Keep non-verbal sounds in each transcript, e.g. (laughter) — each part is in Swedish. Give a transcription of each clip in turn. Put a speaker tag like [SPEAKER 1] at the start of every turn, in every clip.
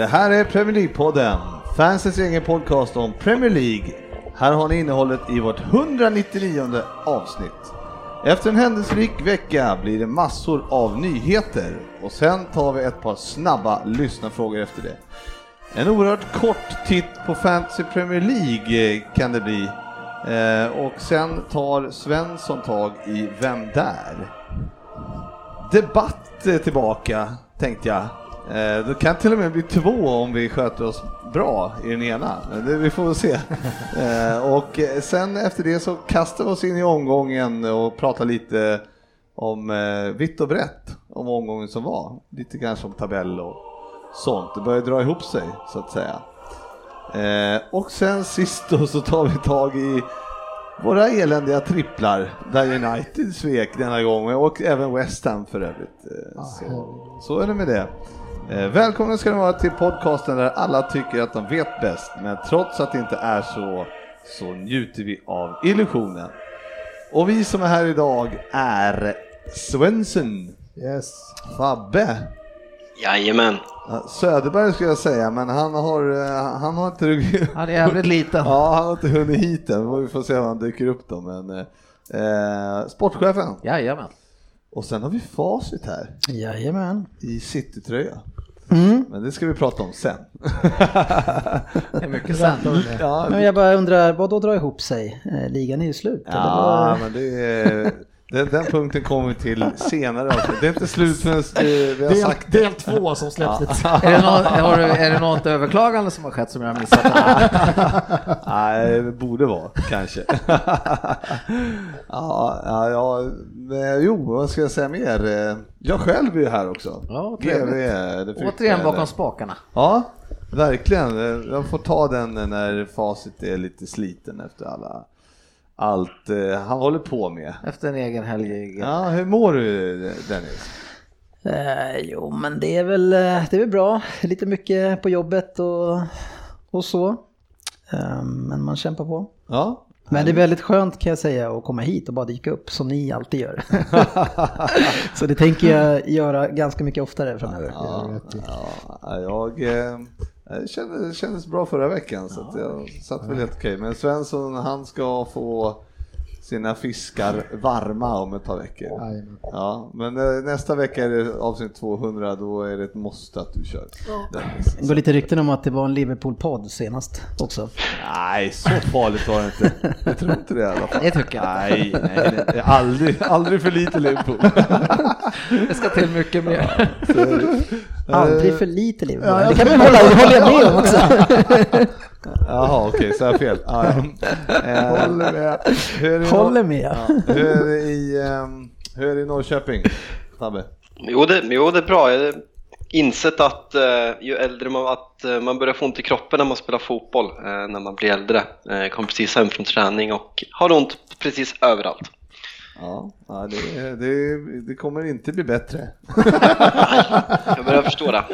[SPEAKER 1] Det här är Premier League-podden, fansens egen podcast om Premier League. Här har ni innehållet i vårt 199 avsnitt. Efter en händelserik vecka blir det massor av nyheter och sen tar vi ett par snabba lyssnarfrågor efter det. En oerhört kort titt på Fantasy Premier League eh, kan det bli. Eh, och sen tar Svensson tag i Vem där? Debatt eh, tillbaka, tänkte jag. Eh, Det kan till och med bli två om vi sköter oss bra i den ena. Vi får väl se. (laughs) Eh, Och eh, sen efter det så kastar vi oss in i omgången och pratar lite om vitt och brett om omgången som var. Lite kanske om tabell och sånt. Det börjar dra ihop sig så att säga. Och sen sist då så tar vi tag i våra eländiga tripplar där United svek denna gång och även West Ham för övrigt. Eh, Så, så är det med det. Eh, Välkomna ska ni vara till podcasten där alla tycker att de vet bäst, men trots att det inte är så, så njuter vi av illusionen. Och vi som är här idag är Svensson,
[SPEAKER 2] Yes.
[SPEAKER 1] Fabbe,
[SPEAKER 3] Jajamän.
[SPEAKER 1] ja, Söderberg skulle jag säga, men han har, eh, han har inte
[SPEAKER 2] Han är jävligt liten. (laughs)
[SPEAKER 1] Ja, han har inte hunnit hit än. Vi får se om han dyker upp då. Men, eh, sportchefen.
[SPEAKER 2] Jajamän.
[SPEAKER 1] Och sen har vi facit här
[SPEAKER 4] Jajamän.
[SPEAKER 1] i citytröja.
[SPEAKER 4] Mm.
[SPEAKER 1] Men det ska vi prata om sen.
[SPEAKER 2] Det är mycket sant.
[SPEAKER 1] ja,
[SPEAKER 4] Men jag bara undrar, vad då drar ihop sig? Eh, Ligan är ju slut.
[SPEAKER 1] ja, men det är, den, den punkten kommer vi till senare. Också. Det är inte slut förrän eh, vi har
[SPEAKER 2] Del,
[SPEAKER 1] sagt
[SPEAKER 2] del två som släpps lite
[SPEAKER 5] Är det, du, är det något överklagande som har skett som jag har missat? (laughs)
[SPEAKER 1] Nej, det borde vara kanske. (laughs) ja, ja, ja, men, jo, vad ska jag säga mer? Jag själv är ju här också.
[SPEAKER 5] Ja,
[SPEAKER 1] GV,
[SPEAKER 5] trevligt.
[SPEAKER 1] det fick
[SPEAKER 5] Återigen bakom spakarna.
[SPEAKER 1] Ja, verkligen. Jag får ta den när facit är lite sliten efter alla, allt eh, han håller på med.
[SPEAKER 5] Efter en egen helg.
[SPEAKER 1] Ja, hur mår du Dennis?
[SPEAKER 4] Eh, jo, men det är väl, eh, det är väl bra. Lite mycket på jobbet och, och så. Eh, men man kämpar på.
[SPEAKER 1] Ja,
[SPEAKER 4] Men det är väldigt skönt kan jag säga att komma hit och bara dyka upp som ni alltid gör. (laughs) så det tänker jag göra ganska mycket oftare framöver.
[SPEAKER 1] ja, ja jag eh, det kändes, det kändes bra förra veckan så att jag satt väl helt okej. Men Svensson han ska få sina fiskar varma om ett par veckor. Ja, men eh, nästa vecka är det avsnitt 200, då är det ett måste att du kör.
[SPEAKER 4] Det går lite rykten om att det var en Liverpool-podd senast också.
[SPEAKER 1] Nej, så farligt var det inte. Jag tror inte det i alla fall.
[SPEAKER 5] Det tycker jag
[SPEAKER 1] Nej, nej, nej. Aldrig, aldrig för lite Liverpool.
[SPEAKER 5] Det ska till mycket mer.
[SPEAKER 4] Aldrig för lite Liverpool.
[SPEAKER 2] Ja, jag
[SPEAKER 4] det kan man hålla, håller jag med om också.
[SPEAKER 1] Jaha, okej, så är jag fel. Ja, ja. (laughs) Eh,
[SPEAKER 2] Håller med.
[SPEAKER 1] Hur är det i
[SPEAKER 4] Håller med.
[SPEAKER 1] Ja, hur är det i, ehm, hur är det i Norrköping, Fabbe?
[SPEAKER 3] Jo det, jo, det är bra. Jag har insett att eh, ju äldre man, att eh, man börjar få ont i kroppen när man spelar fotboll eh, när man blir äldre. Eh, kom precis hem från träning och har ont precis överallt.
[SPEAKER 1] Ja, det, det, det kommer inte bli bättre. (laughs)
[SPEAKER 3] Jag börjar förstå det.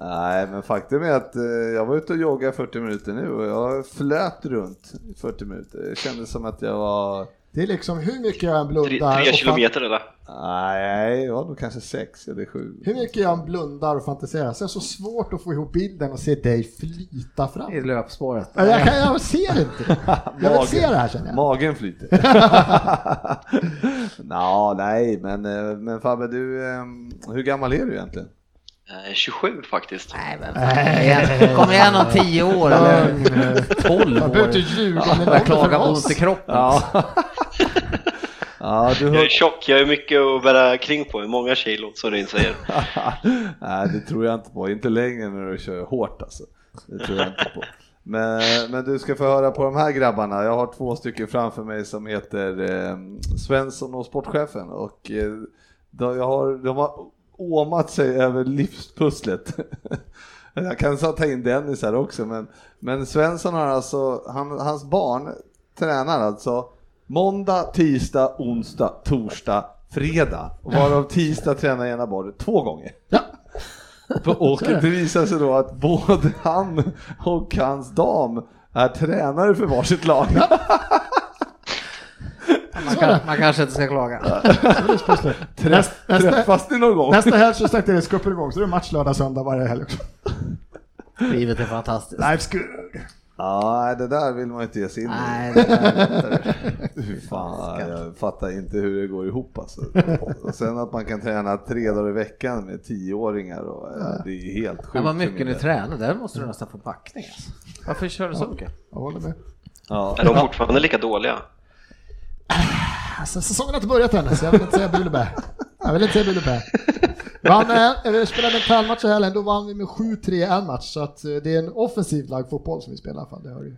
[SPEAKER 1] Nej, men faktum är att eh, jag var ute och joggade 40 minuter nu och jag flöt runt i 40 minuter. Det kändes som att jag var,
[SPEAKER 2] Det är liksom hur mycket jag än
[SPEAKER 3] Tre,
[SPEAKER 2] blundar
[SPEAKER 3] tre
[SPEAKER 2] fan-
[SPEAKER 3] kilometer eller?
[SPEAKER 1] nej, det var nog kanske 6 eller 7.
[SPEAKER 2] hur mycket jag än blundar och fantiserar så är det så svårt att få ihop bilden och se dig flyta fram.
[SPEAKER 5] I löpspåret.
[SPEAKER 2] Ja, Jag, kan, jag ser inte. (laughs) Jag vill se det här känner jag.
[SPEAKER 1] Magen flyter. (laughs) (laughs) Nå, nej, men, eh, men Fabbe, du, eh, hur gammal är du egentligen?
[SPEAKER 3] Eh, 27 faktiskt.
[SPEAKER 5] Nej men igen, kom igen om tio år eller tolv
[SPEAKER 2] Jag behöver inte
[SPEAKER 5] år.
[SPEAKER 2] ljuga med
[SPEAKER 5] Börja
[SPEAKER 2] någon
[SPEAKER 5] klaga
[SPEAKER 2] oss.
[SPEAKER 5] ont i kroppen.
[SPEAKER 1] Ja. (laughs) ja, du
[SPEAKER 3] Jag är
[SPEAKER 1] hör...
[SPEAKER 3] tjock, jag är mycket att bära kring på, många kilo som du säger.
[SPEAKER 1] Nej, det tror jag inte på. Inte längre när du kör hårt alltså. Det tror jag inte på. Men, men du ska få höra på de här grabbarna. Jag har två stycken framför mig som heter eh, Svensson och Sportchefen. Och, eh, de, jag har, de har åmat sig över livspusslet. (laughs) Jag kan så ta in Dennis här också, men, men Svensson har alltså, han, hans barn tränar alltså måndag, tisdag, onsdag, torsdag, fredag. Varav tisdag tränar ena barnet två gånger.
[SPEAKER 2] Ja. (laughs)
[SPEAKER 1] Och det visar sig då att både han och hans dam är tränare för varsitt lag. (laughs)
[SPEAKER 5] Man, kan, man kanske inte ska klaga. (laughs)
[SPEAKER 2] Nästa, nästa,
[SPEAKER 1] Träffas ni någon gång?
[SPEAKER 2] nästa helg så startar Cupen igång, så det är match lördag, söndag varje helg också.
[SPEAKER 5] Livet är fantastiskt.
[SPEAKER 2] Life's good.
[SPEAKER 1] Ja, det där vill man inte ge sig in i.
[SPEAKER 5] Nej, det är
[SPEAKER 1] Hur (laughs) fan, jag fattar inte hur det går ihop alltså. Och sen att man kan träna tre dagar i veckan med tioåringar och eh, det är helt sjukt.
[SPEAKER 5] Men vad mycket ni tränar, där måste du nästan få backning alltså. Varför kör du så mycket?
[SPEAKER 2] Jag håller med.
[SPEAKER 1] Ja.
[SPEAKER 3] Är de fortfarande lika dåliga?
[SPEAKER 2] Alltså, säsongen har inte börjat än, så jag vill inte säga Billebä. Jag vill inte säga Billebä. Vann, eh, vi spelade en kvällmatch i helgen, då vann vi med 7-3 en match, så att eh, det är en offensiv lagfotboll som vi spelar i alla fall. Det hör du.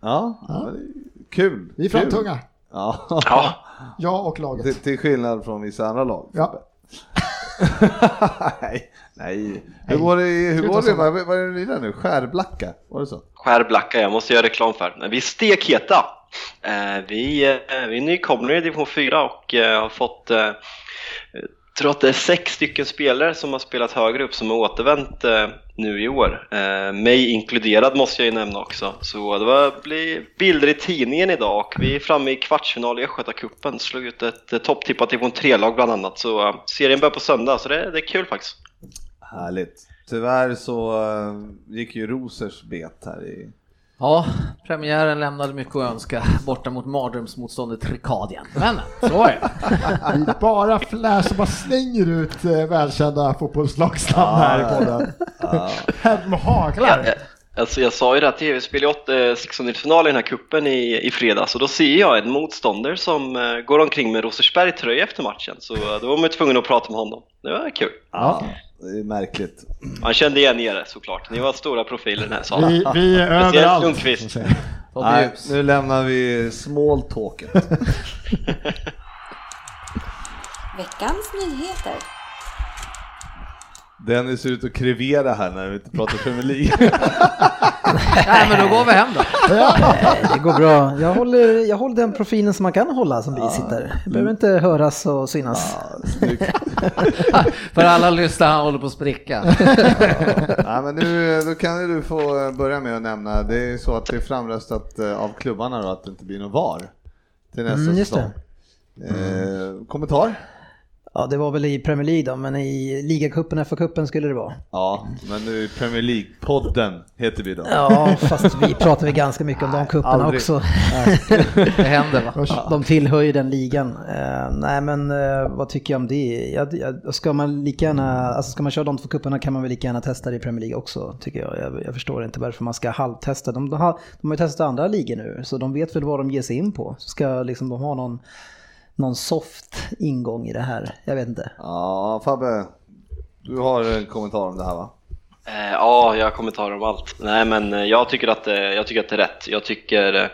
[SPEAKER 1] Ja, ja. men det är kul.
[SPEAKER 2] Vi är framtunga,
[SPEAKER 1] Ja,
[SPEAKER 3] Ja,
[SPEAKER 2] jag och laget.
[SPEAKER 1] till, till skillnad från vissa andra lag.
[SPEAKER 2] Ja. (laughs)
[SPEAKER 1] nej, nej. Hur går det, hur går det, vad, vad är det nu? Skärblacka? Var det så?
[SPEAKER 3] Skärblacka, jag måste göra reklam för. Vi är stekheta. Eh, vi, eh, vi är nykomlingar i division 4 och eh, har fått, jag tror att det är sex stycken spelare som har spelat högre upp som har återvänt nu i år. Mig inkluderad måste jag ju nämna också. Så det var, bilder i tidningen idag och vi är framme i kvartsfinal i Östgötacupen. Slog ut ett topptippat division 3-lag bland annat. Så serien börjar på söndag, så det, det är kul faktiskt.
[SPEAKER 1] Härligt. Tyvärr så gick ju Rosers bet här i...
[SPEAKER 5] Ja, premiären lämnade mycket att önska borta mot mardrömsmotståndet Trikadien. Men så är det. (laughs)
[SPEAKER 2] Vi bara flash och bara slänger ut eh, välkända fotbollslagsnamn här i podden. Här med haglar.
[SPEAKER 3] Ja, Alltså jag sa ju det att vi spelade åt eh, 16 i den här kuppen i, i fredags och då ser jag en motståndare som eh, går omkring med Rosersberg-tröja efter matchen så eh, då var man ju tvungen att prata med honom. Det var kul.
[SPEAKER 1] Ja, det är märkligt.
[SPEAKER 3] Man kände igen er såklart. Ni var stora profiler i den här salen.
[SPEAKER 2] Vi, vi är överallt.
[SPEAKER 3] Lundqvist.
[SPEAKER 1] Nej, nu lämnar vi small talket. (laughs)
[SPEAKER 6] Veckans nyheter.
[SPEAKER 1] Dennis ser ut att krevera här när vi inte pratar Premier League. (laughs)
[SPEAKER 5] Nej, men då går vi hem då. (laughs)
[SPEAKER 4] Det går bra. Jag håller, jag håller den profilen som man kan hålla som bisittare. Det behöver inte höras och synas.
[SPEAKER 1] Ja. (laughs)
[SPEAKER 5] För alla lyssnare, han håller på att spricka.
[SPEAKER 1] Nej, men nu då kan du få börja med att nämna, det är så att det är framröstat eh, av klubbarna då att det inte blir någon VAR till nästa
[SPEAKER 4] Mm,
[SPEAKER 1] säsong. Eh, kommentar?
[SPEAKER 4] Ja, det var väl i Premier League då, men i ligacupen, FA-cupen skulle det vara.
[SPEAKER 1] Ja, men nu är Premier League-podden heter vi då.
[SPEAKER 4] Ja, fast vi pratar väl ganska mycket om de cuperna också.
[SPEAKER 5] Det händer va?
[SPEAKER 4] Ja, de tillhör ju den ligan. Eh, nej men eh, vad tycker jag om det? Ja, det- ja, ska man lika gärna, alltså ska man köra de två cuperna kan man väl lika gärna testa det i Premier League också tycker jag. Jag, jag förstår inte varför man ska halvtesta. De, de, har, de har ju testat andra ligor nu så de vet väl vad de ger sig in på. Så ska liksom de ha någon, någon soft ingång i det här? Jag vet inte.
[SPEAKER 1] Ja, Fabbe, du har en kommentar om det här va?
[SPEAKER 3] Eh, ja, jag har kommentarer om allt. Nej, men eh, jag tycker att, eh, jag tycker att det är rätt. Jag tycker,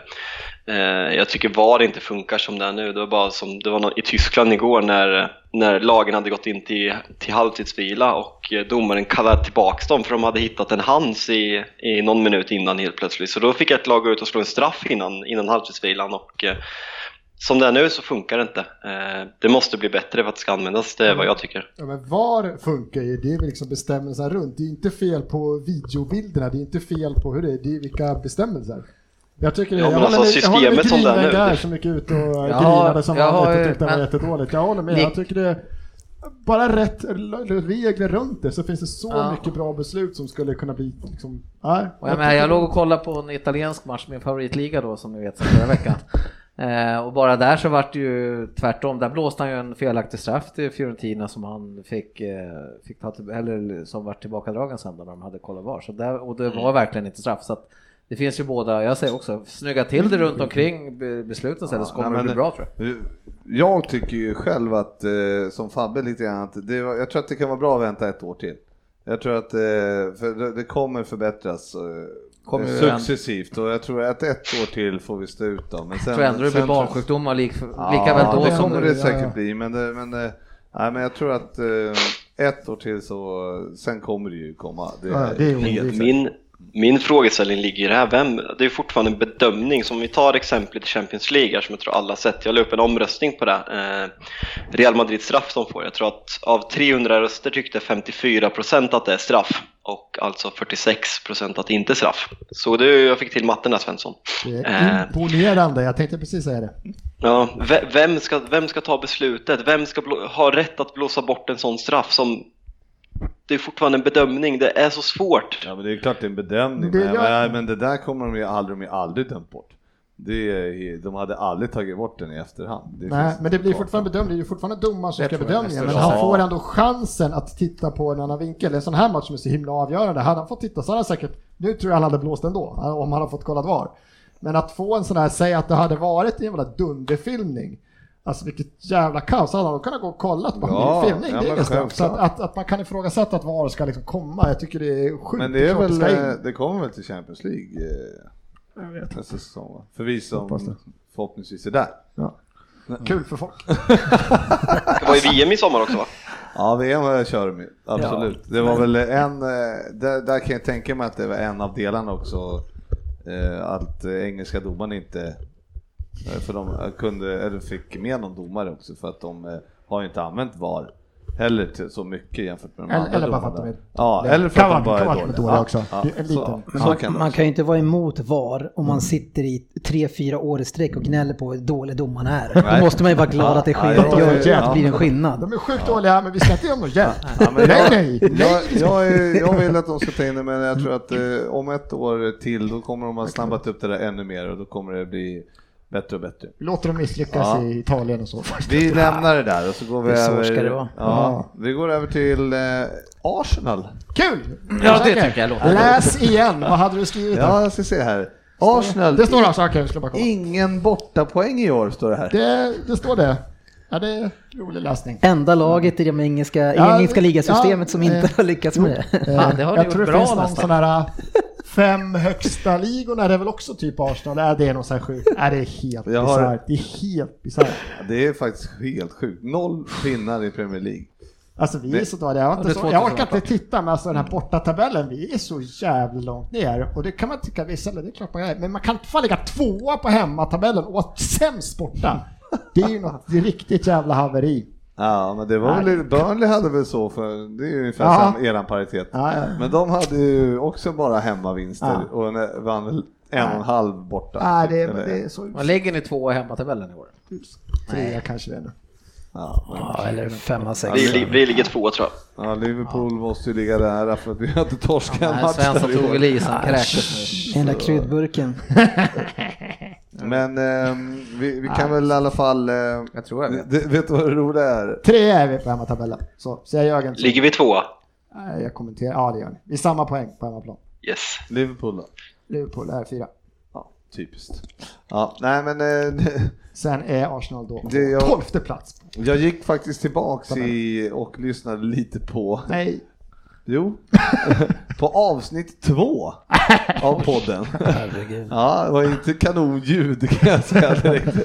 [SPEAKER 3] eh, jag tycker VAR inte funkar som det är nu. Det var bara som det var nå- i Tyskland igår när, när lagen hade gått in till, till halvtidsvila och domaren kallade tillbaka dem för de hade hittat en hands i, i någon minut innan helt plötsligt. Så då fick ett lag gå ut och slå en straff innan, innan halvtidsvilan och som det är nu så funkar det inte. Eh, det måste bli bättre för att det ska användas, det är vad jag tycker.
[SPEAKER 2] Ja, men VAR funkar ju, det är väl liksom bestämmelserna runt. Det är inte fel på videobilderna, det är inte fel på hur det är, det är vilka bestämmelser. Jag tycker det,
[SPEAKER 3] Ja, men
[SPEAKER 2] jag håller
[SPEAKER 3] alltså,
[SPEAKER 2] med, jag håller med
[SPEAKER 3] systemet som det är
[SPEAKER 2] Grinberg
[SPEAKER 3] nu,
[SPEAKER 2] där som gick ut och
[SPEAKER 5] Ja,
[SPEAKER 2] grinade som
[SPEAKER 5] jag har
[SPEAKER 2] vanligt och tyckte det var
[SPEAKER 5] men-
[SPEAKER 2] jättedåligt. Jag håller med, jag tycker det bara rätt regler runt det så finns det så
[SPEAKER 5] Ja.
[SPEAKER 2] mycket bra beslut som skulle kunna bli liksom, nej.
[SPEAKER 5] Och jag, menar, jag låg och kollade på en italiensk match, min favoritliga då som ni vet sedan förra veckan. Eh, och bara där så vart det ju tvärtom, där blåste han ju en felaktig straff till Fiorentina som han fick, eh, fick ta till, eller som vart tillbakadragen sen när de hade kollat var. Så där, och det var verkligen inte straff. Så att det finns ju båda, jag säger också, snygga till det runt omkring be- besluten sen så kommer
[SPEAKER 1] nej,
[SPEAKER 5] det bli bra tror jag.
[SPEAKER 1] Jag tycker ju själv att, eh, som Fabbe lite grann, att det, jag tror att det kan vara bra att vänta ett år till. Jag tror att eh, för det, det kommer förbättras eh,
[SPEAKER 5] Kommer
[SPEAKER 1] successivt och jag tror att ett år till får vi stå ut då. Men sen,
[SPEAKER 5] Jag tror ändå det blir barnsjukdomar lik, lika
[SPEAKER 1] Ja,
[SPEAKER 5] väl då
[SPEAKER 1] det
[SPEAKER 5] som
[SPEAKER 1] kommer
[SPEAKER 5] nu.
[SPEAKER 1] det säkert bli, men, det, men, det, nej, men jag tror att eh, ett år till så, sen kommer det ju komma. Det
[SPEAKER 2] Ja, det är
[SPEAKER 1] helt-.
[SPEAKER 3] Min, min frågeställning ligger i det här, vem, det är fortfarande en bedömning, som vi tar exemplet i Champions League som jag tror alla har sett, jag la upp en omröstning på det. Eh, Real Madrid straff de får, jag tror att av 300 röster tyckte 54% att det är straff och alltså 46% att det inte är straff. Så det, jag fick till matten där Svensson.
[SPEAKER 2] Det
[SPEAKER 3] Eh.
[SPEAKER 2] är imponerande, jag tänkte precis säga det.
[SPEAKER 3] Ja, ve- vem ska, vem ska ta beslutet? Vem ska blå, ha rätt att blåsa bort en sån straff som det är fortfarande en bedömning, det är så svårt.
[SPEAKER 1] Ja men det är klart det är en bedömning,
[SPEAKER 2] Det
[SPEAKER 1] men,
[SPEAKER 2] gör-
[SPEAKER 1] men, det där kommer de ju aldrig, de aldrig dömt bort. Det de hade aldrig tagit bort den i efterhand. Det
[SPEAKER 2] Nej, men det blir fortfarande bedömning, det är ju fortfarande domaren som ska
[SPEAKER 5] jag nästan.
[SPEAKER 2] men han
[SPEAKER 1] Ja.
[SPEAKER 2] får ändå chansen att titta på en annan vinkel. En sån här match som är så himla avgörande, hade han fått titta så hade han säkert, nu tror jag han hade blåst ändå, om han hade fått kolla var. Men att få en sån här, säga att det hade varit en jävla dunderfilmning, alltså vilket jävla kaos, hade han då kunnat gå och kolla på
[SPEAKER 1] Ja,
[SPEAKER 2] en filmning,
[SPEAKER 1] ja,
[SPEAKER 2] det är
[SPEAKER 1] men
[SPEAKER 2] inget. Så att, att, att man kan ifrågasätta att VAR ska liksom komma, jag tycker det är sjukt.
[SPEAKER 1] Men det är väl, eh, det kommer väl till Champions League eh, nästa säsong va? För vi som förhoppningsvis är där.
[SPEAKER 2] Ja. Kul för folk. (laughs)
[SPEAKER 3] Det var ju VM i sommar också va?
[SPEAKER 1] Ja, VM kör de absolut. Det var väl en, eh, där, där kan jag tänka mig att det var en av delarna också, att engelska domaren inte, för de kunde, eller fick med någon domare också för att de eh, har ju inte använt VAR heller till så mycket jämfört med de
[SPEAKER 2] Eller-
[SPEAKER 1] andra
[SPEAKER 2] eller bara för att de är-
[SPEAKER 1] Ja, eller för
[SPEAKER 2] kan
[SPEAKER 1] att de bara
[SPEAKER 2] kan
[SPEAKER 1] är
[SPEAKER 2] vara
[SPEAKER 1] dåliga. Ja,
[SPEAKER 2] också.
[SPEAKER 1] ja,
[SPEAKER 2] en
[SPEAKER 1] så-
[SPEAKER 2] liten-
[SPEAKER 1] så
[SPEAKER 4] Man,
[SPEAKER 1] kan det
[SPEAKER 4] man kan ju inte vara emot VAR om man sitter i tre, fyra år i sträck och gnäller på hur dålig domaren är. Då måste man ju vara glad
[SPEAKER 1] Ja,
[SPEAKER 4] att det
[SPEAKER 1] ja,
[SPEAKER 4] sker,
[SPEAKER 1] ja,
[SPEAKER 4] att det
[SPEAKER 1] ja.
[SPEAKER 4] blir en skillnad.
[SPEAKER 2] De är sjukt dåliga, men vi ska inte ge dem någon hjälp. (laughs)
[SPEAKER 1] Ja,
[SPEAKER 2] Nej,
[SPEAKER 1] jag,
[SPEAKER 2] nej, nej.
[SPEAKER 1] Jag, jag, är, jag vill att de ska ta in det, men jag tror att eh, om ett år till då kommer de ha snabbat upp det där ännu mer och då kommer det bli bättre och bättre.
[SPEAKER 2] Låter dem misslyckas
[SPEAKER 1] Ja.
[SPEAKER 2] i Italien och så. först.
[SPEAKER 1] Vi (laughs) lämnar det där och så går vi
[SPEAKER 4] Det
[SPEAKER 1] över.
[SPEAKER 4] ska det vara.
[SPEAKER 1] Ja, vi går över till eh, Arsenal.
[SPEAKER 2] Kul!
[SPEAKER 5] Ja, det tycker jag låter
[SPEAKER 2] Läs igen, vad hade du skrivit?
[SPEAKER 1] Ja, jag ska se här. Arsenal,
[SPEAKER 2] Det står alltså, ska bara kolla.
[SPEAKER 1] ingen bortapoäng i år står det här.
[SPEAKER 2] Det, det står det. Ja, det är rolig läsning.
[SPEAKER 4] Enda laget i det engelska,
[SPEAKER 2] Ja,
[SPEAKER 4] engelska ligasystemet
[SPEAKER 2] ja,
[SPEAKER 4] som inte
[SPEAKER 2] eh,
[SPEAKER 4] har lyckats med det.
[SPEAKER 5] Fan, det har
[SPEAKER 2] jag
[SPEAKER 5] gjort
[SPEAKER 2] tror det
[SPEAKER 5] bra
[SPEAKER 2] finns någon
[SPEAKER 5] nästan.
[SPEAKER 2] sån här fem högsta ligorna, det är väl också typ Arsenal? Nej, det är något så här sjukt. Nej, det är helt
[SPEAKER 1] Jag har-
[SPEAKER 2] bisarrt. Det är helt bisarrt.
[SPEAKER 1] Det är faktiskt helt sjukt. Noll pinnar i Premier League.
[SPEAKER 2] Alltså vi är så dåliga. Jag, har
[SPEAKER 5] Ja,
[SPEAKER 2] inte
[SPEAKER 5] det är
[SPEAKER 2] så,
[SPEAKER 5] svårt
[SPEAKER 2] jag orkar inte titta, men alltså den här bortatabellen, vi är så jävla långt ner. Och det kan man tycka vissa, det är klart man är. Men man kan inte fan ligga tvåa på hemmatabellen och sämst borta. Det är ju något det är riktigt jävla haveri.
[SPEAKER 1] Ja, men det var väl, Burnley hade väl så för, det är ju ungefär
[SPEAKER 2] Ja.
[SPEAKER 1] som eran paritet.
[SPEAKER 2] Ja, ja.
[SPEAKER 1] Men de hade ju också bara hemmavinster
[SPEAKER 2] Ja.
[SPEAKER 1] och en- vann väl en och en halv borta.
[SPEAKER 2] Nej, det
[SPEAKER 1] Eller-
[SPEAKER 2] det är så...
[SPEAKER 5] Vad lägger ni två i hemmatabellen i år?
[SPEAKER 2] Trea kanske det är.
[SPEAKER 1] Ja,
[SPEAKER 4] Ja, eller femma, sexa.
[SPEAKER 3] Vi, vi ligger två tror jag.
[SPEAKER 1] ja, Liverpool måste ju ligga där för att vi har inte torskat en
[SPEAKER 5] Nej,
[SPEAKER 1] match
[SPEAKER 5] Svensson tog väl i sig, han kräktes nu.
[SPEAKER 4] Den där kryddburken. (laughs)
[SPEAKER 1] Men ehm, vi, vi kan väl i alla fall... Eh,
[SPEAKER 5] Jag tror jag vet.
[SPEAKER 1] det- vet du vad det roliga är?
[SPEAKER 2] Trea är vi på hemmatabellen. Så säger Jörgen. Så.
[SPEAKER 3] Ligger vi tvåa?
[SPEAKER 2] Nej, jag kommenterar. Ja, det gör ni. Vi är samma poäng på hemmaplan.
[SPEAKER 3] Yes.
[SPEAKER 1] Liverpool då?
[SPEAKER 2] Liverpool är fyra.
[SPEAKER 1] Ja, typiskt. Ja, nej men eh,
[SPEAKER 2] Sen är Arsenal då
[SPEAKER 1] jag-
[SPEAKER 2] på tolfte plats.
[SPEAKER 1] jag gick faktiskt tillbaks i, och lyssnade lite på
[SPEAKER 2] Nej,
[SPEAKER 1] Jo, (laughs) på avsnitt två av podden.
[SPEAKER 4] Herregud.
[SPEAKER 1] Ja, det var inte kanonljud kan jag säga direkt.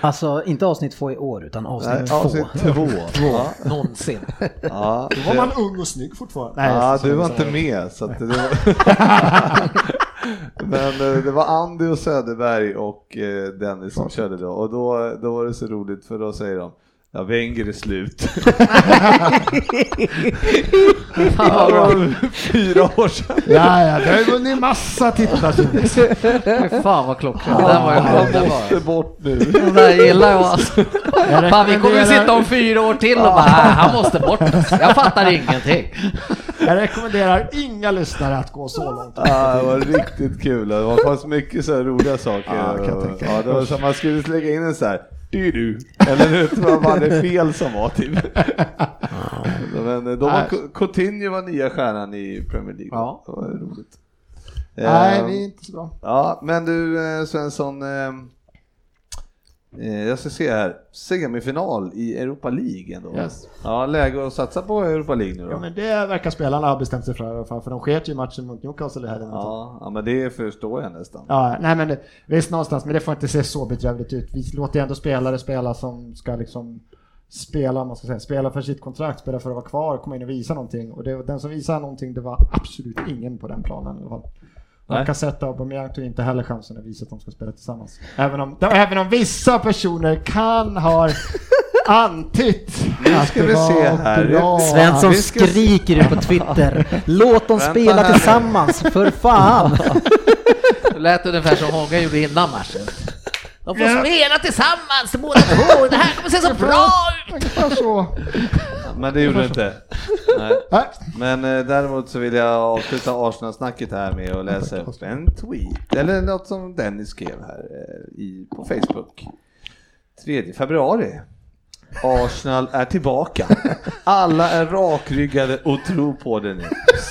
[SPEAKER 4] Alltså inte avsnitt två i år, utan avsnitt
[SPEAKER 1] Nej,
[SPEAKER 4] två.
[SPEAKER 1] avsnitt två. Ja,
[SPEAKER 5] Någonsin.
[SPEAKER 1] ja,
[SPEAKER 2] då var man ung och snygg fortfarande. Nej,
[SPEAKER 1] ja du var inte med. Så att det var... (laughs) Men eh, det var Andy och Söderberg och eh, Dennis som körde då. Och då, då var det så roligt för då säger de Ja, Wenger är slut. (laughs) Var fyra år sedan.
[SPEAKER 2] Ja, ja, det har ju vunnit massa titlar sen dess.
[SPEAKER 5] Fan vad klockren. Den var ju
[SPEAKER 1] måste bort nu.
[SPEAKER 5] Den där gillar jag alltså.
[SPEAKER 2] Jag
[SPEAKER 5] Fan vi kommer ju sitta om fyra år till och bara, "Nej, han måste bort. Jag fattar ingenting.
[SPEAKER 2] Jag rekommenderar inga lyssnare att gå så långt.
[SPEAKER 1] Ja, det var riktigt kul. Det var fanns mycket så här roliga saker.
[SPEAKER 2] Ja, kan jag tänka
[SPEAKER 1] ja, det var så att man skulle lägga in en så här du du eller vad var det fel som var typ. Men de var. Coutinho var nya stjärnan i Premier League.
[SPEAKER 5] Ja.
[SPEAKER 1] Det var roligt.
[SPEAKER 2] Nej,
[SPEAKER 1] Eh,
[SPEAKER 2] vi är inte så bra.
[SPEAKER 1] Ja, men du eh, Svensson. Eh, Jag ska se här, semifinal i Europa League ändå.
[SPEAKER 2] Yes.
[SPEAKER 1] Ja, läge att satsa på Europa League nu då.
[SPEAKER 2] Ja, men det verkar spelarna ha bestämt sig för i alla fall, för de sket ju matchen mot Newcastle här. Ja.
[SPEAKER 1] Ja, men det förstår jag nästan.
[SPEAKER 2] Ja, nej men det, visst någonstans, men det får inte se så bedrövligt ut. Vi låter ju ändå spelare spela som ska liksom spela, man ska säga, spela för sitt kontrakt, spela för att vara kvar, komma in och visa någonting. Och det, den som visade någonting, det var absolut ingen på den planen i alla fall.
[SPEAKER 1] Nej.
[SPEAKER 2] Och Aubameyang tog inte heller chansen att visa att de ska spela tillsammans. Även om, även om vissa personer kan ha (laughs) antytt
[SPEAKER 1] Nu
[SPEAKER 2] att
[SPEAKER 1] ska
[SPEAKER 2] det
[SPEAKER 1] vi
[SPEAKER 2] var
[SPEAKER 1] se här.
[SPEAKER 2] bra.
[SPEAKER 4] Svensson
[SPEAKER 1] ska
[SPEAKER 4] skriker ut på Twitter. Låt dem
[SPEAKER 1] Vänta
[SPEAKER 4] spela
[SPEAKER 1] här.
[SPEAKER 4] tillsammans, för fan! (laughs)
[SPEAKER 5] Det lät ungefär som Hånga gjorde innan matchen. De får spela tillsammans båda två, det här kommer se så bra ut!
[SPEAKER 2] Ungefär så.
[SPEAKER 1] Men det gjorde det inte. Nej.
[SPEAKER 2] Nej.
[SPEAKER 1] Men eh, däremot så vill jag avsluta Arsenal-snacket här med att läsa upp en tweet, eller något som Dennis skrev här eh, i, på Facebook. 3 februari. Arsenal är tillbaka. Alla är rakryggade och tror på det nu.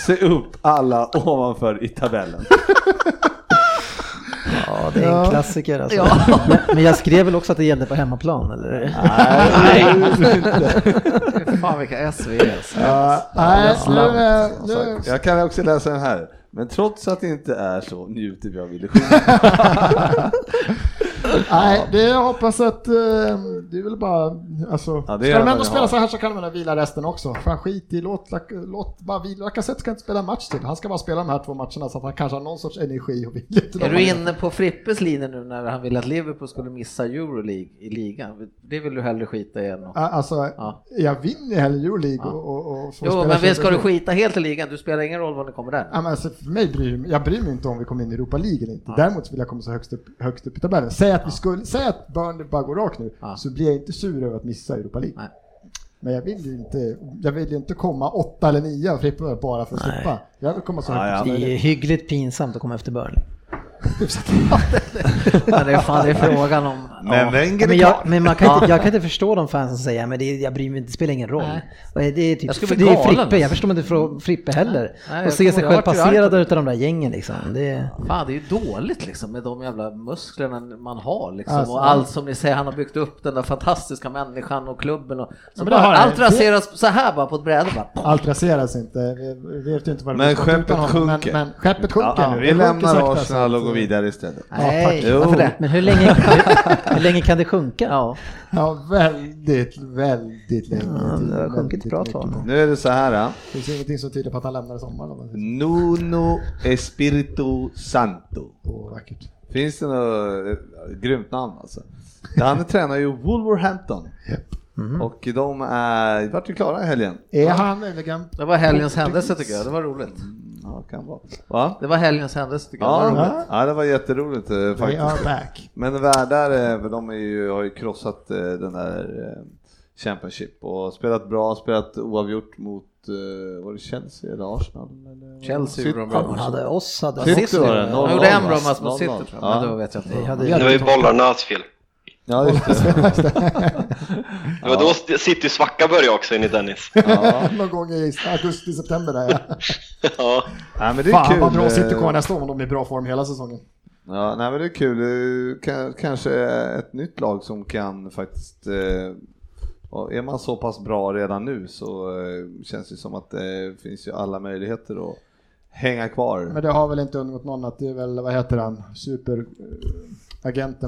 [SPEAKER 1] Se upp alla ovanför i tabellen.
[SPEAKER 4] Ja, det är en
[SPEAKER 2] Ja.
[SPEAKER 4] klassiker alltså. Men, men jag skrev väl också att det gällde på hemmaplan, eller?
[SPEAKER 5] Fan vilka SVs.
[SPEAKER 2] Ja, nej, nu, eh, nu,
[SPEAKER 1] Så, jag kan också läsa den här. Men trots att det inte är så njuter vi av illusionen. (laughs)
[SPEAKER 2] nej, det jag hoppas att eh, det är väl bara, alltså,
[SPEAKER 1] Ja,
[SPEAKER 2] ska de ändå spela så här så kan de väl vila resten också. Fan skit i, låt, låt bara vila, Lacazette ska inte spela en match till. Han ska bara spela de här två matcherna så att han kanske har någon sorts energi och vilja
[SPEAKER 5] Är du inne på Frippes linje nu när han vill att Liverpool skulle missa Euroleague i ligan? Det vill du hellre skita i än.
[SPEAKER 2] Ja, Alltså,
[SPEAKER 5] Ja.
[SPEAKER 2] jag vinner hellre Euroleague och, och, och får
[SPEAKER 5] Jo, men visst ska du skita helt i ligan? Du spelar ingen roll var ni kommer där.
[SPEAKER 2] Ja, men alltså, för mig bryr, jag bryr mig inte om vi kommer in i Europa League eller inte. Däremot vill jag komma så högst upp, högst upp i tabellen. Säg att, vi skulle, säg att Burnley bara går rakt nu, så blir jag inte sur över att missa Europa League.
[SPEAKER 5] Nej.
[SPEAKER 2] Men jag vill ju inte, jag vill inte komma åtta eller nio av Frippe bara för att slippa. Jag vill komma så högt
[SPEAKER 4] Det är hyggligt pinsamt att komma efter Burnley.
[SPEAKER 5] Men det är fan det är frågan om...
[SPEAKER 1] Men Wenger
[SPEAKER 4] Men, jag, men man kan inte, jag kan inte (laughs) förstå de fans som säger men det, jag bryr mig inte, det spelar ingen roll.
[SPEAKER 5] Nej.
[SPEAKER 4] Och Det är, typ, det är Frippe, jag förstår inte för Frippe heller.
[SPEAKER 5] Nej,
[SPEAKER 4] och
[SPEAKER 5] jag
[SPEAKER 4] se sig själv passerad
[SPEAKER 5] det.
[SPEAKER 4] utav de där gängen liksom. Det är,
[SPEAKER 5] Fan, det är ju dåligt liksom med de jävla musklerna man har liksom.
[SPEAKER 2] Alltså,
[SPEAKER 5] och allt som ni säger, han har byggt upp den där fantastiska människan och klubben och... Så
[SPEAKER 2] det
[SPEAKER 5] bara, allt raseras så här bara på ett bräde bara.
[SPEAKER 2] Allt raseras inte, vi vet ju inte vad det
[SPEAKER 1] Men skeppet sjunker.
[SPEAKER 2] Men, men skeppet sjunker
[SPEAKER 1] Ja,
[SPEAKER 2] nu.
[SPEAKER 1] vi
[SPEAKER 2] Det
[SPEAKER 1] lämnar Arsenal
[SPEAKER 2] så
[SPEAKER 1] och går
[SPEAKER 2] att-
[SPEAKER 1] vidare istället.
[SPEAKER 5] Nej,
[SPEAKER 1] Jo.
[SPEAKER 5] varför det?
[SPEAKER 4] men hur länge, hur, (laughs) hur länge kan det sjunka?
[SPEAKER 5] Ja.
[SPEAKER 2] Ja, väldigt, väldigt länge.
[SPEAKER 4] Ja, det har sjunkit bra tag.
[SPEAKER 1] Nu är det så här. ja.
[SPEAKER 2] Det finns ingenting som tyder på att han lämnar i sommar.
[SPEAKER 1] Nuno Espirito Santo.
[SPEAKER 2] Åh, vackert.
[SPEAKER 1] Finns det något eh, grymt namn alltså? Han tränar ju Wolverhampton. Och de är, vart ju klara i helgen.
[SPEAKER 2] Är han möjligen...
[SPEAKER 5] Det var helgens händelse tycker jag, det var roligt.
[SPEAKER 1] Ja, kan vara. Va?
[SPEAKER 5] Det var helgens händelse tycker jag,
[SPEAKER 1] Ja, ja, det var jätteroligt eh,
[SPEAKER 2] They are
[SPEAKER 1] faktiskt.
[SPEAKER 2] back.
[SPEAKER 1] Men värdar, eh, för de är ju, har ju krossat eh, den där Championship och spelat bra, spelat oavgjort mot, var det Chelsea eller Arsenal? Eller?
[SPEAKER 5] Chelsea gjorde de bra
[SPEAKER 4] De hade oss, hade
[SPEAKER 1] City var det,
[SPEAKER 5] De
[SPEAKER 1] 0-0,
[SPEAKER 5] gjorde en bra
[SPEAKER 1] va?
[SPEAKER 5] match mot
[SPEAKER 1] 0-0,
[SPEAKER 5] City tror jag,
[SPEAKER 1] ja.
[SPEAKER 5] men då vet jag inte.
[SPEAKER 3] Det var ju bollarnas fel.
[SPEAKER 1] Ja, just det. (laughs)
[SPEAKER 3] Det var då City svacka började också enligt Dennis.
[SPEAKER 1] Ja. (laughs)
[SPEAKER 2] Någon gång i augusti, september där ja. (laughs)
[SPEAKER 3] Ja.
[SPEAKER 1] Nej, men det är
[SPEAKER 2] Fan
[SPEAKER 1] kul.
[SPEAKER 2] vad bra City
[SPEAKER 1] eh,
[SPEAKER 2] kommer nästa år om de är i bra form hela säsongen.
[SPEAKER 1] Ja, nej men det är kul. Kanske ett nytt lag som kan faktiskt eh, och är man så pass bra redan nu så eh, känns det som att det finns ju alla möjligheter att hänga kvar.
[SPEAKER 2] Men det har väl inte undgått någon att det är väl, vad heter han, superagenten,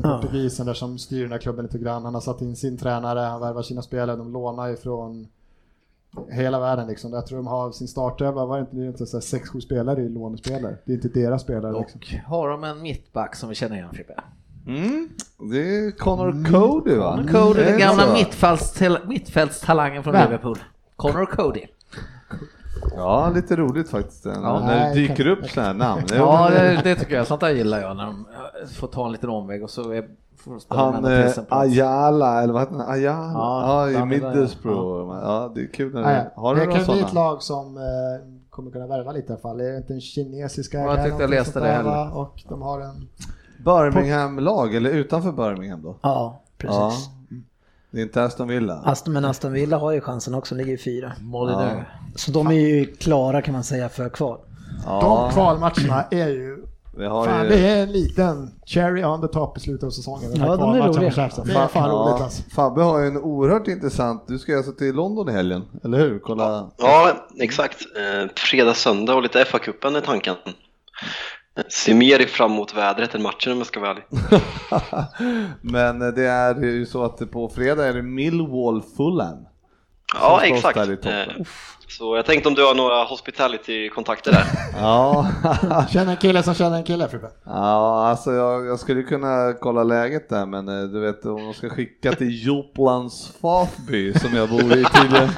[SPEAKER 4] Ja.
[SPEAKER 2] portugisen där som styr den här klubben lite grann. Han har satt in sin tränare, han värvar sina spelare, de lånar ifrån hela världen liksom. Jag tror de har sin startelva, var det inte, det inte så sex, sju spelare i lånespelare. Det är inte deras spelare liksom.
[SPEAKER 5] Och har de en mittback som vi känner igen Frippe?
[SPEAKER 1] Mm, det är Connor Cody va?
[SPEAKER 5] Connor Cody, den gamla mittfältstalangen från
[SPEAKER 2] Vem?
[SPEAKER 5] Liverpool. Connor Cody.
[SPEAKER 1] Ja, lite roligt faktiskt
[SPEAKER 5] Ja.
[SPEAKER 1] när det
[SPEAKER 2] Nej,
[SPEAKER 1] dyker
[SPEAKER 2] kan-
[SPEAKER 1] upp sådana här namn.
[SPEAKER 5] Ja, det, det tycker jag. Sånt där gillar jag när de eh, får ta en liten omväg och så är,
[SPEAKER 1] Han eh. Ayala, eller vad heter han? Ayala?
[SPEAKER 5] Ja,
[SPEAKER 1] Ja, i Middlesbrough. Ja. det är kul när det...
[SPEAKER 2] ja.
[SPEAKER 1] Har
[SPEAKER 2] det
[SPEAKER 1] du några
[SPEAKER 2] kan bli ett lag som eh, kommer kunna värva lite i alla fall. Det är inte en kinesisk
[SPEAKER 5] Ja, jag
[SPEAKER 2] ägare,
[SPEAKER 5] tyckte jag läste det heller.
[SPEAKER 2] Och de har en...
[SPEAKER 1] Birmingham-lag, eller utanför Birmingham då?
[SPEAKER 4] Ja, precis.
[SPEAKER 1] Ja. Det är inte Aston Villa?
[SPEAKER 4] Aston, men Aston Villa har ju chansen också, ligger i fyra.
[SPEAKER 1] Ja.
[SPEAKER 4] Så de är ju klara kan man säga för kval.
[SPEAKER 1] Ja,
[SPEAKER 2] De kvalmatcherna är ju...
[SPEAKER 1] vi har
[SPEAKER 2] Fan,
[SPEAKER 1] ju...
[SPEAKER 2] det är en liten cherry on the top i slutet av säsongen.
[SPEAKER 4] Ja, de är roliga.
[SPEAKER 2] Det är fan
[SPEAKER 1] Ja,
[SPEAKER 2] roligt alltså.
[SPEAKER 1] Fabbe har ju en oerhört intressant, du ska alltså till London i helgen, eller hur? Kolla.
[SPEAKER 3] Ja, exakt. Eh, fredag, söndag och lite FA-cupen är tanken. Ser mer fram emot vädret än matchen om jag ska vara ärlig. (laughs)
[SPEAKER 1] Men det är ju så att på fredag är det Millwall Fulham.
[SPEAKER 3] Ja, exakt.
[SPEAKER 1] där i toppen.
[SPEAKER 3] Eh, Så jag tänkte om du har några hospitality-kontakter där. (laughs)
[SPEAKER 1] Ja, (laughs)
[SPEAKER 2] Känner en kille som känner en kille Frippe.
[SPEAKER 1] ja alltså jag, jag skulle kunna kolla läget där men eh, du vet om de ska skicka till Joplands Fatby som jag bor i tydligen.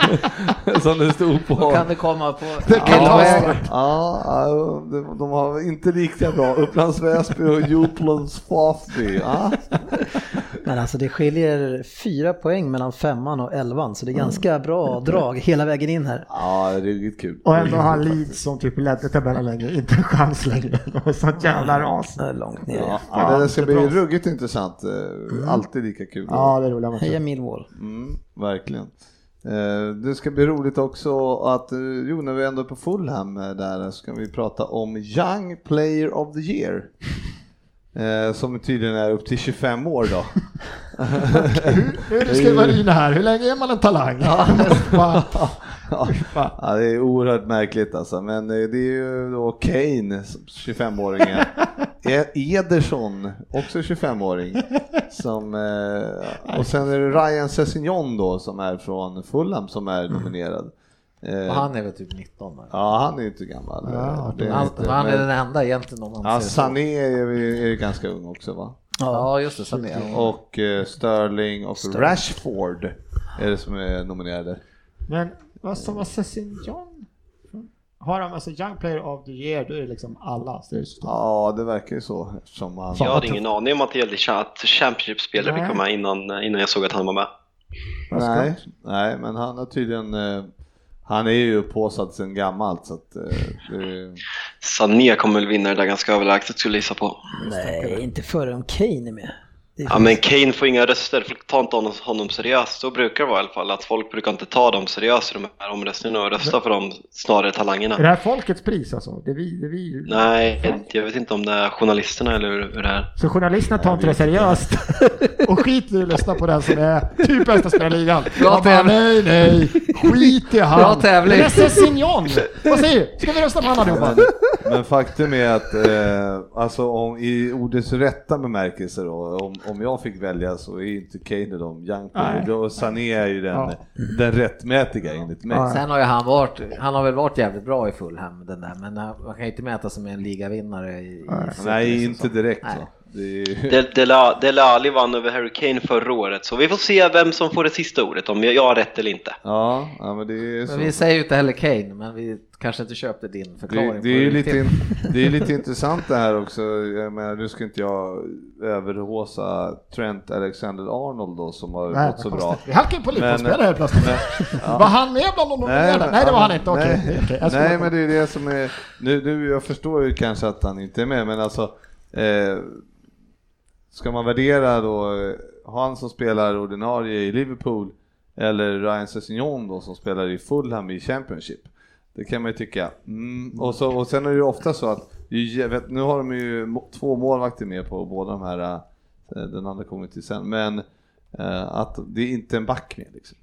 [SPEAKER 1] (laughs) som det stod på.
[SPEAKER 5] Då kan det komma på...
[SPEAKER 2] Det kan
[SPEAKER 1] Ja,
[SPEAKER 2] ta
[SPEAKER 1] ja, ja, de, de har inte lika bra. Upplands Väsby och Joplands Fatby. Ja.
[SPEAKER 4] Men alltså det skiljer fyra poäng mellan femman och elvan så det är ganska bra drag hela vägen in här.
[SPEAKER 1] ja, det är riktigt kul.
[SPEAKER 2] Och ändå har Leeds som typ ledde tabellen längre, inte en chans längre. Sånt jävla ras.
[SPEAKER 4] Det är Långt ner.
[SPEAKER 1] Ja,
[SPEAKER 2] Ja,
[SPEAKER 1] det ska bli
[SPEAKER 2] bra.
[SPEAKER 1] ruggigt intressant. Eh, Alltid lika kul.
[SPEAKER 2] Ja, det är roliga
[SPEAKER 4] Heja. Millwall.
[SPEAKER 1] Mm, verkligen. Eh, Det ska bli roligt också att, eh, jo när vi ändå är på Fulham där så kan vi prata om Young Player of the Year. Eh, Som tydligen är upp till 25 år då.
[SPEAKER 2] Nu är det skrivarina här, hur länge är man en talang? (laughs)
[SPEAKER 1] Ja, det är oerhört märkligt alltså, men eh, det är ju då Kane, 25-åringen. E- Ederson, också 25-åring. Som, eh, och sen är det Ryan Sessignon då som är från Fulham som är nominerad. Eh,
[SPEAKER 5] Och han är väl typ 19 där.
[SPEAKER 1] Ja, han är inte gammal.
[SPEAKER 2] Ja,
[SPEAKER 1] Det är
[SPEAKER 5] Han,
[SPEAKER 1] inte,
[SPEAKER 5] han är
[SPEAKER 1] men-
[SPEAKER 5] den enda egentligen om man
[SPEAKER 1] Ja. Sané är, ju- är ju ganska ung också va?
[SPEAKER 5] Ja, just det. Sané.
[SPEAKER 1] Och eh, Sterling och Rashford är det som är nominerade.
[SPEAKER 2] Men vad som var Sessignon? Har de alltså Young Player of the Year, då är det liksom alla. Så det.
[SPEAKER 1] Ja, det verkar ju så. Som han...
[SPEAKER 3] Jag hade ingen aning om att det gällde cha- att Championship-spelare fick med innan, innan jag såg att han var med.
[SPEAKER 1] Nej, nej, men han har tydligen, eh, han är ju påsatt sedan gammalt så att eh, det,
[SPEAKER 3] Sané kommer väl vinna det där ganska överlägset skulle jag gissa på.
[SPEAKER 4] Nej, inte förrän Kane är med.
[SPEAKER 3] Ja men Kane får inga röster, folk tar inte honom, honom seriöst. Så brukar det vara i alla fall, att folk brukar inte ta dem seriöst i de här omröstningarna och rösta för dem snarare talangerna.
[SPEAKER 2] Är det här folkets pris alltså? Det vi, det vi.
[SPEAKER 3] Nej, jag vet inte om det är journalisterna eller hur, hur det är.
[SPEAKER 2] Så journalisterna tar inte det seriöst (laughs) och skiter i att lyssna på den som är typ bästa spelaren i ligan.
[SPEAKER 5] Bra tävling.
[SPEAKER 2] nej, nej, skit i han.
[SPEAKER 5] Bra tävling.
[SPEAKER 2] Sessignon. Vad säger du? Ska vi rösta på honom allihopa?
[SPEAKER 1] Men faktum är att, eh, alltså om, i ordets rätta bemärkelse då, om, om jag fick välja så är inte Kane de
[SPEAKER 2] Nej.
[SPEAKER 1] då Sané är ju den,
[SPEAKER 2] Ja.
[SPEAKER 1] den rättmätiga enligt mig.
[SPEAKER 5] Sen har ju han varit, han har väl varit jävligt bra i Fulham den där, men han- man kan ju inte mäta sig med en ligavinnare i, i
[SPEAKER 1] Nej, inte direkt
[SPEAKER 5] Nej.
[SPEAKER 1] Är, ju-
[SPEAKER 3] Del- vann över Harry Kane förra året, så vi får se vem som får det sista ordet, om jag har rätt eller inte.
[SPEAKER 1] ja, ja, men det är så.
[SPEAKER 5] Men vi säger ju inte heller Kane, men vi kanske inte köpte din förklaring.
[SPEAKER 1] Det, det, är lite, in- det är lite (laughs) intressant det här också. Jag menar, nu ska inte jag överhåsa Trent Alexander-Arnold då som har
[SPEAKER 2] Nej,
[SPEAKER 1] gått så bra.
[SPEAKER 2] Vi halkade in på
[SPEAKER 1] Men-
[SPEAKER 2] Liverpool-spelare helt plötsligt. (laughs) Var han med bland de nominerade? Nej, det var han inte. Okej.
[SPEAKER 1] Nej,
[SPEAKER 2] ska
[SPEAKER 1] nej
[SPEAKER 2] bara-
[SPEAKER 1] men det är det som är, nu, nu jag förstår ju kanske att han inte är med, men alltså eh, ska man värdera då eh, han som spelar ordinarie i Liverpool eller Ryan Sessignon då som spelar i Fulham i Championship? Det kan man ju tycka. Mm. Och, så, och sen är det ju ofta så att, vet, nu har de ju två målvakter med på båda de här, eh, den andra kommer vi till sen, men eh, att det är inte en back med liksom.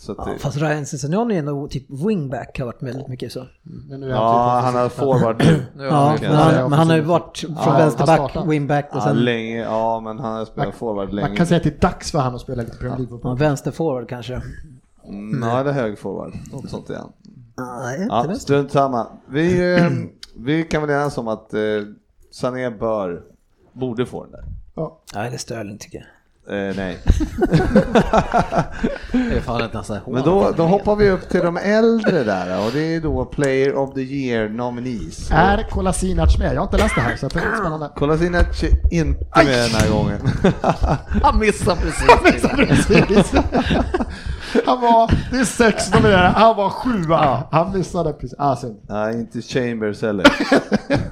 [SPEAKER 1] Så att
[SPEAKER 4] Ja,
[SPEAKER 1] det,
[SPEAKER 4] fast Ryan Sessignon är ändå typ wingback har varit väldigt mycket så.
[SPEAKER 2] Men nu är
[SPEAKER 1] Ja,
[SPEAKER 2] typ
[SPEAKER 1] han har forward nu. (clears throat)
[SPEAKER 4] Ja, men han, men han har ju varit från
[SPEAKER 2] Ja,
[SPEAKER 4] vänsterback, wingback och
[SPEAKER 1] Ja,
[SPEAKER 4] sen
[SPEAKER 1] länge, ja men han har spelat forward
[SPEAKER 2] Man
[SPEAKER 1] länge.
[SPEAKER 2] kan säga att det är dags för han att spela lite Premier
[SPEAKER 4] ja,
[SPEAKER 2] League-fotboll.
[SPEAKER 4] vänsterforward kanske.
[SPEAKER 1] Mm, ja, det är hög forward. Något sånt igen.
[SPEAKER 4] Nej, inte
[SPEAKER 1] Ja,
[SPEAKER 4] vänster.
[SPEAKER 1] strunt samma. Vi, eh, vi kan väl enas om att eh, Sané bör, borde få den där.
[SPEAKER 4] Nej, det är Sterling tycker jag.
[SPEAKER 1] Eh, nej. (laughs)
[SPEAKER 5] Det är fan här
[SPEAKER 1] Men då, då hoppar vi upp till de äldre där och det är då Player of the Year nominees.
[SPEAKER 2] Är Kolasinac med? Jag har inte läst det här så det är spännande.
[SPEAKER 1] Kolasinac är inte med den här gången. (laughs)
[SPEAKER 5] Han missar precis.
[SPEAKER 2] Precis. (laughs) Han var, det är sex nominerade, han var sjua. Han missade precis. Ah,
[SPEAKER 1] nej, inte Chambers heller.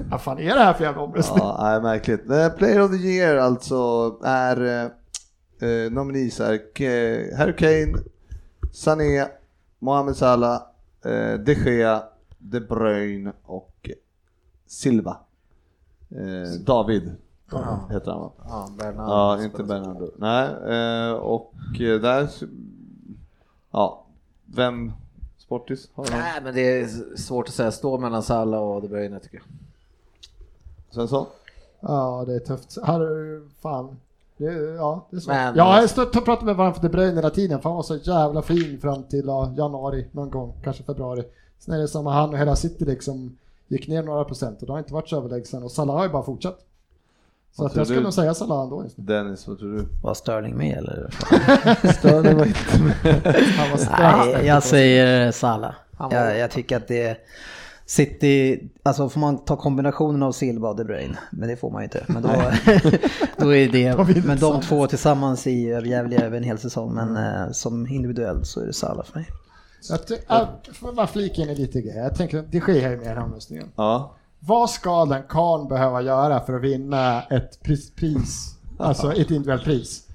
[SPEAKER 2] Vad fan är det här för jävla omröstning?
[SPEAKER 1] Ja, nej, märkligt. Eh, Player of the year alltså är eh, eh, nominees är Ke- Harry Kane, Sané, Mohamed Salah, eh, De Gea, De Bruyne och Silva. Eh, David heter han va?
[SPEAKER 5] Ja, Bernardo
[SPEAKER 1] Ja, inte. Bernardo. Nej, eh, och eh, där, ja, vem, Sportis? Har?
[SPEAKER 5] Nej, men det är svårt att säga. Stå mellan Salah och De Bruyne tycker jag.
[SPEAKER 1] Svensson?
[SPEAKER 2] Ja, det är tufft. Här, fan. Ja, det är svårt.
[SPEAKER 5] Men-
[SPEAKER 2] jag har stått och pratat med varandra för De Bruyne hela tiden, för han var så jävla fin fram till ja, januari någon gång, kanske februari. Sen är det som att han och hela City liksom gick ner några procent och det har inte varit så överlägsen och Salah har ju bara fortsatt. Så att jag skulle
[SPEAKER 1] du?
[SPEAKER 2] nog säga Salah ändå just nu.
[SPEAKER 1] Dennis, vad tror du?
[SPEAKER 4] Var Sterling med eller? (laughs)
[SPEAKER 1] Sterling var inte med. (laughs)
[SPEAKER 2] Han var.
[SPEAKER 4] Nej, jag säger Salah. Jag, jag tycker att det är City, alltså får man ta kombinationen av Silva och De Bruyne, men det får man ju inte. Men då, (laughs) då är det, (laughs)
[SPEAKER 2] De
[SPEAKER 4] men de två tillsammans är jävliga över en hel säsong, men eh, som individuellt så är det Salah för mig.
[SPEAKER 2] Jag ty- äh, får bara flika in i lite grejer. Jag tänker att det sker ju med den här omröstningen.
[SPEAKER 1] Ja.
[SPEAKER 2] Vad ska den karln behöva göra för att vinna ett pris, pris alltså (laughs) ett individuellt pris?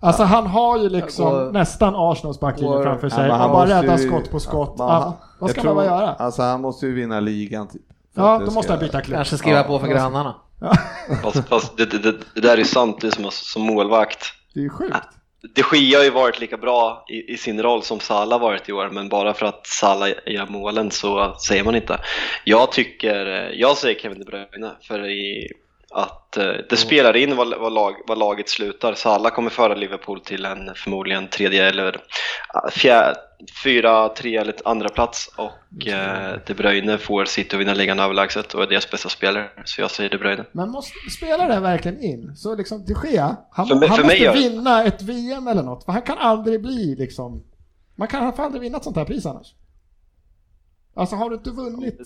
[SPEAKER 2] Alltså han har ju liksom
[SPEAKER 5] Och-
[SPEAKER 2] nästan Arsenals backlinje framför sig. han bara räddar
[SPEAKER 1] ju-
[SPEAKER 2] skott på skott.
[SPEAKER 1] Ja,
[SPEAKER 2] vad ska
[SPEAKER 1] tror-
[SPEAKER 2] göra?
[SPEAKER 1] Alltså han måste ju vinna ligan typ.
[SPEAKER 2] Ja, då måste han byta klubb.
[SPEAKER 5] Kanske skriva
[SPEAKER 1] Ja,
[SPEAKER 5] på för grannarna. (laughs)
[SPEAKER 3] Fast, fast det, det, det, där är ju sant, det är som, som målvakt.
[SPEAKER 2] Det är ju sjukt.
[SPEAKER 3] De Gia har ju varit lika bra i, i sin roll som Salah varit i år, men bara för att Salah gör målen så säger man inte. Jag tycker, eh, jag säger Kevin De Bruyne, för i, att eh, det spelar in vad, vad, lag, vad laget slutar. Salah kommer föra Liverpool till en förmodligen tredje eller ah, fjärde, fyra, tre eller andra plats och eh, De Bruyne får City att vinna ligan överlägset och är deras bästa spelare. Så jag säger De Bruyne.
[SPEAKER 2] Men måste, spelar det verkligen in? Så liksom de Gea, han,
[SPEAKER 3] För mig-
[SPEAKER 2] han
[SPEAKER 3] för mig
[SPEAKER 2] måste
[SPEAKER 3] gör det.
[SPEAKER 2] vinna ett VM eller något. För han kan aldrig bli liksom... Man kan han får aldrig vinna ett sånt här pris annars. Alltså har du inte vunnit...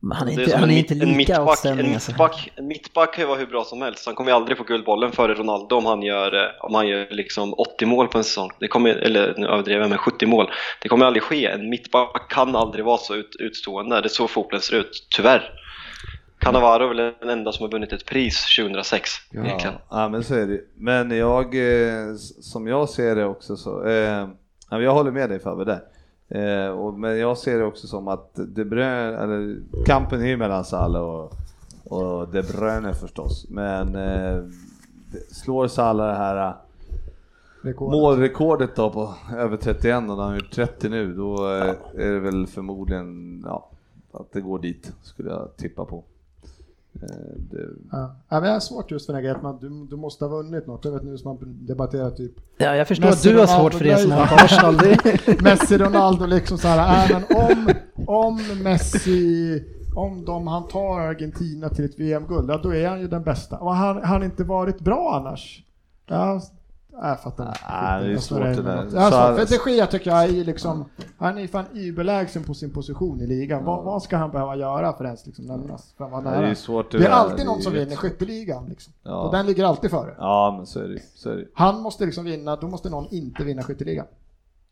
[SPEAKER 4] Men han är
[SPEAKER 3] Det
[SPEAKER 4] inte,
[SPEAKER 3] som
[SPEAKER 4] han är inte
[SPEAKER 3] en
[SPEAKER 4] lika
[SPEAKER 3] mittback, en
[SPEAKER 4] alltså.
[SPEAKER 3] mittback, en mittback kan ju vara hur bra som helst. Han kommer ju aldrig få guldbollen före Ronaldo om han gör, eh, om han gör liksom 80 mål på en säsong. Det kommer, eller nu överdriver jag, men 70 mål. Det kommer aldrig ske. En mittback kan aldrig vara så ut, utstående. Det är så fotbollen ser ut, tyvärr. Cannavaro är väl den enda som har vunnit ett pris 2006 egentligen.
[SPEAKER 1] Ja, men så är det Men jag, eh, som jag ser det också så, eh, ja, men jag håller med dig Fabbe där. Eh, och, men jag ser det också som att De Bruyne, eller kampen är ju mellan Salah och, och De Bruyne förstås. Men eh, slår Salah det här eh,
[SPEAKER 2] rekord?
[SPEAKER 1] målrekordet då på över 31 och han har gjort 30 nu, då eh, är det väl förmodligen ja, att det går dit, skulle jag tippa på. Eh, det,
[SPEAKER 2] Ja. Ja, men jag har svårt just för den här grejen att man, du, du måste ha vunnit något. Jag vet nu som man debatterar typ
[SPEAKER 4] Ja, jag förstår
[SPEAKER 2] Messi,
[SPEAKER 4] att du har svårt för det som har Arsenal.
[SPEAKER 2] Messi, Ronaldo liksom så här, äh, men om, om Messi, om de, han tar Argentina till ett VM-guld, ja, då är han ju den bästa. Och han han inte varit bra annars? Ja, jag fattar inte.
[SPEAKER 1] Nej, det är svårt det där.
[SPEAKER 2] för de tycker jag är liksom, han är fan überlägsen på sin position i ligan. Vad, vad ska han behöva göra för ens liksom nämnas? För att vara
[SPEAKER 1] det är
[SPEAKER 2] nära?
[SPEAKER 1] svårt
[SPEAKER 2] Det är alltid någon som vinner skytteligan liksom.
[SPEAKER 1] Ja.
[SPEAKER 2] Och den ligger alltid före.
[SPEAKER 1] Ja, men så är det så är det.
[SPEAKER 2] Han måste liksom vinna, då måste någon inte vinna skytteligan.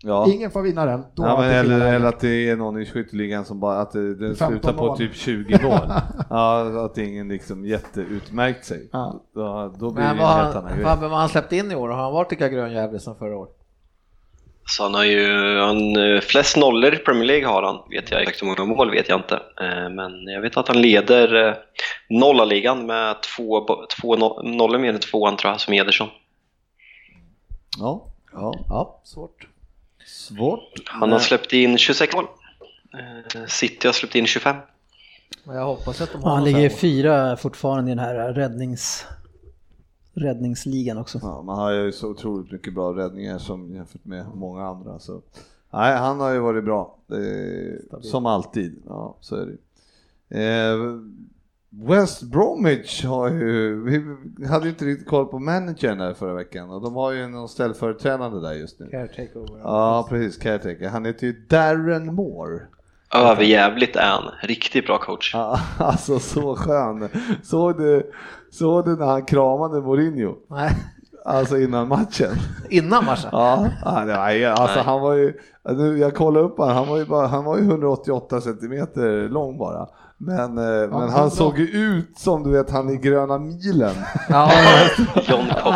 [SPEAKER 1] Ja.
[SPEAKER 2] Ingen får vinna den. Då
[SPEAKER 1] Ja, eller, eller att det är någon i skytteligan som bara, att det, den
[SPEAKER 2] 15
[SPEAKER 1] slutar på
[SPEAKER 2] mål.
[SPEAKER 1] typ 20 mål. (laughs) ja, att ingen liksom jätteutmärkt sig.
[SPEAKER 2] Ja.
[SPEAKER 1] Då, då blir
[SPEAKER 5] Men
[SPEAKER 1] det en helt annan grej.
[SPEAKER 5] Vad har han släppt in i år? Har han varit lika grönjävlig som förra året?
[SPEAKER 3] Så han har ju, han, eh, flest nollor i Premier League har han, vet jag. Exakt hur många mål vet jag inte. Eh, Men jag vet att han leder eh, nollaligan med två, två no- nollor mer än tvåan tror jag, som Ederson.
[SPEAKER 1] Ja, ja.
[SPEAKER 5] Ja, svårt.
[SPEAKER 1] Svårt.
[SPEAKER 3] Han har släppt in 26 mål. Eh, City har släppt in 25.
[SPEAKER 5] Men jag hoppas att de har
[SPEAKER 4] han
[SPEAKER 5] någon
[SPEAKER 4] ligger fyra fortfarande i den här räddnings, räddningsligan också.
[SPEAKER 1] Ja, man har ju så otroligt mycket bra räddningar som jämfört med många andra. Så. Nej, han har ju varit bra. Eh, som alltid. Ja, så är det eh, West Bromwich har ju, vi hade ju inte riktigt koll på managern där förra veckan och de har ju någon ställföreträdande där just nu.
[SPEAKER 5] Caretaker.
[SPEAKER 1] Ja, precis, caretaker. Han heter ju Darren Moore.
[SPEAKER 3] Överjävligt är han. Riktigt bra coach.
[SPEAKER 1] Ja, (laughs) alltså så skön. Såg du, såg du när han kramade Mourinho?
[SPEAKER 5] Nej,
[SPEAKER 1] Alltså innan matchen?
[SPEAKER 5] innan matchen?
[SPEAKER 1] Ja, var- alltså
[SPEAKER 3] Nej.
[SPEAKER 1] han var ju, nu, jag kollade upp honom, han var ju, bara, han var ju 188 centimeter lång bara. Men, eh, men han såg ju ut som du vet han i gröna milen. (laughs)
[SPEAKER 5] Ja,
[SPEAKER 3] John (laughs) Cobb.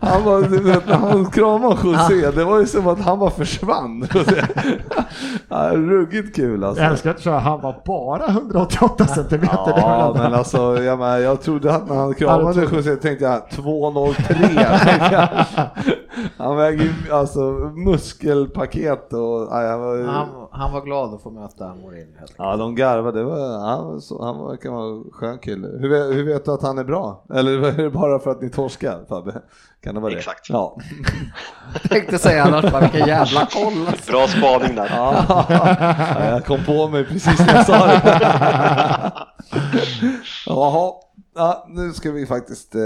[SPEAKER 1] Han var, du vet när han kramade (laughs) José, det var ju som att han bara försvann. Ja, ruggigt kul alltså.
[SPEAKER 2] Jag älskar att köra, han var bara 188 centimeter.
[SPEAKER 1] Ja, men alltså jag, men, jag trodde att när han kramade José tänkte jag 203. tänkte jag. Han väger ju alltså muskelpaket och... Ja, jag var,
[SPEAKER 5] Han, var glad att få möta Mourinho
[SPEAKER 1] ja, de garvade. Var, han, så- han verkar vara en skön kille. Hur, vet- hur vet du att han är bra? Eller (laughs) är det bara för att ni torskar Fabbe? Kan det vara det?
[SPEAKER 3] Exakt.
[SPEAKER 1] Ja. (laughs)
[SPEAKER 5] Jag tänkte säga annars bara vilken jävla koll. (laughs)
[SPEAKER 3] Bra spaning där.
[SPEAKER 1] Ja, jag kom på mig precis när jag sa det. Jaha, ja, nu ska vi faktiskt eh,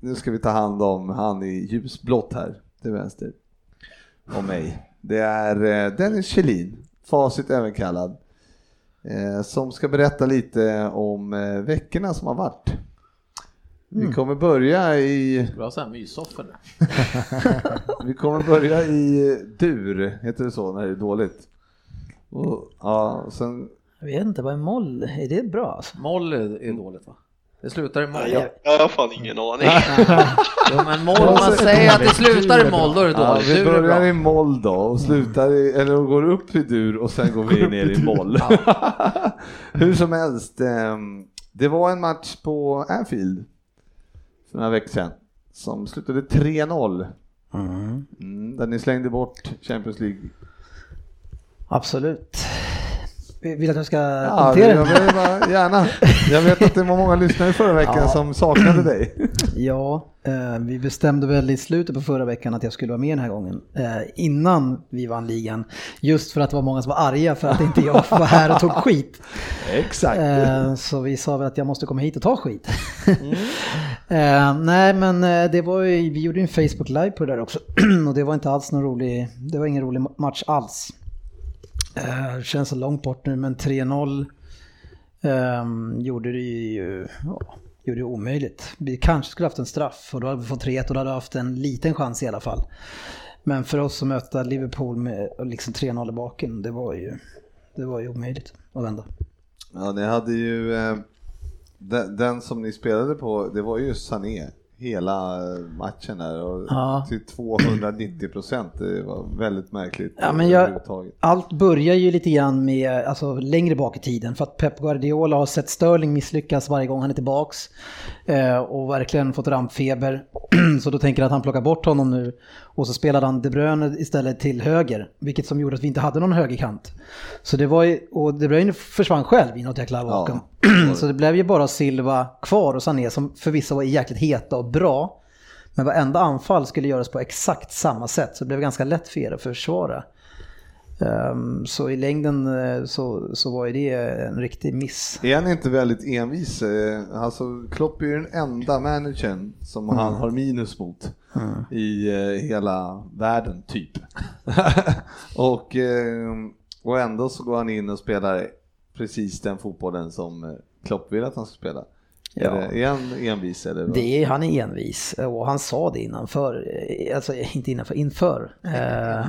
[SPEAKER 1] nu ska vi ta hand om han i ljusblått här till vänster. Och mig. Det är eh, Dennis Kjellin, Facit även kallad, eh, som ska berätta lite om eh, veckorna som har varit. Vi kommer börja i
[SPEAKER 5] Bra såhär myssoffor (laughs)
[SPEAKER 1] vi kommer börja i dur, heter det så när det är dåligt? Och, ja, sen,
[SPEAKER 4] Jag vet inte, vad är moll? Är det bra alltså?
[SPEAKER 5] Moll är, är dåligt va? Det slutar i moll.
[SPEAKER 3] Jag, jag har fan ingen aning.
[SPEAKER 5] Jo (laughs) men moll, man säger att det slutar i moll, då är det
[SPEAKER 1] ja,
[SPEAKER 5] dåligt.
[SPEAKER 1] vi
[SPEAKER 5] Dur är
[SPEAKER 1] börjar
[SPEAKER 5] bra.
[SPEAKER 1] i moll då och slutar i, eller går upp i dur och sen går vi ner i moll. (laughs) Hur som helst, ehm, det var en match på Anfield för några veckor sedan som slutade 3-0. Mm, där ni slängde bort Champions League.
[SPEAKER 4] Absolut. Vill att jag ska
[SPEAKER 1] Ja,
[SPEAKER 4] kommentera
[SPEAKER 1] jag vill bara, gärna. Jag vet att det var många lyssnare förra (laughs) veckan
[SPEAKER 4] Ja.
[SPEAKER 1] som saknade dig. (laughs)
[SPEAKER 4] Ja, eh, vi bestämde väl i slutet på förra veckan att jag skulle vara med den här gången. Eh, innan vi vann ligan. Just för att det var många som var arga för att inte jag var här och tog (laughs) skit.
[SPEAKER 1] Exakt.
[SPEAKER 4] Eh, så vi sa väl att jag måste komma hit och ta skit. eh, nej men det var ju, vi gjorde en Facebook live på det där också. (clears throat) och det var inte alls någon rolig, det var ingen rolig match alls. Eh, känns så långt bort nu men 3-0 ehm, gjorde det ju ja, gjorde det omöjligt. Vi kanske skulle haft en straff och då hade vi fått 3-1 och då hade vi haft en liten chans i alla fall. Men för oss att möta Liverpool med liksom 3-0 i baken, det var ju, det var ju omöjligt att vända.
[SPEAKER 1] Ja, ni hade ju eh, den, den som ni spelade på, det var ju Sané hela eh, matchen där och
[SPEAKER 4] Ja.
[SPEAKER 1] till 290 procent. Det var väldigt märkligt
[SPEAKER 4] Ja, men jag-
[SPEAKER 1] överhuvudtaget.
[SPEAKER 4] Allt börjar ju lite grann med, alltså längre bak i tiden, för att Pep Guardiola har sett Sterling misslyckas varje gång han är tillbaks eh, och verkligen fått rampfeber. (clears throat) så då tänker jag att han plockar bort honom nu och så spelade han De Bruyne istället till höger, vilket som gjorde att vi inte hade någon högerkant. Så det var ju, och De Bruyne försvann själv i något jäkla vakuum. Så det blev ju bara Silva kvar och Sané som förvisso var jäkligt heta och bra. Men varenda anfall skulle göras på exakt samma sätt så det blev ganska lätt för er att försvara. Ehm, så i längden eh, så, så var ju det en riktig miss.
[SPEAKER 1] Är han inte väldigt envis? Eh, Alltså, Klopp är ju den enda managern som han har minus mot i eh, hela världen, typ. (laughs) och, eh, och ändå så går han in och spelar precis den fotbollen som eh, Klopp vill att han ska spela.
[SPEAKER 4] Ja.
[SPEAKER 1] Är, det, är han envis eller? vad?
[SPEAKER 4] Det är, han är envis och han sa det innanför, eh, alltså (laughs) inte innanför, inför. Eh,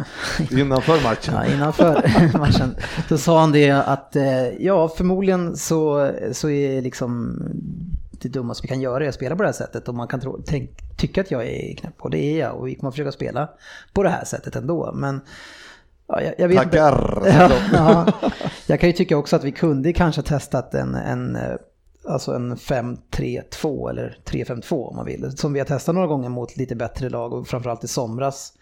[SPEAKER 4] (laughs)
[SPEAKER 1] Innanför matchen?
[SPEAKER 4] Ja, innanför (laughs) matchen. Då sa han det att eh, ja, förmodligen så, så är liksom det dummaste vi kan göra är att spela på det här sättet och man kan tro, tänk, tycka att jag är knäpp och det är jag och vi kommer försöka spela på det här sättet ändå. Men ja, jag, jag vet inte.
[SPEAKER 1] Tackar! (laughs)
[SPEAKER 4] Ja, ja. Jag kan ju tycka också att vi kunde kanske testat en, en, eh, alltså en 5-3-2 eller 3-5-2 om man vill. Som vi har testat några gånger mot lite bättre lag och framförallt i somras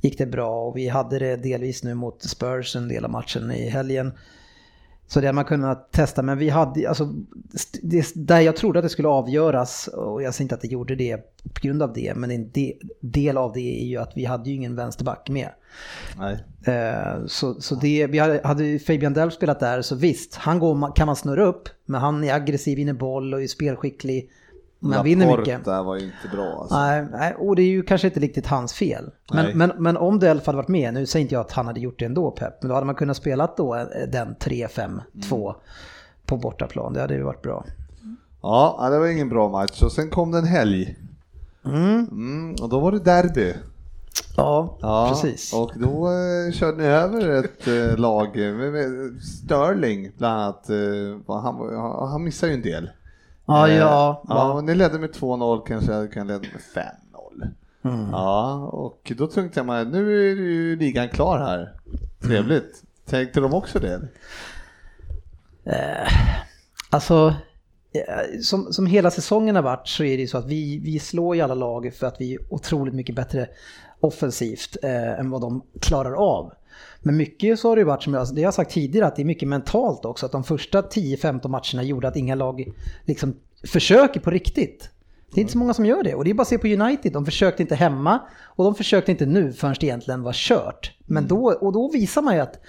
[SPEAKER 4] gick det bra och vi hade det delvis nu mot Spurs en del av matchen i helgen. Så det hade man kunnat testa, men vi hade, alltså, det, där jag trodde att det skulle avgöras, och jag säger inte att det gjorde det på grund av det, men en de, del av det är ju att vi hade ju ingen vänsterback med.
[SPEAKER 1] Nej.
[SPEAKER 4] Eh, Så, så det, vi hade, hade Fabian Delf spelat där så visst, han går, kan man snurra upp, men han är aggressiv, vinner boll och är spelskicklig. Man vinner mycket.
[SPEAKER 1] var ju inte bra alltså.
[SPEAKER 4] Nej, nej, och det är ju kanske inte riktigt hans fel. Men, men, men om Delf hade varit med, nu säger inte jag att han hade gjort det ändå Pep, men då hade man kunnat spela då eh, den 3-5-2 på bortaplan. Det hade ju varit bra.
[SPEAKER 1] Ja, det var ingen bra match och sen kom det en helg. Mm, och då var det derby.
[SPEAKER 4] Ja,
[SPEAKER 1] Ja,
[SPEAKER 4] precis.
[SPEAKER 1] Och då eh, körde ni över ett eh, lag, eh, Sterling bland annat, eh, han, han missade ju en del.
[SPEAKER 4] Ja,
[SPEAKER 1] Eh,
[SPEAKER 4] ja.
[SPEAKER 1] ja och ni ledde med 2-0, kanske hade kunnat leda med 5-0.
[SPEAKER 4] Mm.
[SPEAKER 1] Ja, och då tänkte jag mig, nu är ju ligan klar här. Trevligt. Tänkte de också det?
[SPEAKER 4] Eh, alltså, eh, som, som hela säsongen har varit så är det ju så att vi, vi slår ju alla lag för att vi är otroligt mycket bättre offensivt eh, än vad de klarar av. Men mycket så har det varit som jag, det jag har sagt tidigare att det är mycket mentalt också. Att de första 10-15 matcherna gjorde att inga lag liksom försöker på riktigt. Det är inte så många som gör det och det är bara att se på United. De försökte inte hemma och de försökte inte nu förrän det egentligen var kört. Men då, och då visar man ju att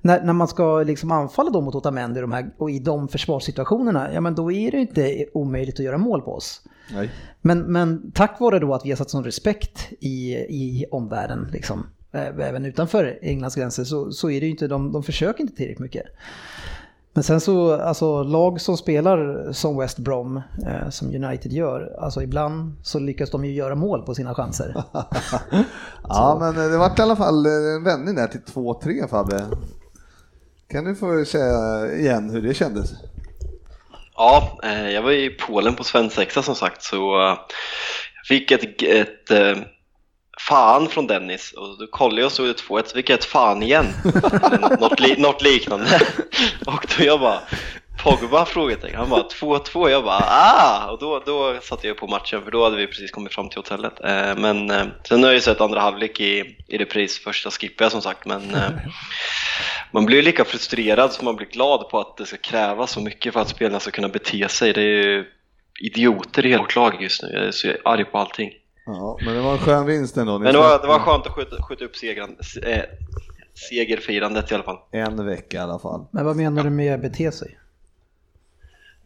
[SPEAKER 4] när, när man ska liksom anfalla dem mot Otamendi de här, och i de försvarssituationerna, ja men då är det inte omöjligt att göra mål på oss.
[SPEAKER 1] Nej.
[SPEAKER 4] Men, men tack vare då att vi har satt sån respekt i, i omvärlden, liksom, även utanför Englands gränser, så, så är det ju inte, de, de försöker inte tillräckligt mycket. Men sen så, alltså lag som spelar som West Brom, eh, som United gör, alltså ibland så lyckas de ju göra mål på sina chanser. (laughs)
[SPEAKER 1] ja, men det var i alla fall en vändning där till 2-3 Fabbe. Kan du få säga igen hur det kändes?
[SPEAKER 3] Ja, eh, jag var i Polen på svensexa som sagt så eh, jag fick ett, ett eh, fan från Dennis och då kollade jag och såg det 2-1 så fick jag ett fan igen. Något, li något liknande. (laughs) Och då jag bara Pogba? Frågetecken. Han bara 2-2. Jag bara ah! Och då, då satte jag på matchen för då hade vi precis kommit fram till hotellet. Eh, men eh, sen har jag ju sett andra halvlek i, i repris. Första skippade jag som sagt men eh, man blir ju lika frustrerad som man blir glad på att det ska krävas så mycket för att spelarna ska kunna bete sig. Det är ju idioter i hela vårt lag just nu. Jag är så arg på allting.
[SPEAKER 1] Ja, men det var en skön vinst ändå. Ni
[SPEAKER 3] Men det var, det var skönt att skjuta, skjuta upp segran, eh, segerfirandet i alla fall.
[SPEAKER 1] En vecka i alla fall.
[SPEAKER 4] Men vad menar du med bete sig?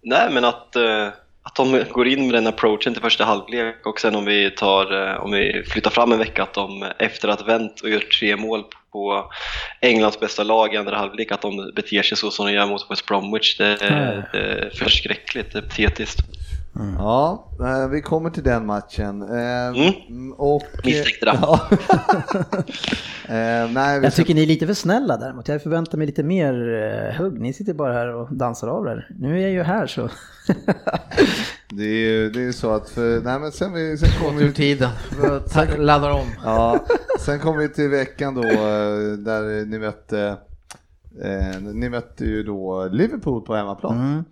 [SPEAKER 3] Nej, men att, eh, att de går in med den approachen till första halvlek och sen om vi, tar, eh, om vi flyttar fram en vecka att de efter att ha vänt och gjort tre mål på Englands bästa lag i andra halvlek att de beter sig så som de gör mot West Bromwich. Det är, det är förskräckligt, det är patetiskt.
[SPEAKER 1] Ja, eh, vi kommer till den matchen. Eh,
[SPEAKER 3] Mm.
[SPEAKER 1] Och,
[SPEAKER 3] Misstänkte det. (laughs)
[SPEAKER 1] Ja. Eh, nej,
[SPEAKER 4] Jag
[SPEAKER 1] ska-
[SPEAKER 4] tycker ni är lite för snälla däremot. Jag förväntar mig lite mer hugg. Ni sitter bara här och dansar av er. Nu är jag ju här så. (laughs)
[SPEAKER 1] det är ju det är så att, för, nej men sen, vi, sen kommer vi,
[SPEAKER 5] tiden. (laughs) Ta- Laddar om.
[SPEAKER 1] ja, sen kom vi till veckan då där ni mötte, eh, ni mötte ju då Liverpool på hemmaplan.
[SPEAKER 4] Mm.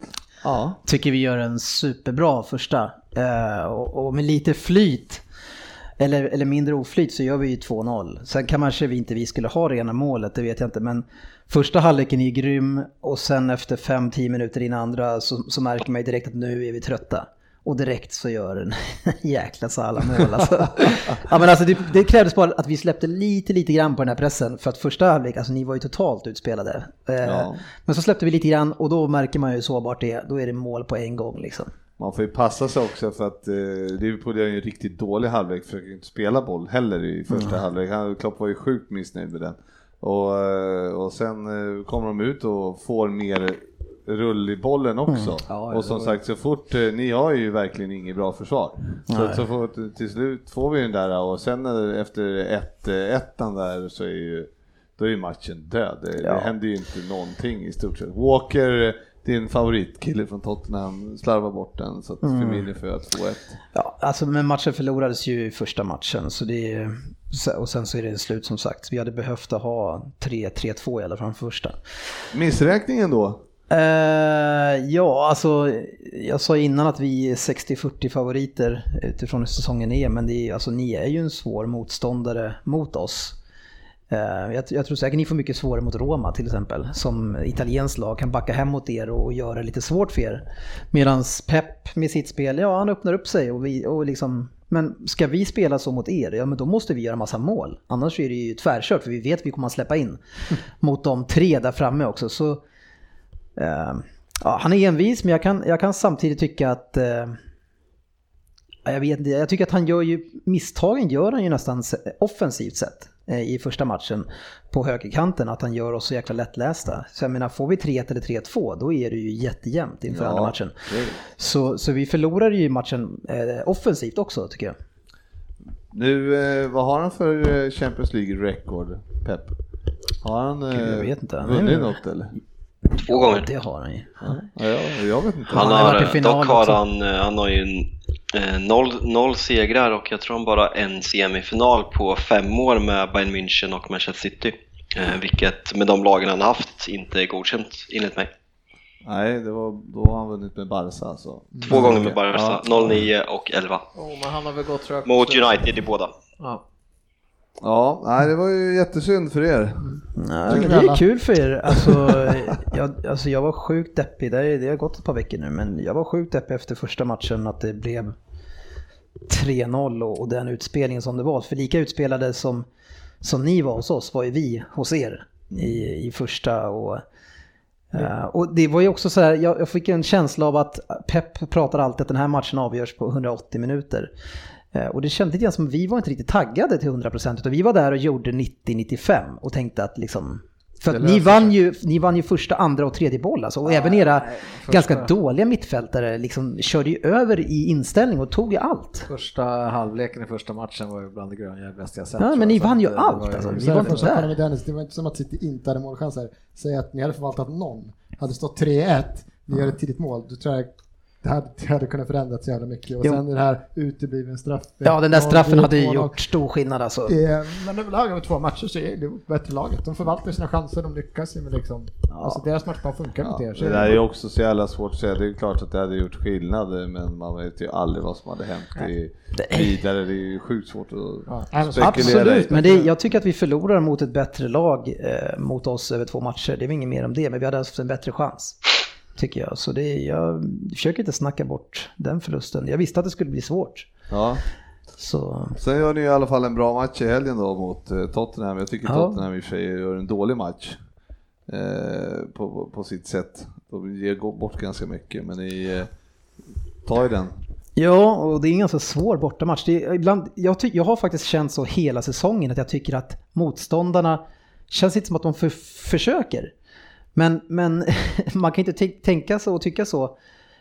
[SPEAKER 1] Ja,
[SPEAKER 4] Tycker vi gör en superbra första. Eh, och, och med lite flyt, eller, eller mindre oflyt, så gör vi ju 2-0. Sen kanske vi inte vi skulle ha rena målet, det vet jag inte. Men första halvleken är ju grym och sen efter 5-10 minuter in andra så, så märker man ju direkt att nu är vi trötta. Och direkt så gör en (laughs) jäkla Salah mål alltså. ja, men alltså det, det krävdes bara att vi släppte lite, lite grann på den här pressen. För att första halvlek, alltså ni var ju totalt utspelade. Eh,
[SPEAKER 1] Ja.
[SPEAKER 4] Men så släppte vi lite grann och då märker man ju hur sårbart det är. Då är det mål på en gång liksom.
[SPEAKER 1] man får ju passa sig också för att eh, Liverpool gör ju en riktigt dålig halvlek, försöker inte spela boll heller i första
[SPEAKER 4] Mm.
[SPEAKER 1] halvlek. Han, Klopp var ju sjukt missnöjd med den. Och, eh, och sen eh, kommer de ut och får mer rull i bollen också.
[SPEAKER 4] Mm. Ja,
[SPEAKER 1] och som sagt så fort, eh, ni har ju verkligen inget bra försvar. Så, så får, till slut får vi den där och sen eh, efter ett, eh, ettan där så är ju då är ju matchen död. Det,
[SPEAKER 4] Ja.
[SPEAKER 1] det händer ju inte någonting i stort sett. Walker, din favoritkille från Tottenham, slarvar bort den så att
[SPEAKER 4] Mm.
[SPEAKER 1] Firmino får göra 2-1.
[SPEAKER 4] Ja, alltså men matchen förlorades ju i första matchen. Så det är, och sen så är det slut som sagt. Vi hade behövt ha 3-3-2 i alla fall från första.
[SPEAKER 1] Missräkningen då?
[SPEAKER 4] Eh, ja, alltså jag sa innan att vi är 60-40 favoriter utifrån hur säsongen är, men det är, alltså, ni är ju en svår motståndare mot oss. Eh, jag, jag tror säkert ni får mycket svårare mot Roma till exempel, som italienskt lag kan backa hem mot er och, och göra det lite svårt för er. Medan Pep med sitt spel, ja han öppnar upp sig och, vi, och liksom men ska vi spela så mot er, ja men då måste vi göra massa mål. Annars är det ju tvärkört för vi vet att vi kommer att släppa in mot de tre där framme också. Så ja, han är envis men jag kan, jag kan samtidigt tycka att eh, ja, jag vet inte, jag tycker att han gör ju, misstagen gör han ju nästan offensivt sett eh, i första matchen på högerkanten, att han gör oss så jäkla lättlästa. Så jag menar, får vi 3-1 eller 3-2 då är det ju jättejämnt inför
[SPEAKER 1] Ja,
[SPEAKER 4] andra matchen. Så, så vi förlorar ju matchen eh, offensivt också tycker jag.
[SPEAKER 1] Nu, eh, vad har han för eh, Champions League-rekord, Pep? Har han eh,
[SPEAKER 4] Gud, jag vet inte.
[SPEAKER 1] Vunnit något eller?
[SPEAKER 3] Två gånger.
[SPEAKER 4] Det har han ju.
[SPEAKER 1] Ja, jag, jag vet inte.
[SPEAKER 3] Han
[SPEAKER 4] Han har
[SPEAKER 3] har,
[SPEAKER 4] final
[SPEAKER 3] dock har
[SPEAKER 4] också.
[SPEAKER 3] han, eh, han har ju en, eh, noll, noll segrar och jag tror han bara en semifinal på fem år med Bayern München och Manchester City. Eh, vilket med de lagen han har haft inte är godkänt enligt mig.
[SPEAKER 1] Nej, det var, då har han vunnit med Barca alltså.
[SPEAKER 3] Två gånger med Barca,
[SPEAKER 1] Ja.
[SPEAKER 3] 09 och 11.
[SPEAKER 5] Oh, men han har väl gått.
[SPEAKER 3] Mot United i båda.
[SPEAKER 5] Ja.
[SPEAKER 1] Ja, nej, det var ju jättesynd för er.
[SPEAKER 4] Nej, det är kul för er. Alltså jag, alltså jag var sjukt deppig, det, är- det har gått ett par veckor nu, men jag var sjukt deppig efter första matchen att det blev 3-0 och, och den utspelningen som det var. För lika utspelade som, som ni var hos oss var ju vi hos er i, i första. Och, eh, och det var ju också så här, jag, jag fick en känsla av att Pep pratar alltid att den här matchen avgörs på 180 minuter. Eh, Och det kändes lite som att vi var inte riktigt taggade till 100% utan vi var där och gjorde 90-95 och tänkte att liksom för att ni vann, ju, ni vann ju första, andra och tredje boll alltså. Och även era
[SPEAKER 5] första-
[SPEAKER 4] ganska dåliga mittfältare liksom körde ju över i inställning och tog ju allt.
[SPEAKER 5] Första halvleken i första matchen var ju bland det grönjävligaste jag sett.
[SPEAKER 4] Ja, men
[SPEAKER 5] jag.
[SPEAKER 4] ni vann ju
[SPEAKER 5] det- det
[SPEAKER 4] allt,
[SPEAKER 5] var ju-
[SPEAKER 4] alltså. Vi
[SPEAKER 2] Så
[SPEAKER 4] var inte där.
[SPEAKER 2] Dennis, det var inte som att City inte hade målchanser. Säg att ni hade förvaltat någon. Hade stått 3-1, ni gör ett tidigt mål, då tror jag det hade, det hade kunnat förändras så jävla mycket. Och
[SPEAKER 4] Jo.
[SPEAKER 2] sen det här utebliven straff.
[SPEAKER 4] Ja, den där
[SPEAKER 2] Ja,
[SPEAKER 4] straffen hade ju gjort stor skillnad alltså.
[SPEAKER 2] Eh, Men överlag över två matcher så är det bättre laget. De förvaltar sina chanser, de lyckas ju med liksom. Alltså deras matchplan funkar mot er. så
[SPEAKER 1] Det
[SPEAKER 2] är
[SPEAKER 1] där är ju också så jävla svårt att säga. Det är klart att det hade gjort skillnad, men man vet ju aldrig vad som hade hänt i vidare. Det är ju sjukt svårt att
[SPEAKER 2] Ja,
[SPEAKER 1] spekulera i.
[SPEAKER 4] Absolut, men det, jag tycker att vi förlorar mot ett bättre lag eh, mot oss över två matcher. Det är väl inget mer om det, men vi hade haft en bättre chans. Tycker jag. Så det, jag försöker inte snacka bort den förlusten. Jag visste att det skulle bli svårt.
[SPEAKER 1] Ja.
[SPEAKER 4] Så
[SPEAKER 1] Sen gör ni i alla fall en bra match i helgen då mot eh, Tottenham. Jag tycker
[SPEAKER 4] Ja.
[SPEAKER 1] Tottenham i och för sig gör en dålig match eh, på, på sitt sätt. De ger bort ganska mycket, men ni eh, tar ju den.
[SPEAKER 4] Ja, och det är en ganska svår bortamatch. Det är, ibland, jag, ty, jag har faktiskt känt så hela säsongen att jag tycker att motståndarna känns inte som att de för, försöker. Men, men (laughs) man kan inte tänk- tänka så och tycka så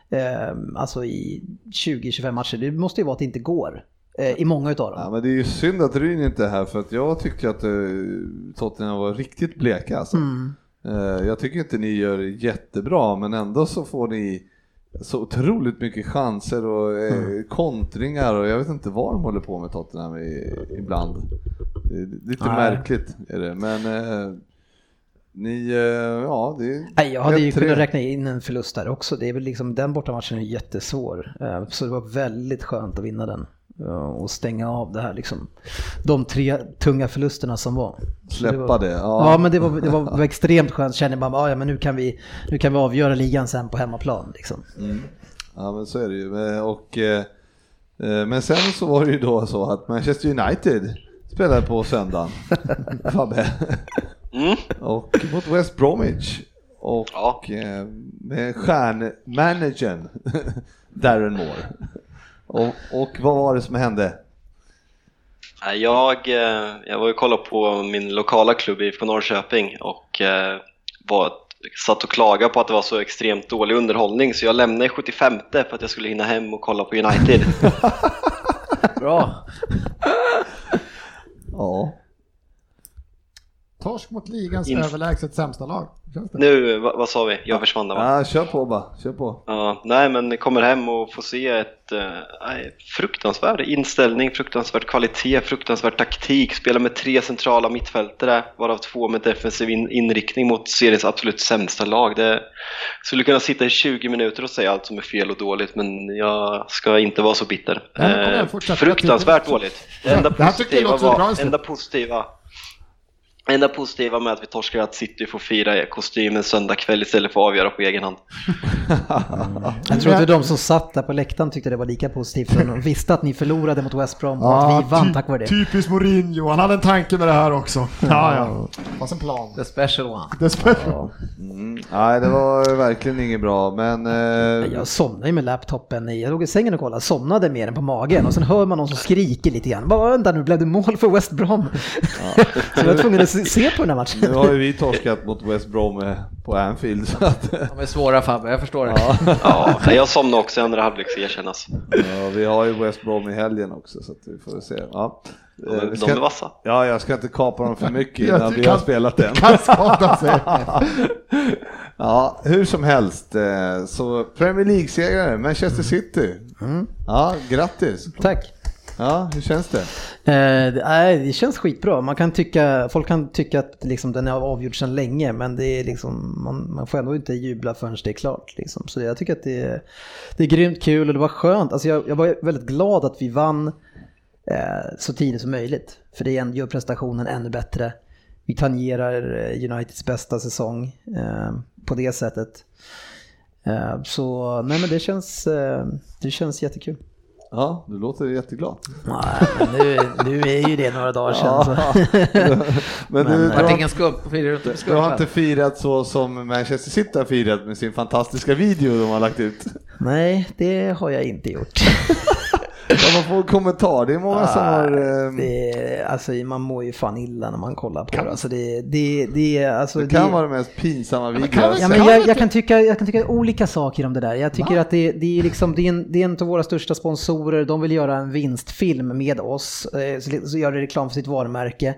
[SPEAKER 4] eh, alltså i 20-25 matcher. Det måste ju vara att det inte går eh, i många utav dem.
[SPEAKER 1] Ja, men det är ju synd att Ryn inte är här för att jag tycker att eh, Tottenham var riktigt bleka alltså.
[SPEAKER 4] Mm.
[SPEAKER 1] Eh, jag tycker inte ni gör jättebra men ändå så får ni så otroligt mycket chanser och
[SPEAKER 4] Mm.
[SPEAKER 1] kontringar och jag vet inte vad de håller på med Tottenham ibland. Lite
[SPEAKER 4] Nej.
[SPEAKER 1] märkligt är det men ni, eh, ja det
[SPEAKER 4] Nej, jag hade ju
[SPEAKER 1] 1-3.
[SPEAKER 4] kunnat räkna in en förlust där också. Det är väl liksom, den bortamatchen är jättesvår. Eh, Så det var väldigt skönt att vinna den. eh, Och stänga av det här liksom. De tre tunga förlusterna som var.
[SPEAKER 1] Släppa
[SPEAKER 4] var,
[SPEAKER 1] det, ja.
[SPEAKER 4] Ja, men det var, det var, extremt skönt. Känner man bara, "Ah, ja men nu kan, vi, nu kan vi avgöra ligan sen på hemmaplan liksom.
[SPEAKER 1] Ja men så är det ju. Och, men sen så var det ju då så att Manchester United spelade på söndagen. (laughs) Fabbe.
[SPEAKER 3] Mm.
[SPEAKER 1] Och mot West Bromwich. Och
[SPEAKER 3] Ja.
[SPEAKER 1] eh, med stjärnmanagern (laughs) Darren Moore. Och, och vad var det som hände?
[SPEAKER 3] Jag, eh, jag var ju och kollade på min lokala klubb IFK Norrköping och eh, var, satt och klagade på att det var så extremt dålig underhållning så jag lämnade i 75 för att jag skulle hinna hem och kolla på United. (laughs)
[SPEAKER 5] Bra.
[SPEAKER 1] Ja.
[SPEAKER 2] Torsk mot ligans
[SPEAKER 3] In-
[SPEAKER 2] överlägset sämsta lag.
[SPEAKER 3] Nu, vad, vad sa vi? Jag försvann där va?
[SPEAKER 1] ja, kör på bara, kör på.
[SPEAKER 3] Ja, nej men kommer hem och får se ett eh, fruktansvärd inställning, fruktansvärd kvalitet, fruktansvärd taktik. Spelar med tre centrala mittfältare, varav två med defensiv in, inriktning mot seriens absolut sämsta lag. Det skulle kunna sitta i 20 minuter och säga allt som är fel och dåligt, men jag ska inte vara så bitter.
[SPEAKER 2] Nej,
[SPEAKER 3] Eh, fruktansvärt dåligt. Det enda positiva, var, enda positiva Enda positiva med att vi torskar är att City får fira kostymen söndag kväll istället för att avgöra på egen hand. (laughs)
[SPEAKER 4] Jag tror inte de som satt där på läktaren tyckte det var lika positivt. För de visste att ni förlorade mot West Brom och att vi vann tack vare det.
[SPEAKER 2] Typiskt Mourinho, han hade en tanke med det här också. Ja, ja. Det fanns en plan.
[SPEAKER 5] The special one.
[SPEAKER 2] Dessbättre.
[SPEAKER 4] Ja.
[SPEAKER 1] Mm. Nej, det var verkligen inget bra, men... Eh,
[SPEAKER 4] Jag somnade ju med laptopen i, jag låg i sängen och kollade, somnade med den på magen och sen hör man någon som skriker lite grann. Bara vänta nu, blev det mål för West Brom? (laughs) så jag var tvungen att (laughs) se på den här matchen.
[SPEAKER 1] nu har ju vi torskat mot West Brom eh, på Anfield. Så att,
[SPEAKER 5] De är svåra Fabbe, jag förstår det.
[SPEAKER 3] Ja, (laughs) nej, jag somnade också i andra halvlek ska erkännas.
[SPEAKER 1] ja, vi har ju West Brom i helgen också, så att vi får se. Ja.
[SPEAKER 3] De,
[SPEAKER 1] Eh,
[SPEAKER 3] är-
[SPEAKER 1] vi
[SPEAKER 3] de är
[SPEAKER 1] ska,
[SPEAKER 3] vassa.
[SPEAKER 1] ja, jag ska inte kapa dem för mycket (laughs)
[SPEAKER 2] Ja,
[SPEAKER 1] innan vi har
[SPEAKER 2] kan-
[SPEAKER 1] spelat den.
[SPEAKER 2] Kan skada sig.
[SPEAKER 1] Ja, hur som helst, eh, så Premier League-segrare, Manchester City. Ja, grattis.
[SPEAKER 4] Tack.
[SPEAKER 1] Ja, hur känns det?
[SPEAKER 4] Eh, det, känns skitbra. Man kan tycka, folk kan tycka att liksom, den är avgjord sedan länge men det är liksom, man, man får ändå inte jubla förrän det är klart. Liksom. Så jag tycker att det är, det är grymt kul och det var skönt. Alltså jag, jag var väldigt glad att vi vann eh, så tidigt som möjligt. För det gör prestationen ännu bättre. Vi tangerar eh, Uniteds bästa säsong eh, på det sättet. Eh, så nej men det känns, eh, det känns jättekul.
[SPEAKER 1] Ja, du låter jätteglad.
[SPEAKER 4] Men nu, nu är ju det några dagar sedan. Så. (laughs)
[SPEAKER 1] Men,
[SPEAKER 4] Men,
[SPEAKER 1] du,
[SPEAKER 4] eh,
[SPEAKER 1] du, har,
[SPEAKER 5] ingen skump, du
[SPEAKER 1] har inte firat så som Manchester City har firat med sin fantastiska video de har lagt ut.
[SPEAKER 4] Nej, det har jag inte gjort. (laughs)
[SPEAKER 1] Ja, man får en kommentar, det är många som har... eh,
[SPEAKER 4] Det, alltså, man mår ju fan illa när man kollar på det. Alltså, det, det, det, alltså,
[SPEAKER 1] Det kan
[SPEAKER 4] det,
[SPEAKER 1] vara den mest pinsamma videon
[SPEAKER 2] kan
[SPEAKER 4] Ja,
[SPEAKER 1] sett.
[SPEAKER 4] men
[SPEAKER 2] Kan
[SPEAKER 4] jag, jag, kan tycka, jag kan tycka olika saker om det där. Jag tycker att det, det, är liksom, det, är en, det är en av våra största sponsorer, de vill göra en vinstfilm med oss, eh, så, så gör det reklam för sitt varumärke.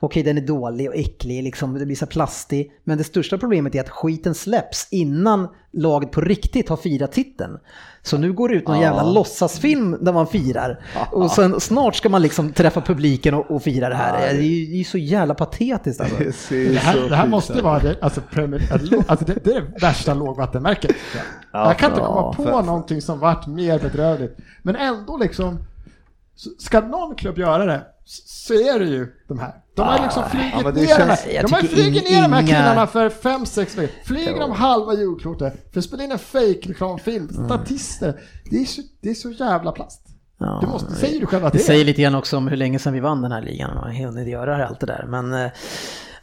[SPEAKER 4] Okej, den är dålig och äcklig, liksom, det blir så plastig. Men det största problemet är att skiten släpps innan laget på riktigt har firat titeln. Så nu går det ut någon jävla låtsasfilm där man firar. Och sen snart ska man liksom träffa publiken och, och fira det här. Det är ju det är ju så jävla patetiskt alltså. (laughs)
[SPEAKER 1] Det
[SPEAKER 2] Det här, det här måste vara det, alltså, Premier, alltså det, det är det värsta lågvattenmärket. jag kan inte komma på
[SPEAKER 1] för-
[SPEAKER 2] någonting som varit mer bedrövligt. Men ändå liksom, ska någon klubb göra det så- är det ju de här. De har liksom flugit
[SPEAKER 1] ja, det
[SPEAKER 2] ner,
[SPEAKER 1] känns-
[SPEAKER 2] de här, de har flugit ner de här
[SPEAKER 4] inga-
[SPEAKER 2] killarna för fem sex veckor. Flyger
[SPEAKER 4] Jo.
[SPEAKER 2] de halva jordklotet för att spela in en fake-reklamfilm,
[SPEAKER 4] Mm.
[SPEAKER 2] statister. Det är, så, det är så jävla plast.
[SPEAKER 4] Ja,
[SPEAKER 2] Du måste, säger du själv att
[SPEAKER 4] Det
[SPEAKER 2] det är.
[SPEAKER 4] säger lite grann också om hur länge sedan vi vann den här ligan. Har hunnit göra allt det där. Men, eh,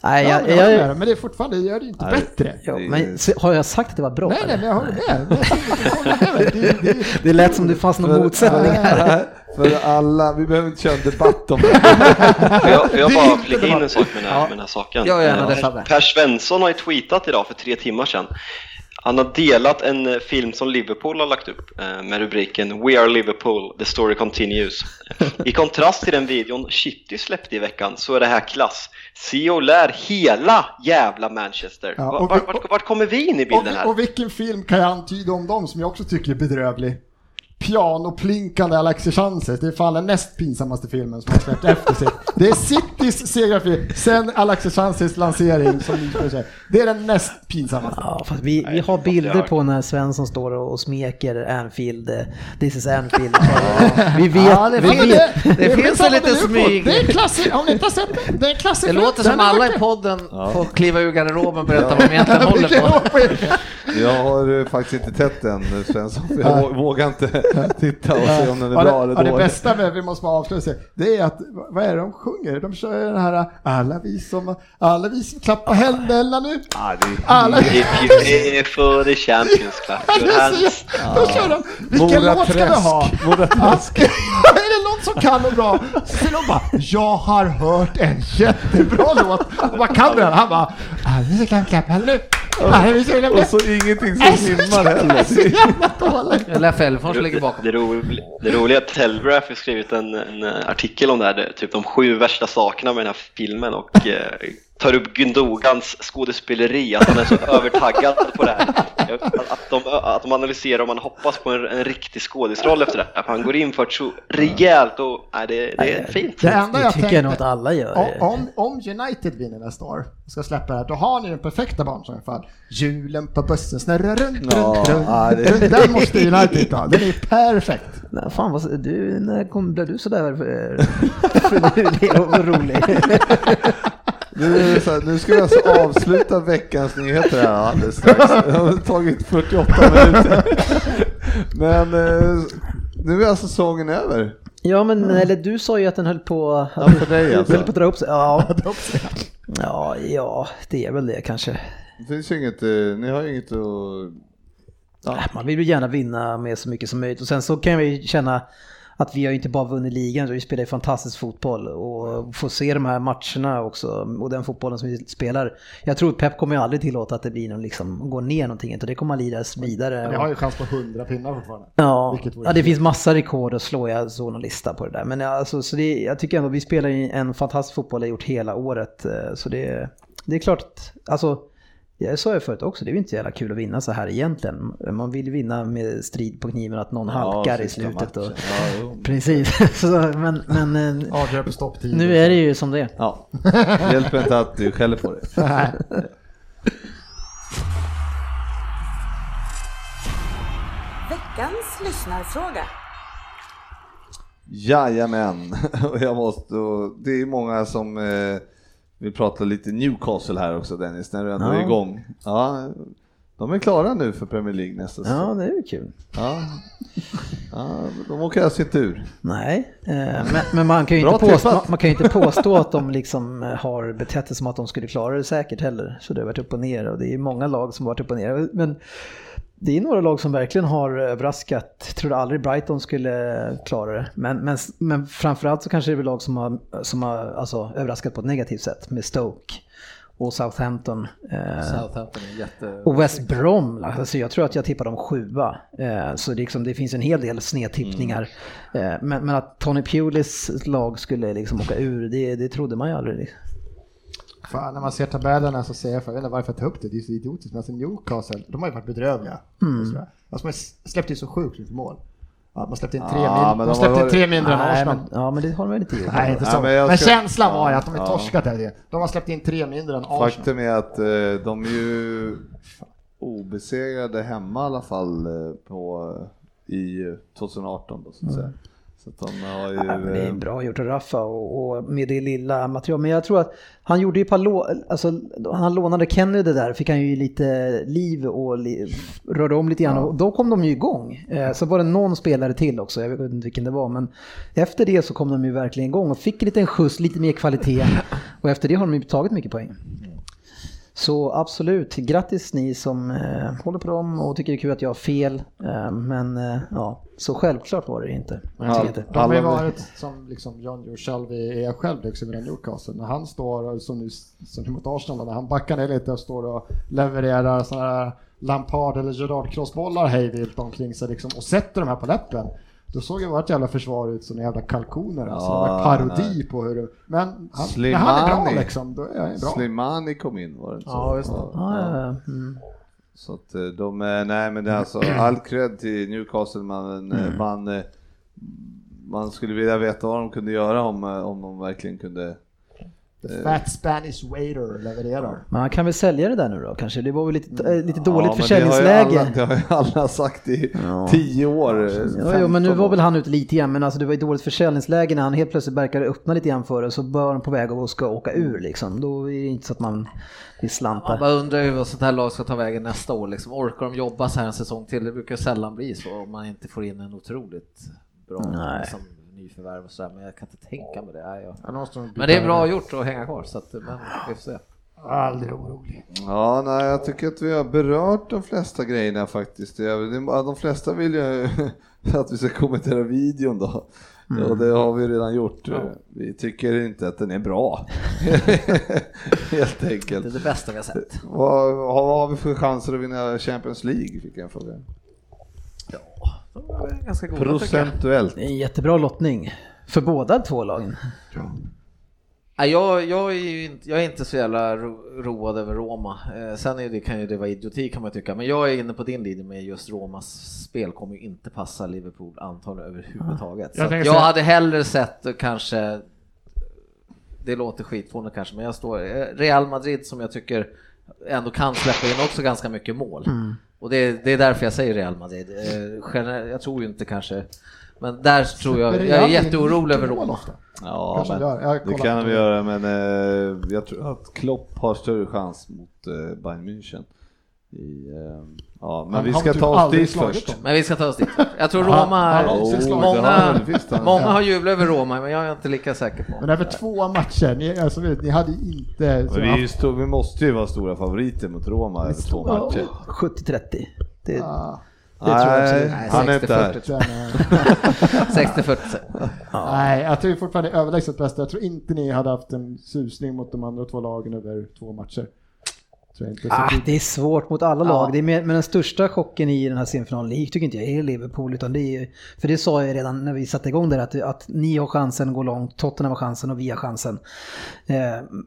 [SPEAKER 4] nej,
[SPEAKER 2] Ja,
[SPEAKER 4] jag,
[SPEAKER 2] jag
[SPEAKER 4] jag,
[SPEAKER 2] men det är fortfarande, det gör det ju inte
[SPEAKER 1] Nej.
[SPEAKER 2] bättre.
[SPEAKER 4] ja, men har jag sagt att det var bra?
[SPEAKER 2] Nej, nej, men jag håller med. Dig. (laughs) Det, det,
[SPEAKER 4] Det lät som det fanns någon motsättning här.
[SPEAKER 1] För alla, vi behöver inte köra en debatt om det. (laughs)
[SPEAKER 3] Jag, jag bara flika in en sak med den här, med den här saken?
[SPEAKER 5] Ja, gärna
[SPEAKER 3] Eh,
[SPEAKER 5] det, Fabbe.
[SPEAKER 3] Per Svensson har ju tweetat idag för tre timmar sedan. Han har delat en eh, film som Liverpool har lagt upp eh, med rubriken We are Liverpool, the story continues. I kontrast till den videon City släppte i veckan så är det här klass. Se och lär hela jävla Manchester.
[SPEAKER 2] Ja,
[SPEAKER 3] Var-
[SPEAKER 2] och-
[SPEAKER 3] Vart, vart, vart kommer vi in i bilden här?
[SPEAKER 2] och, och vilken film kan jag antyda om dem som jag också tycker är bedrövlig? Pianoplinkande Alexis Sanchez, det är fan den näst pinsammaste filmen som har släppt efter sig. Det är Citys segerfilm, sen Alexis Sanchez lansering som. Det är den näst pinsammaste.
[SPEAKER 4] Ja, fast vi, vi har bilder på när Svensson står och, smeker Anfield, this is Anfield. Vi vet,
[SPEAKER 2] Ja, det,
[SPEAKER 4] vi vet.
[SPEAKER 2] det,
[SPEAKER 5] det finns en liten smyg.
[SPEAKER 2] Det är klassik, om ni inte har sett den, det är en klassiker.
[SPEAKER 5] Det låter som alla i podden får kliva ur garderoben och berätta vad de egentligen (laughs) håller på.
[SPEAKER 1] Jag har eh, faktiskt inte tätt den Svensson, jag vå- vågar inte (laughs) titta och se om den är
[SPEAKER 2] Ja,
[SPEAKER 1] bra
[SPEAKER 2] det,
[SPEAKER 1] eller
[SPEAKER 2] ja, det
[SPEAKER 1] dålig.
[SPEAKER 2] bästa med, vi måste bara avsluta, det är att, vad är det de sjunger? De kör den här, alla vi som, alla vi som klappar händerna nu.
[SPEAKER 1] Det är-
[SPEAKER 2] Alla,
[SPEAKER 3] pay for the champions hands.
[SPEAKER 2] Då kör de, vilken
[SPEAKER 1] Mora
[SPEAKER 2] låt ska vi ha?
[SPEAKER 1] Mora Träsk. (laughs)
[SPEAKER 2] är det någon som kan något bra? Så de bara, jag har hört en jättebra låt. Och vad kan den? Han bara, alla vi som klappar händerna nu. Klappar
[SPEAKER 1] Och så ingenting som simmar heller.
[SPEAKER 2] Så jävla dåligt.
[SPEAKER 5] Eller Fällfors ligger bakom.
[SPEAKER 3] Det, ro, det roliga är att Telegraph har skrivit en, en artikel om det här, det, typ de sju värsta sakerna med den här filmen och eh, tar upp Gündogans skådespeleri, att han är så övertaggad på det här. Att, de, att de analyserar om man hoppas på en, en riktig skådisroll efter det. Att han går in för det så rejält och nej, det, det är fint.
[SPEAKER 2] Det enda
[SPEAKER 4] Det
[SPEAKER 2] jag
[SPEAKER 4] tycker jag nog att alla gör.
[SPEAKER 2] om, om, United vinner nästa år och ska släppa det här, då har ni den perfekta barnsången för Hjulen på bussen snurrar runt,
[SPEAKER 1] Ja,
[SPEAKER 2] runt, runt.
[SPEAKER 1] ja, det-
[SPEAKER 2] Den måste United ta, den är perfekt.
[SPEAKER 4] Nej, fan, vad, du, när kom, blev du sådär eh, finurlig och rolig?
[SPEAKER 1] Nu, är det så här, nu ska vi alltså avsluta veckans nyheter här alldeles strax. Det har tagit 48 minuter. Men eh, nu är alltså säsongen över.
[SPEAKER 4] Ja, men eller du sa ju att den höll på
[SPEAKER 1] Ja, för dig
[SPEAKER 4] höll
[SPEAKER 1] alltså.
[SPEAKER 4] på att dra upp sig. Ja. ja, ja, det är väl det kanske.
[SPEAKER 1] Det finns ju inget, eh, ni har ju inget att... Ja.
[SPEAKER 4] Man vill ju gärna vinna med så mycket som möjligt och sen så kan vi känna att vi har ju inte bara vunnit ligan, vi spelar ju fantastisk fotboll och få se de här matcherna också och den fotbollen som vi spelar. Jag tror Pep kommer ju aldrig tillåta att det blir någon liksom, går ner någonting, utan det kommer att lidas vidare.
[SPEAKER 2] Ni har ju chans på 100 pinnar fortfarande.
[SPEAKER 4] Ja, ja, det finns massa rekord att slå, jag såg någon lista på det där. Men alltså, så det, jag tycker ändå vi spelar ju en fantastisk fotboll, har gjort hela året. eh, Så det, det är klart att, alltså, Jag sa ju förut också, det är ju inte så jävla kul att vinna så här egentligen. Man vill vinna med strid på kniven, att någon halkar i slutet. Och.
[SPEAKER 1] Ja, (laughs)
[SPEAKER 4] precis, (laughs) så, men, men eh,
[SPEAKER 2] Avgör på stopptid.
[SPEAKER 4] nu är det ju som det är.
[SPEAKER 1] Ja, det hjälper inte att du skäller på det. (laughs)
[SPEAKER 6] Veckans lyssnarfråga.
[SPEAKER 1] Jajamän, och jag måste, det är många som eh, vill prata lite Newcastle här också Dennis, när du ändå är
[SPEAKER 4] Ja.
[SPEAKER 1] igång. Ja, de är klara nu för Premier League nästa
[SPEAKER 4] Ja,
[SPEAKER 1] säsong.
[SPEAKER 4] det är ju kul.
[SPEAKER 1] Ja. Ja, de åker alltså inte ur.
[SPEAKER 4] Nej, eh, men, men man, kan ju inte påstå, man kan ju inte påstå att de liksom eh, har betett sig som att de skulle klara det säkert heller. Så det har varit upp och ner och det är många lag som har varit upp och ner. Men det är några lag som verkligen har överraskat. Jag trodde aldrig Brighton skulle klara det. Men, men, men framförallt så kanske det är lag som har, som har alltså, överraskat på ett negativt sätt med Stoke och Southampton. Eh,
[SPEAKER 5] Southampton jätte...
[SPEAKER 4] och West Brom, alltså jag tror att jag tippar dem sjua. Eh, så det, liksom, det finns en hel del snedtippningar. Eh, men, men att Tony Pulis lag skulle liksom åka ur, det, det trodde man ju aldrig.
[SPEAKER 2] Fan, när man ser tabellerna så ser jag, för, jag vet inte varför jag tar upp det, det är så idiotiskt, men alltså Newcastle, de har ju varit bedrövliga. Mm. Alltså man släppte ju så sjukt mycket mål. Ja, man släppte in tre,
[SPEAKER 1] Ja,
[SPEAKER 2] min,
[SPEAKER 1] men
[SPEAKER 2] de släppte in tre mindre än
[SPEAKER 4] Nej
[SPEAKER 2] Arsenal.
[SPEAKER 4] men, ja, men det har de väl inte gjort.
[SPEAKER 2] Nej, inte
[SPEAKER 1] Nej,
[SPEAKER 2] så.
[SPEAKER 1] men
[SPEAKER 2] men
[SPEAKER 1] ska-
[SPEAKER 2] känslan var ju att de är
[SPEAKER 1] ja.
[SPEAKER 2] torskat här. De har släppt in tre mindre än Arsenal.
[SPEAKER 1] Faktum är att eh, de är ju obesegrade hemma i alla fall eh, på, i 2018 då, så att säga. Så de har ju...
[SPEAKER 4] Ja, det är bra gjort av Raffa och, och med det lilla material. Men jag tror att han gjorde ju ett par lå- alltså han lånade Kennedy där, fick han ju lite liv och li- rörde om lite grann och då kom de ju igång. Eh, så var det någon spelare till också, jag vet inte vilken det var, men efter det så kom de ju verkligen igång och fick en liten skjuts, lite mer kvalitet (laughs) och efter det har de ju tagit mycket poäng. Så absolut, grattis ni som eh, håller på dem och tycker det är kul att jag har fel. Eh, men eh, ja, så självklart var det inte. Inte.
[SPEAKER 2] De har ju varit som liksom John Joe är själv liksom i Newcastle. När han står, och som nu, som nu mot Arsenal, när han backar ner lite och står och levererar sådana här Lampard eller Gerard crossbollar hejvilt omkring sig liksom, och sätter de här på läppen. Då såg ju vårt jävla försvar ut som jävla kalkoner. Alltså. det var
[SPEAKER 1] Ja,
[SPEAKER 2] parodi
[SPEAKER 1] nej.
[SPEAKER 2] på hur. Men han, när han är bra
[SPEAKER 1] Slimani.
[SPEAKER 2] liksom, då är han bra.
[SPEAKER 1] Slimani kom in var det inte så?
[SPEAKER 5] Ja, just det.
[SPEAKER 4] Ja, ja, ja. Mm.
[SPEAKER 1] Så att eh, de, nej men det är alltså (clears throat) all cred till Newcastle, man, eh,
[SPEAKER 4] Mm.
[SPEAKER 1] man, eh, man skulle vilja veta vad de kunde göra om, om de verkligen kunde
[SPEAKER 2] fat Spanish waiter levererar.
[SPEAKER 4] Men han kan väl sälja det där nu då kanske? Det var väl lite, äh, lite
[SPEAKER 1] Ja,
[SPEAKER 4] dåligt
[SPEAKER 1] men
[SPEAKER 4] försäljningsläge.
[SPEAKER 1] Det har, ju alla, det har ju alla sagt i
[SPEAKER 4] Ja.
[SPEAKER 1] tio år. eh,
[SPEAKER 4] Ja, jo, men nu
[SPEAKER 1] 15
[SPEAKER 4] var väl han ute lite grann, men alltså det var ett dåligt försäljningsläge när han helt plötsligt verkade öppna lite grann för det, så bör han på väg och ska åka ur liksom. Då är det inte så att man vill
[SPEAKER 5] Man
[SPEAKER 4] slanta.
[SPEAKER 5] bara undrar hur vad sånt här lag ska ta vägen nästa år. Liksom, orkar de jobba så här en säsong till? Det brukar sällan bli så om man inte får in en otroligt bra
[SPEAKER 4] Nej.
[SPEAKER 5] liksom, nyförvärv och sådär. Men jag kan inte tänka mig det. Nej, jag... Men det är bra gjort att hänga kvar. Så att, men vi får se.
[SPEAKER 2] Aldrig orolig.
[SPEAKER 1] Ja, nej, jag tycker att vi har berört de flesta grejerna faktiskt. De flesta vill ju (laughs) att vi ska kommentera videon då.
[SPEAKER 4] Mm.
[SPEAKER 1] Och det har vi redan gjort. Vi tycker inte att den är bra. (laughs) Helt
[SPEAKER 5] Det är
[SPEAKER 1] enkelt.
[SPEAKER 5] det bästa vi har sett.
[SPEAKER 1] Vad, vad har vi för chanser att vinna Champions League? Fick jag en fråga.
[SPEAKER 5] Ja, ganska goda jag.
[SPEAKER 1] Procentuellt.
[SPEAKER 4] Det är en jättebra lottning. För båda två lagen.
[SPEAKER 5] Nej, jag, jag, är ju inte, jag är inte så jävla ro, road över Roma. Eh, sen är det, kan ju det vara idioti kan man tycka, men jag är inne på din linje med just Romas spel kommer ju inte passa Liverpool antagligen överhuvudtaget.
[SPEAKER 2] Jag
[SPEAKER 5] Så
[SPEAKER 2] tänker
[SPEAKER 5] jag
[SPEAKER 2] säga-
[SPEAKER 5] hade hellre sett kanske, det låter skitfånigt kanske, men jag står eh, Real Madrid som jag tycker ändå kan släppa in också ganska mycket mål. Och det, det är därför jag säger Real Madrid. Eh, Jag tror ju inte kanske, men där tror jag, jag är jätteorolig över Roma.
[SPEAKER 1] Ja, men det kan vi göra, men eh, jag tror att Klopp har större chans mot eh, Bayern München. I, eh, ja, men vi ska
[SPEAKER 2] typ
[SPEAKER 1] ta oss dit först.
[SPEAKER 2] dem.
[SPEAKER 5] Men vi ska ta oss dit. Jag tror Roma,
[SPEAKER 2] har
[SPEAKER 5] många, många har jublat över Roma, men jag är inte lika säker på.
[SPEAKER 2] Men över två matcher, ni, alltså, ni hade inte...
[SPEAKER 1] Men vi, stor, vi måste ju vara stora favoriter mot Roma över två matcher.
[SPEAKER 4] 70-30. Det,
[SPEAKER 2] Ah,
[SPEAKER 4] det tror jag absolut.
[SPEAKER 5] Nej,
[SPEAKER 1] han är inte här.
[SPEAKER 5] 60-40.
[SPEAKER 2] den, eh,
[SPEAKER 5] 60-40.
[SPEAKER 2] Nej, jag tror fortfarande överlägset bäst. Jag tror inte ni hade haft en susning mot de andra två lagen över två matcher. Tror jag inte. Så
[SPEAKER 4] Ah,
[SPEAKER 2] det-
[SPEAKER 4] är svårt mot alla
[SPEAKER 5] Ja.
[SPEAKER 4] lag. Det är med, men den största chocken i den här semifinalen det tycker inte jag är Liverpool. Utan det är, för det sa jag redan när vi satte igång där att, att ni har chansen att gå långt, Tottenham har chansen och vi har chansen. Eh,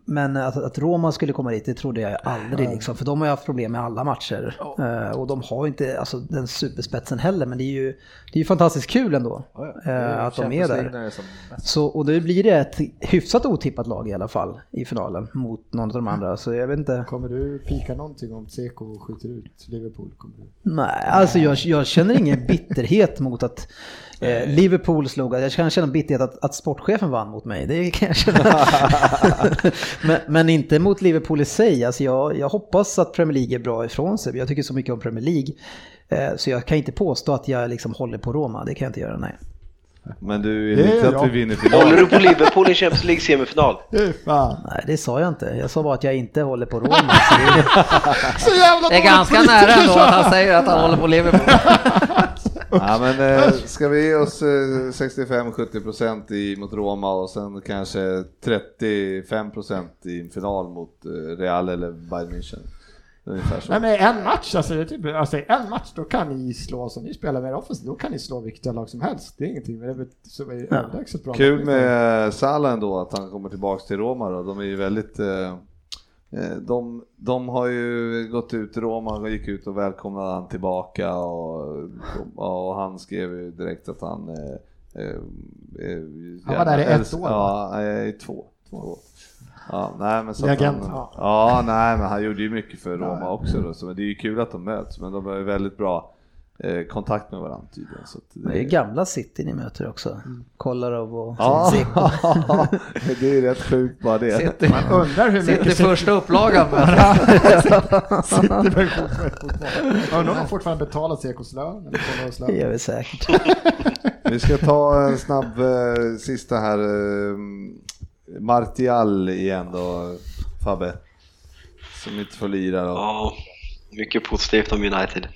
[SPEAKER 4] men att, att Roma skulle komma dit, det trodde jag aldrig. Liksom, för de har ju haft problem med alla matcher. Eh, och de har inte alltså, den superspetsen heller. Men det är ju, det är ju fantastiskt kul ändå eh, att de är där. Så, och då blir det ett hyfsat otippat lag i alla fall i finalen mot någon av de andra. Så jag vet inte.
[SPEAKER 2] Kommer du pika någonting om Seko skjuter ut Liverpool? Kommer du?
[SPEAKER 4] Nej, alltså jag, jag känner ingen (laughs) bitterhet mot att eh, Liverpool slog, jag kan känna bitterhet att, att sportchefen vann mot mig, det kan jag känna. (laughs) men, men inte mot Liverpool i sig, alltså jag, jag hoppas att Premier League är bra ifrån sig, jag tycker så mycket om Premier League. Eh, så jag kan inte påstå att jag liksom håller på Roma, det kan jag inte göra, nej.
[SPEAKER 1] Men du är
[SPEAKER 2] Det är
[SPEAKER 1] inte att vi vinner
[SPEAKER 3] Håller
[SPEAKER 1] finalen.
[SPEAKER 3] du på Liverpool i Champions League semifinal? (laughs)
[SPEAKER 4] Nej, det sa jag inte. Jag sa bara att jag inte håller på Roma. (laughs) Så det, (laughs)
[SPEAKER 2] Så jävla
[SPEAKER 5] Det är ganska nära ändå att han säger att han håller på Liverpool.
[SPEAKER 1] Ja, men, eh, ska vi ge oss eh, 65-70% i mot Roma och sen kanske 35% i en final mot eh, Real eller Bayern München?
[SPEAKER 2] Nej men en match, alltså, typ, alltså en match då kan ni slå, som ni spelar med offensivt, då kan ni slå vilka lag som helst. Det är ingenting, men det är så är överlägset bra.
[SPEAKER 1] Kul med Salah ändå att han kommer tillbaks till Roma då. De är ju väldigt eh, eh, de, de har ju gått ut, Roma gick ut och välkomnade han tillbaka och, och han skrev ju direkt att han eh, eh, eh,
[SPEAKER 2] Han var där i ett år,
[SPEAKER 1] Ja, eh, i två. två. Ja, nej, men så han,
[SPEAKER 2] ja.
[SPEAKER 1] ja, nej, men han gjorde ju mycket för Roma
[SPEAKER 2] Ja.
[SPEAKER 1] också då, så men det är ju kul att de möts, men de har ju väldigt bra eh, kontakt med varandra tydligen. Så att
[SPEAKER 4] det är ju gamla City ni möter också. Kolarov och
[SPEAKER 1] Ja, (laughs) det är rätt sjukt bara det.
[SPEAKER 5] Sitter,
[SPEAKER 2] Man undrar hur mycket
[SPEAKER 5] första upplagan (laughs) med
[SPEAKER 2] sitter version. Undrar om de fortfarande betalar Sekos lön eller Kolarov
[SPEAKER 4] Det
[SPEAKER 2] lön.
[SPEAKER 4] gör vi säkert.
[SPEAKER 1] Vi ska ta en snabb eh, sista här. Eh, Martial igen då, Fabbe. Som inte får lira då.
[SPEAKER 3] Ja, mycket positivt om United.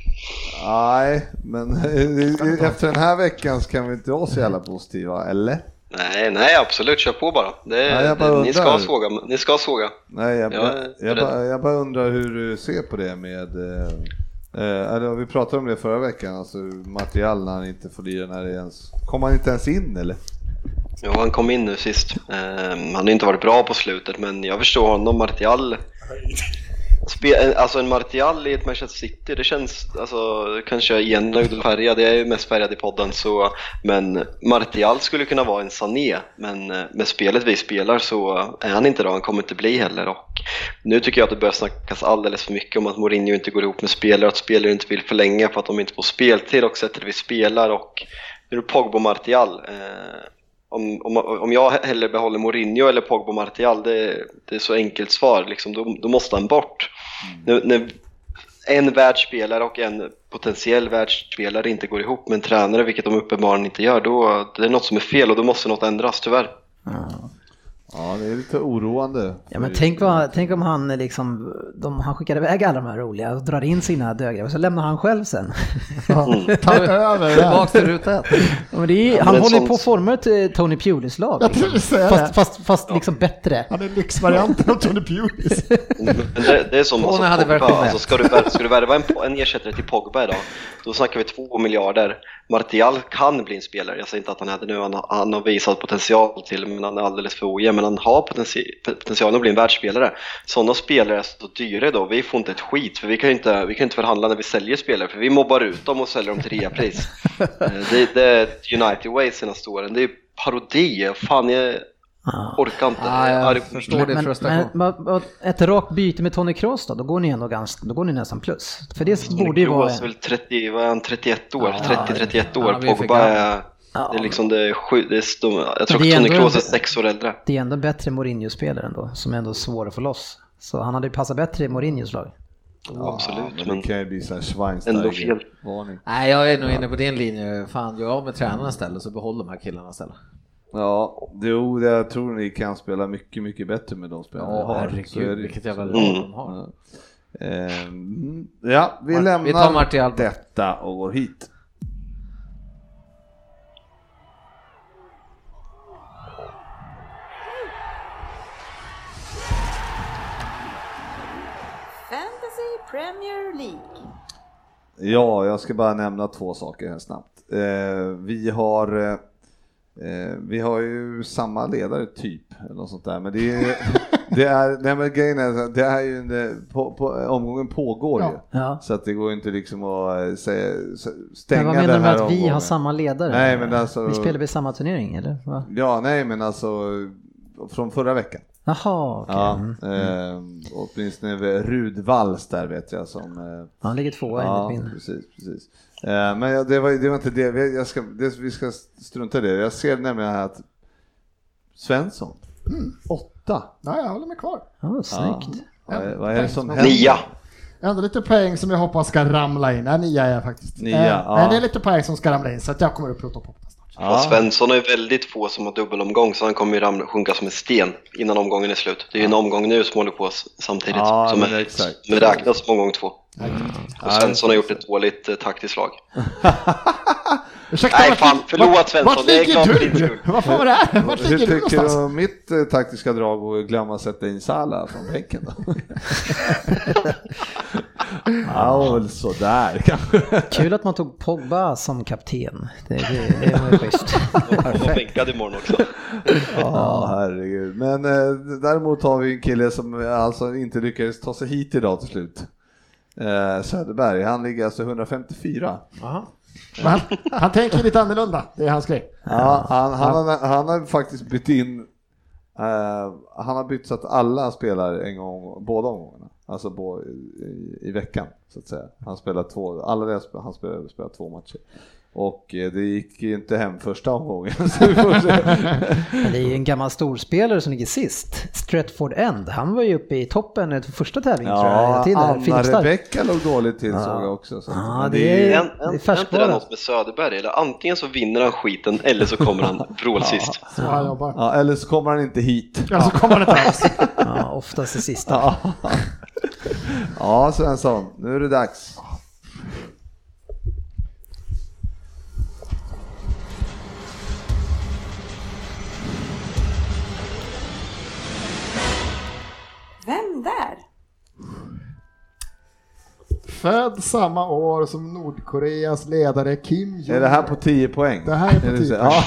[SPEAKER 1] Nej, men (laughs) efter den här veckan så kan vi inte vara så jävla positiva, eller?
[SPEAKER 3] Nej, nej absolut, kör på bara. Det,
[SPEAKER 1] jag bara
[SPEAKER 3] det, ni ska såga. Ni ska såga.
[SPEAKER 1] Nej, jag,
[SPEAKER 3] Jag
[SPEAKER 1] jag, bara, jag bara undrar hur du ser på det med... Eh, eh, eller vi pratade om det förra veckan, alltså Martial när han inte får lira när det ens... Kommer han inte ens in eller?
[SPEAKER 3] Jo, han kom in nu sist. Um, han har inte varit bra på slutet, men jag förstår honom. Martial... Spe, alltså en Martial i ett Manchester City, det känns, alltså kanske enögd och färgad, jag är ju mest färgad i podden så, men Martial skulle kunna vara en Sané, men eh, med spelet vi spelar så är han inte det, han kommer inte bli heller och nu tycker jag att det börjar snackas alldeles för mycket om att Mourinho inte går ihop med spelare, att spelare inte vill förlänga för att de inte får speltid och sättet vi spelar och nu är det Pogba och Martial. Eh, om, om, om jag hellre behåller Mourinho eller Pogba och Martial, det, det är så enkelt svar. Liksom, då, då måste han bort. När, när en världsspelare och en potentiell världsspelare inte går ihop med en tränare, vilket de uppenbarligen inte gör, då det är något som är fel och då måste något ändras, tyvärr.
[SPEAKER 1] Ja, det är lite oroande.
[SPEAKER 4] Ja, men tänk, vad, tänk om han liksom, de, han skickar iväg alla de här roliga och drar in sina dödgrävare och så lämnar han själv sen.
[SPEAKER 2] Ja, (laughs) ta över det.
[SPEAKER 5] Tillbaks till ruta ett.
[SPEAKER 4] Ja, men det är,
[SPEAKER 3] Ja,
[SPEAKER 4] han
[SPEAKER 3] men
[SPEAKER 4] håller
[SPEAKER 3] sånt-
[SPEAKER 4] på att forma ett eh, Tony Pulis lag.
[SPEAKER 2] Säga
[SPEAKER 4] Fast, fast, fast liksom bättre.
[SPEAKER 2] Han är lyxvarianten av Tony Pulis.
[SPEAKER 3] Men det, det är som alltså, Pogba, alltså, ska, du, ska du värva en, en ersättare till Pogba idag, då snackar vi två miljarder. Martial kan bli en spelare, jag säger inte att han är det nu, han, har- han har visat potential till men han är alldeles för ojämn, men han har potential, potential att bli en världsspelare. Sådana spelare är så dyra idag, vi får inte ett skit, för vi kan ju inte, vi kan inte förhandla när vi säljer spelare, för vi mobbar ut dem och säljer dem till reapris. (laughs) Eh, det, det är United Way senaste åren, det är parodi, fan jag
[SPEAKER 4] Ja.
[SPEAKER 3] orkar inte.
[SPEAKER 5] Ja, jag
[SPEAKER 3] Arg-
[SPEAKER 5] förstår din
[SPEAKER 4] Men,
[SPEAKER 5] frustration.
[SPEAKER 4] men, ett rakt byte med Tony Kroos då, då går ni ändå ganska, då går ni nästan plus. För det borde ju vara...
[SPEAKER 3] Kroos är väl 30, vad är han, 31 år?
[SPEAKER 4] Ja,
[SPEAKER 3] 30-31
[SPEAKER 5] ja,
[SPEAKER 3] år.
[SPEAKER 5] för
[SPEAKER 3] Pogba är,
[SPEAKER 4] Ja.
[SPEAKER 3] det är liksom det sju, det är stum, jag tror att Tony Kroos är sex år äldre.
[SPEAKER 4] Det är ändå bättre Mourinho-spelare ändå, som är ändå svår att få loss. Så han hade ju passat bättre i Mourinhos lag.
[SPEAKER 3] Absolut,
[SPEAKER 1] men
[SPEAKER 3] men
[SPEAKER 1] det kan ju bli så här
[SPEAKER 3] Ändå fel.
[SPEAKER 1] Schweinsteiger-varning.
[SPEAKER 5] Nej, jag är nog inne på din linje. Fan, gör av med tränarna istället så behåll de här killarna istället.
[SPEAKER 1] Ja, jo, det- jag tror ni kan spela mycket, mycket bättre med de spelarna
[SPEAKER 5] Ja, herregud,
[SPEAKER 1] det.
[SPEAKER 5] vilket jävla
[SPEAKER 3] Mm.
[SPEAKER 5] lag de har.
[SPEAKER 1] Ja. Ehm, ja, vi lämnar
[SPEAKER 5] vi tar Martial.
[SPEAKER 1] detta och går hit.
[SPEAKER 6] Fantasy Premier League.
[SPEAKER 1] Ja, jag ska bara nämna två saker här snabbt. Eh, vi har eh, eh, vi har ju samma ledare typ, eller något sånt där, men det är, (laughs) det är, nej men grejen är, det är ju, en- på, på, omgången pågår ju.
[SPEAKER 2] Ja.
[SPEAKER 4] Ja.
[SPEAKER 1] Så att det går inte liksom att eh, säga, stänga
[SPEAKER 4] Men vad menar
[SPEAKER 1] den
[SPEAKER 4] du med
[SPEAKER 1] här
[SPEAKER 4] att vi
[SPEAKER 1] omgången.
[SPEAKER 4] har samma ledare?
[SPEAKER 1] Nej, men alltså-
[SPEAKER 4] Vi spelar väl samma turnering eller? Va?
[SPEAKER 1] Ja, nej men alltså från förra veckan.
[SPEAKER 4] Jaha, okej.
[SPEAKER 1] Ja,
[SPEAKER 4] Mm.
[SPEAKER 1] eh, åtminstone vid Rudvalls där vet jag som eh,
[SPEAKER 4] Han ligger tvåa
[SPEAKER 1] Ja,
[SPEAKER 4] enligt min.
[SPEAKER 1] precis, precis. Eh, Men det var, det var inte det. Vi- jag ska, det, vi ska strunta i det. Jag ser nämligen här att Svensson, åtta.
[SPEAKER 2] Nej, jag håller mig kvar.
[SPEAKER 4] Ja, snyggt.
[SPEAKER 1] Vad är, vad är det som
[SPEAKER 2] Nia.
[SPEAKER 1] händer?
[SPEAKER 3] Nia.
[SPEAKER 2] Ändå lite poäng som jag hoppas ska ramla in. Nej, nia är jag faktiskt.
[SPEAKER 1] Nia,
[SPEAKER 2] Eh,
[SPEAKER 1] ja.
[SPEAKER 2] Nej, det är lite poäng som ska ramla in så att jag kommer upp på topp.
[SPEAKER 1] Ja.
[SPEAKER 3] Svensson har ju väldigt få som har dubbelomgång så han kommer ju ramla, sjunka som en sten innan omgången är slut. Det är ju en omgång nu som håller på samtidigt
[SPEAKER 1] Ja,
[SPEAKER 3] som, är,
[SPEAKER 1] exakt.
[SPEAKER 3] som räknas som omgång två.
[SPEAKER 1] Ja,
[SPEAKER 3] Och Svensson har gjort ett dåligt eh, taktiskt slag. (laughs) (laughs)
[SPEAKER 2] Ursäkta,
[SPEAKER 3] Nej, fan, förlåt, Svensson,
[SPEAKER 2] Vart ligger du? Vad fan var det här? Vart
[SPEAKER 1] Hur
[SPEAKER 2] ligger du
[SPEAKER 1] tycker
[SPEAKER 2] någonstans?
[SPEAKER 1] du om mitt eh, taktiska drag och glömma sätta in Salah från bänken då? (laughs) ja, väl sådär kanske.
[SPEAKER 4] Kul att man tog Pogba som kapten. Det, det, det var ju schysst. (laughs)
[SPEAKER 3] Var bänkad imorgon också. (laughs)
[SPEAKER 1] Ja, herregud. Men eh, däremot har vi en kille som alltså inte lyckades ta sig hit idag till slut. Eh, Söderberg, han ligger alltså 154.
[SPEAKER 2] Men Han, han tänker lite annorlunda, det är hans grej.
[SPEAKER 1] Ja, han, han, har, han har faktiskt bytt in, uh, han har bytt så att alla spelar en gång, båda omgångarna. Alltså bo, i, i veckan så att säga. Han spelar två, alla deras, han spelar, spelar två matcher. Och eh, det gick ju inte hem första omgången. (laughs)
[SPEAKER 4] Det är ju en gammal storspelare som ligger sist. Stretford End. Han var ju uppe i toppen i första tävlingen tror jag.
[SPEAKER 1] Ja,
[SPEAKER 4] Till där,
[SPEAKER 1] Anna. Rebecka låg dåligt till såg jag också. Så
[SPEAKER 4] Ja,
[SPEAKER 1] men
[SPEAKER 4] det är-
[SPEAKER 3] En, en,
[SPEAKER 4] Det är
[SPEAKER 3] är inte det något med Söderberg? Eller antingen så vinner han skiten eller så kommer han (laughs) vrålsist.
[SPEAKER 2] Jobbar.
[SPEAKER 1] Ja, eller så kommer han inte hit.
[SPEAKER 2] Eller så kommer han inte alls. (laughs)
[SPEAKER 4] Ja, oftast det sista.
[SPEAKER 1] Ja, ja Svensson, nu är det dags.
[SPEAKER 6] Vem där?
[SPEAKER 2] Född samma år som Nordkoreas ledare Kim Jong.
[SPEAKER 1] Är det här på 10 poäng?
[SPEAKER 2] Det här är på 10
[SPEAKER 1] Ja.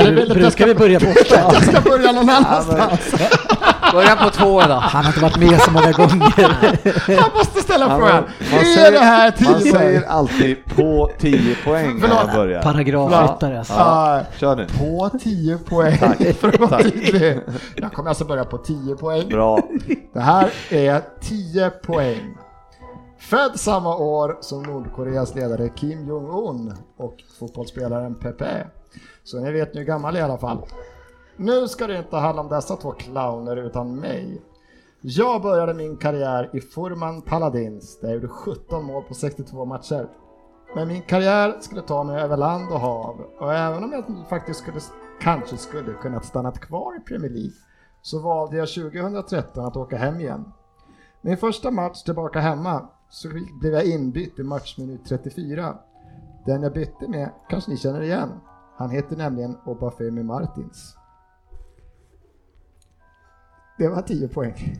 [SPEAKER 2] Eller vill du att jag ska,
[SPEAKER 4] vi börja borta? (laughs)
[SPEAKER 2] jag ska börja någon (laughs) annanstans? (laughs)
[SPEAKER 5] Börja på två då.
[SPEAKER 4] Han har inte varit med så många gånger.
[SPEAKER 2] Jag måste ställa frågan.
[SPEAKER 1] man,
[SPEAKER 2] Är
[SPEAKER 1] säger,
[SPEAKER 2] det här 10
[SPEAKER 1] man säger
[SPEAKER 2] poäng?
[SPEAKER 1] alltid på 10 poäng när man börjar.
[SPEAKER 4] Paragrafryttare alltså.
[SPEAKER 2] Ja.
[SPEAKER 1] Kör nu.
[SPEAKER 2] På 10 poäng. För att vara tydlig. Jag kommer alltså börja på 10 poäng.
[SPEAKER 1] Bra.
[SPEAKER 2] Det här är 10 poäng. Född samma år som Nordkoreas ledare Kim Jong-Un och fotbollsspelaren Pepe. Så ni vet nu gammal i alla fall. Nu ska det inte handla om dessa två clowner utan mig. Jag började min karriär i Furman Paladins där jag gjorde 17 mål på 62 matcher. Men min karriär skulle ta mig över land och hav och även om jag faktiskt skulle, kanske skulle kunnat stannat kvar i Premier League så valde jag 2013 att åka hem igen. Min första match tillbaka hemma så blev jag inbytt i matchminut 34. Den jag bytte med kanske ni känner igen. Han heter nämligen Obafemi Martins. Det var 10 poäng.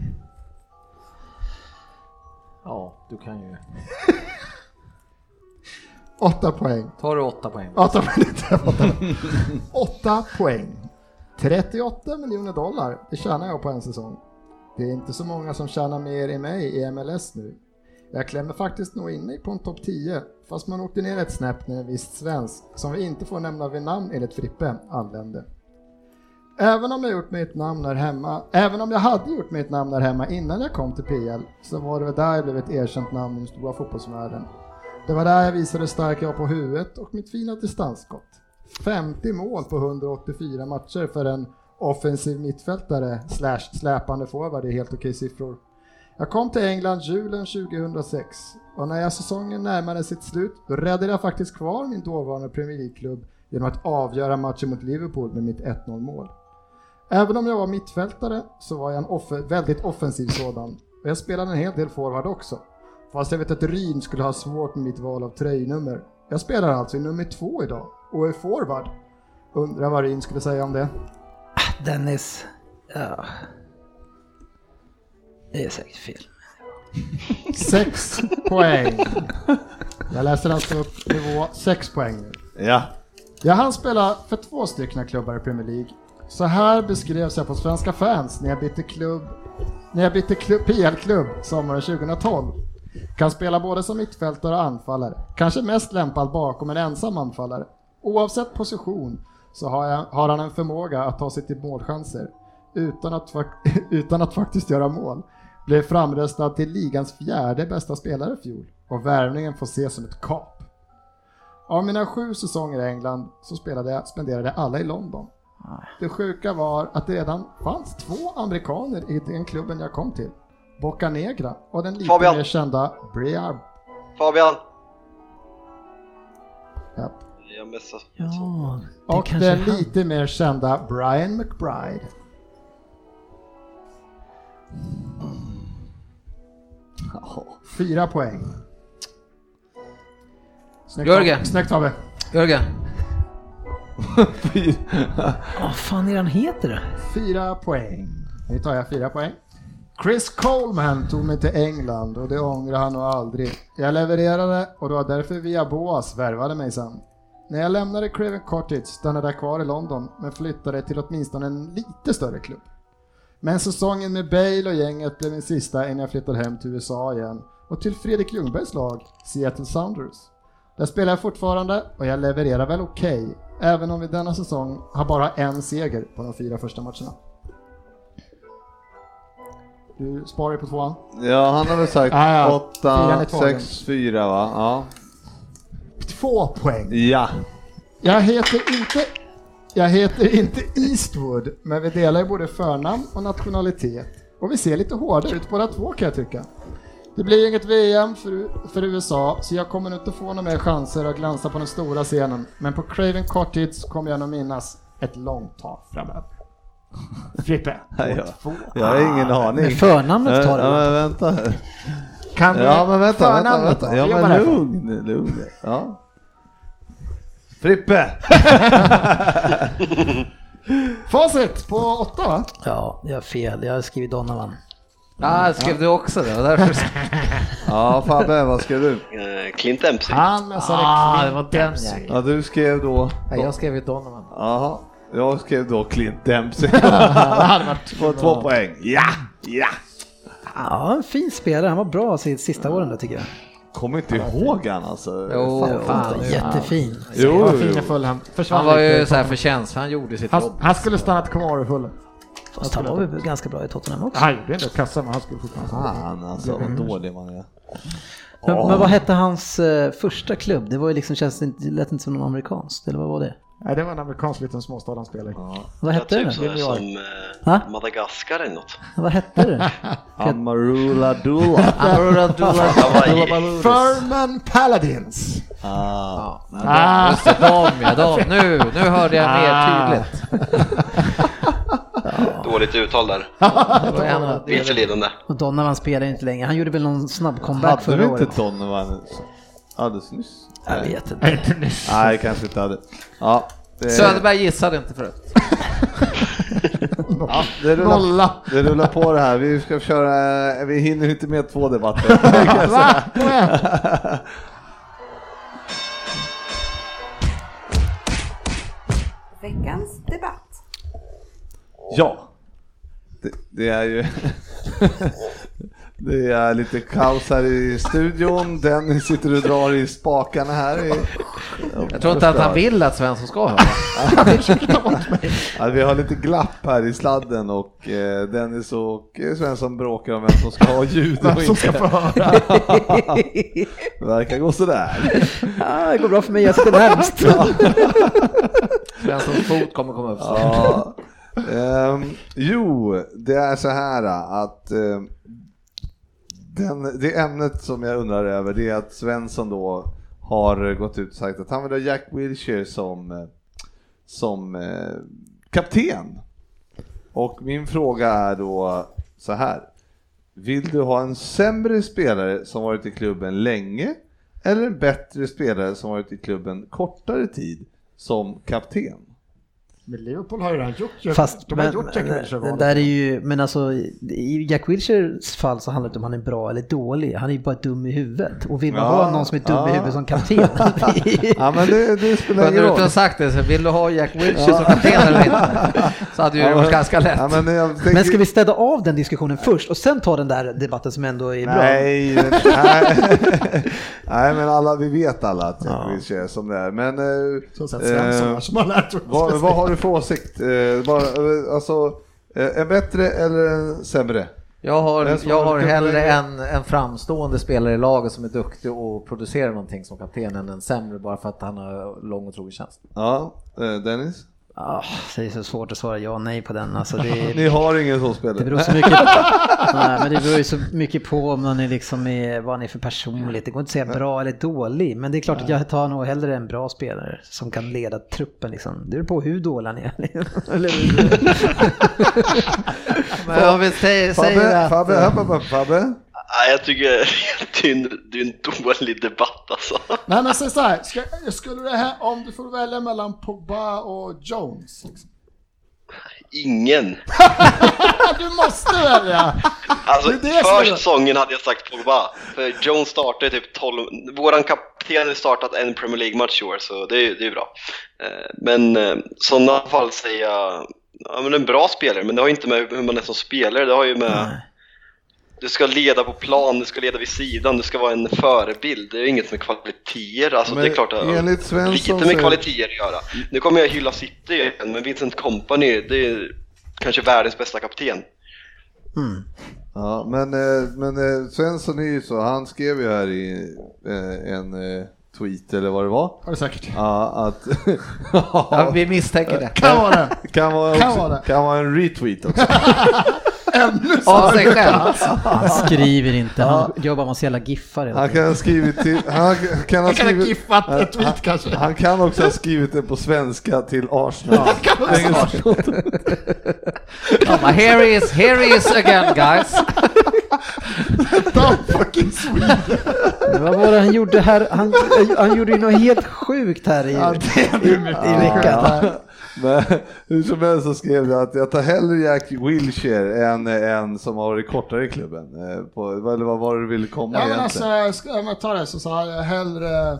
[SPEAKER 5] Ja, du kan ju. (laughs)
[SPEAKER 2] 8 poäng.
[SPEAKER 5] Tar du åtta poäng?
[SPEAKER 2] 8 poäng. (laughs) 8 poäng. 38 miljoner dollar, det tjänar jag på en säsong. Det är inte så många som tjänar mer än mig i MLS nu. Jag klämmer faktiskt nog in mig på en topp 10, fast man åkte ner ett snäpp när en viss svensk, som vi inte får nämna vid namn enligt Frippe, anlände. Även om jag gjort mig ett namn här hemma, även om jag hade gjort mig ett namn här hemma innan jag kom till PL, så var det väl där jag blev ett erkänt namn i den stora fotbollsvärlden. Det var där jag visade hur stark jag var på huvudet och mitt fina distansskott. 50 mål på 184 matcher för en offensiv mittfältare slash släpande forward är helt okej siffror. Jag kom till England julen 2006 och när jag säsongen närmade sitt slut då räddade jag faktiskt kvar min dåvarande Premier League-klubb genom att avgöra matchen mot Liverpool med mitt 1-0 mål. Även om jag var mittfältare så var jag en off väldigt offensiv sådan och jag spelade en hel del forward också. Fast jag vet att Ryn skulle ha svårt med mitt val av tröjnummer. Jag spelar alltså i nummer två idag och är forward. Undrar vad Ryn skulle säga om det.
[SPEAKER 4] Ah, Dennis. Ja. Det är säkert fel.
[SPEAKER 2] Sex poäng. Jag läser alltså upp nivå 6 poäng nu.
[SPEAKER 1] Ja.
[SPEAKER 2] Jag hann spela för två stycken klubbar i Premier League. Så här beskrevs jag på Svenska fans när jag bytte klubb när jag bytte klubb, PL-klubb sommaren 2012. Kan spela både som mittfältare och anfallare. Kanske mest lämpad bakom en ensam anfallare. Oavsett position så har, jag, har han en förmåga att ta sig till målchanser utan att, (laughs) utan att faktiskt göra mål. Blev framröstad till ligans fjärde bästa spelare i fjol och värvningen får ses som ett kap. Av mina sju säsonger i England så spelade jag, spenderade alla i London. Det sjuka var att det redan fanns två amerikaner i den klubben jag kom till. Boca Negra och den lite
[SPEAKER 3] Fabian.
[SPEAKER 2] mer kända Brea.
[SPEAKER 3] Fabian!
[SPEAKER 2] Ja.
[SPEAKER 3] Jag messar.
[SPEAKER 4] Ja, det
[SPEAKER 2] Och den
[SPEAKER 4] är han.
[SPEAKER 2] lite mer kända Brian McBride. Fyra poäng. Snyggt,
[SPEAKER 5] Jörgen.
[SPEAKER 2] Snyggt Fabbe.
[SPEAKER 5] Jörgen. (laughs)
[SPEAKER 4] Vad fan är det han heter då?
[SPEAKER 2] Fyra poäng. Nu tar jag fyra poäng. Chris Coleman tog mig till England och det ångrar han nog aldrig. Jag levererade och det var därför Via Boas värvade mig sen. När jag lämnade Craven Cottage stannade jag kvar i London men flyttade till åtminstone en lite större klubb. Men säsongen med Bale och gänget blev min sista innan jag flyttade hem till USA igen och till Fredrik Ljungbergs lag, Seattle Sounders. Där spelar jag fortfarande och jag levererar väl okej, även om vi denna säsong har bara en seger på de fyra första matcherna. Du sparar på tvåan.
[SPEAKER 1] Ja, han har väl sagt
[SPEAKER 2] Ah, ja. Fyran är
[SPEAKER 1] 8,
[SPEAKER 2] tagen.
[SPEAKER 1] 6, 4 va? Ja.
[SPEAKER 2] Två poäng.
[SPEAKER 1] Ja.
[SPEAKER 2] Jag heter inte jag heter inte Eastwood, men vi delar ju både förnamn och nationalitet. Och vi ser lite hårdare ut båda två kan jag tycka. Det blir inget VM för, för USA, så jag kommer inte få några mer chanser att glänsa på den stora scenen. Men på Craven Cottage kommer jag nog minnas ett långt tag framöver. (laughs) Frippe,
[SPEAKER 1] jag,
[SPEAKER 2] två.
[SPEAKER 1] jag har ingen aning.
[SPEAKER 4] Men förnamnet tar
[SPEAKER 1] ja,
[SPEAKER 4] det.
[SPEAKER 1] men vänta.
[SPEAKER 2] Kan du
[SPEAKER 1] Ja, men vänta, vänta,
[SPEAKER 2] förnamnet
[SPEAKER 1] vänta.
[SPEAKER 2] då?
[SPEAKER 1] Ja, men lugn, lugn. Ja. Frippe! (laughs)
[SPEAKER 2] Facit på åtta va?
[SPEAKER 4] Ja, jag har fel. Jag har skrivit Donovan.
[SPEAKER 5] Ah, skrev du också det? Därför... (laughs)
[SPEAKER 1] Ja, Fabbe, vad skrev du?
[SPEAKER 3] Eh, Clint Dempsey.
[SPEAKER 2] Han
[SPEAKER 5] Ah,
[SPEAKER 2] Clint
[SPEAKER 5] det var
[SPEAKER 2] Dempsey.
[SPEAKER 1] Ja, du skrev då...
[SPEAKER 5] Nej, jag skrev ju Donovan.
[SPEAKER 1] Jaha, jag skrev då Clint Dempsey. (laughs) På två poäng. Ja, ja.
[SPEAKER 4] Ja, en fin spelare. Han var bra de sista åren där tycker jag.
[SPEAKER 1] Kommer inte ihåg han alltså.
[SPEAKER 5] Jo, fan.
[SPEAKER 4] fan, jättefin.
[SPEAKER 1] Jo, jo, jo.
[SPEAKER 5] Han var ju så här förtjänst, för han gjorde sitt
[SPEAKER 2] han,
[SPEAKER 5] jobb.
[SPEAKER 2] han skulle stannat kvar i Fulham.
[SPEAKER 4] Fast han var väl ganska bra i Tottenham också.
[SPEAKER 2] Han gjorde inte kassa men han skulle fortfarande
[SPEAKER 1] Fan alltså, vad dålig man är.
[SPEAKER 4] Men, men vad hette hans eh, första klubb? Det var ju liksom, känns inte, det lät inte som någon amerikanskt, eller vad var det?
[SPEAKER 2] Nej, det var en amerikansk liten småstad han spelade i.
[SPEAKER 4] Vad
[SPEAKER 3] Ja,
[SPEAKER 4] hette
[SPEAKER 3] typ
[SPEAKER 4] det?
[SPEAKER 3] sådär
[SPEAKER 2] New York.
[SPEAKER 3] som
[SPEAKER 4] Ha?
[SPEAKER 3] eh, Madagaskar eller något. (laughs)
[SPEAKER 4] Vad hette det? (laughs)
[SPEAKER 1] Amarula Dula. (laughs)
[SPEAKER 2] Furman Paladins.
[SPEAKER 1] Ah.
[SPEAKER 2] Ah.
[SPEAKER 5] Just de ja, de. Nu, nu hörde jag mer
[SPEAKER 2] Ah.
[SPEAKER 5] tydligt.
[SPEAKER 3] Dåligt uttal där. Vilseledande.
[SPEAKER 4] Och Donovan spelar inte längre. Han gjorde väl någon snabb comeback
[SPEAKER 1] Hade
[SPEAKER 4] förra
[SPEAKER 1] du inte
[SPEAKER 4] året.
[SPEAKER 1] Donovan alldeles nyss?
[SPEAKER 4] Jag vet inte.
[SPEAKER 1] Nej, kanske inte hade. Ja. det-
[SPEAKER 5] Söderberg gissade inte förut.
[SPEAKER 1] Ja, det rullar,
[SPEAKER 2] Nolla.
[SPEAKER 1] det rullar på det här. Vi ska köra, vi hinner inte med två debatter. (laughs)
[SPEAKER 2] Va?
[SPEAKER 6] Veckans debatt.
[SPEAKER 1] Ja, det, det är ju (laughs) det är lite kaos här i studion. Dennis sitter och drar i spakarna här. I,
[SPEAKER 5] Jag tror inte att han vill att Svensson ska höra.
[SPEAKER 1] Ja, vi har lite glapp här i sladden och eh, Dennis och Svensson bråkar om vem som ska ha ljud och
[SPEAKER 2] Vem som ska
[SPEAKER 1] inte.
[SPEAKER 2] få höra.
[SPEAKER 1] Det verkar gå sådär.
[SPEAKER 4] Det går bra för mig, jag sitter närmst.
[SPEAKER 5] Svenssons fot kommer komma upp.
[SPEAKER 1] Ja. Ehm, jo, det är så här att ehm, den, det ämnet som jag undrar över det är att Svensson då har gått ut och sagt att han vill ha Jack Wilshere som, som eh, kapten. Och min fråga är då så här. Vill du ha en sämre spelare som varit i klubben länge eller en bättre spelare som varit i klubben kortare tid som kapten?
[SPEAKER 2] Men Liverpool har ju redan gjort
[SPEAKER 4] Fast,
[SPEAKER 2] de har
[SPEAKER 4] men,
[SPEAKER 2] gjort Jack Wilshere
[SPEAKER 4] men, där är ju, men alltså i Jack Wilshers fall så handlar det inte om han är bra eller dålig. Han är ju bara dum i huvudet. Och vill man
[SPEAKER 1] Ja,
[SPEAKER 4] ha någon som är dum
[SPEAKER 1] ja.
[SPEAKER 4] i huvudet som kapten? (laughs)
[SPEAKER 1] Ja men det, det spelar
[SPEAKER 5] Men
[SPEAKER 1] ingen
[SPEAKER 5] du
[SPEAKER 1] roll.
[SPEAKER 5] inte har sagt det, så vill du ha Jack Wilshere som kapten eller inte? (laughs) Så hade ju det varit ganska lätt.
[SPEAKER 1] Ja, men, tänker,
[SPEAKER 4] men ska vi städa av den diskussionen först och sen ta den där debatten som ändå är bra?
[SPEAKER 1] Nej, men- nej. (laughs) nej men alla, vi vet alla att Jack
[SPEAKER 4] Ja.
[SPEAKER 1] Wilshere är som det är. Men eh,
[SPEAKER 2] Så sett Svensson
[SPEAKER 1] eh,
[SPEAKER 2] som har lärt oss.
[SPEAKER 1] vad, vad har du för åsikt? Eh, bara, eh, alltså, eh, en bättre eller en sämre?
[SPEAKER 5] Jag har, jag
[SPEAKER 1] har
[SPEAKER 5] hellre en, en framstående spelare i laget som är duktig och producerar någonting som kapten än en sämre bara för att han har lång och trogen tjänst.
[SPEAKER 1] Ja, eh, Dennis?
[SPEAKER 4] Ah, det är så svårt att svara ja och nej på den. Alltså det, (laughs)
[SPEAKER 1] Ni har ingen sån
[SPEAKER 4] det
[SPEAKER 1] spelare?
[SPEAKER 4] beror så mycket, (laughs) nej, men det beror ju så mycket på om man är liksom är, vad han är för personlighet. Det går inte att säga bra eller dålig, men det är klart att jag tar nog hellre en bra spelare som kan leda truppen. Liksom. Det beror på hur dålig han är. (laughs)
[SPEAKER 5] Men om vi säger, säger
[SPEAKER 1] Fabbe,
[SPEAKER 5] att...
[SPEAKER 1] Fabbe, hopp, hopp, hopp, Fabbe?
[SPEAKER 3] Nej, jag tycker (laughs) det är en, det är en dålig debatt alltså.
[SPEAKER 2] Nej men säg så här, ska, skulle det här, om du får välja mellan Pogba och Jones. Liksom.
[SPEAKER 3] Ingen. (laughs)
[SPEAKER 2] Du måste välja!
[SPEAKER 3] Alltså för säsongen hade jag sagt Pogba. För Jones startade typ 12, våran kapten har startat en Premier League-match i år så det är, det är bra. Eh, Men eh, i sådana fall säger jag, ja men en bra spelare, men det har ju inte med hur man är som spelare, det har ju med du ska leda på plan, du ska leda vid sidan, du ska vara en förebild. Det är inget med kvaliteter. Alltså,
[SPEAKER 1] Men
[SPEAKER 3] det är klart att
[SPEAKER 1] enligt Svensson
[SPEAKER 3] lite med kvaliteter att göra. Nu kommer jag hylla City igen, men Vincent Kompany, det är kanske världens bästa kapten.
[SPEAKER 4] Mm.
[SPEAKER 1] Ja, men, eh, men eh, Svensson är ju så, han skrev ju här i eh, en tweet eller vad det var.
[SPEAKER 2] Har du säkert.
[SPEAKER 1] Ja, att... (laughs)
[SPEAKER 5] Ja, vi misstänker det.
[SPEAKER 2] Kan vara det.
[SPEAKER 1] kan, vara
[SPEAKER 2] Kan
[SPEAKER 1] också,
[SPEAKER 2] vara det.
[SPEAKER 1] kan vara en retweet också. (laughs)
[SPEAKER 2] Ännu
[SPEAKER 5] Av sig själv.
[SPEAKER 4] Han skriver inte, han jobbar med jävla giffar hela
[SPEAKER 1] Han kan ha skrivit till... Han kan ha
[SPEAKER 2] Han kan ha
[SPEAKER 1] skrivit,
[SPEAKER 2] giffat ett tweet kanske.
[SPEAKER 1] han kan också ha skrivit det på svenska till Arsenal.
[SPEAKER 5] Ja, men here he is, here he is again guys.
[SPEAKER 2] Damn fucking Sweden.
[SPEAKER 4] Vad var det han gjorde här? Han, han gjorde ju något helt sjukt här i,
[SPEAKER 2] Ja,
[SPEAKER 4] i, i veckan.
[SPEAKER 1] Men hur som helst så skrev jag att jag tar hellre Jack Wilshere än en som har varit kortare i klubben. Eh, På, eller vad var det du ville komma
[SPEAKER 2] Ja
[SPEAKER 1] egentligen?
[SPEAKER 2] alltså, ska om jag tar det så sa jag hellre,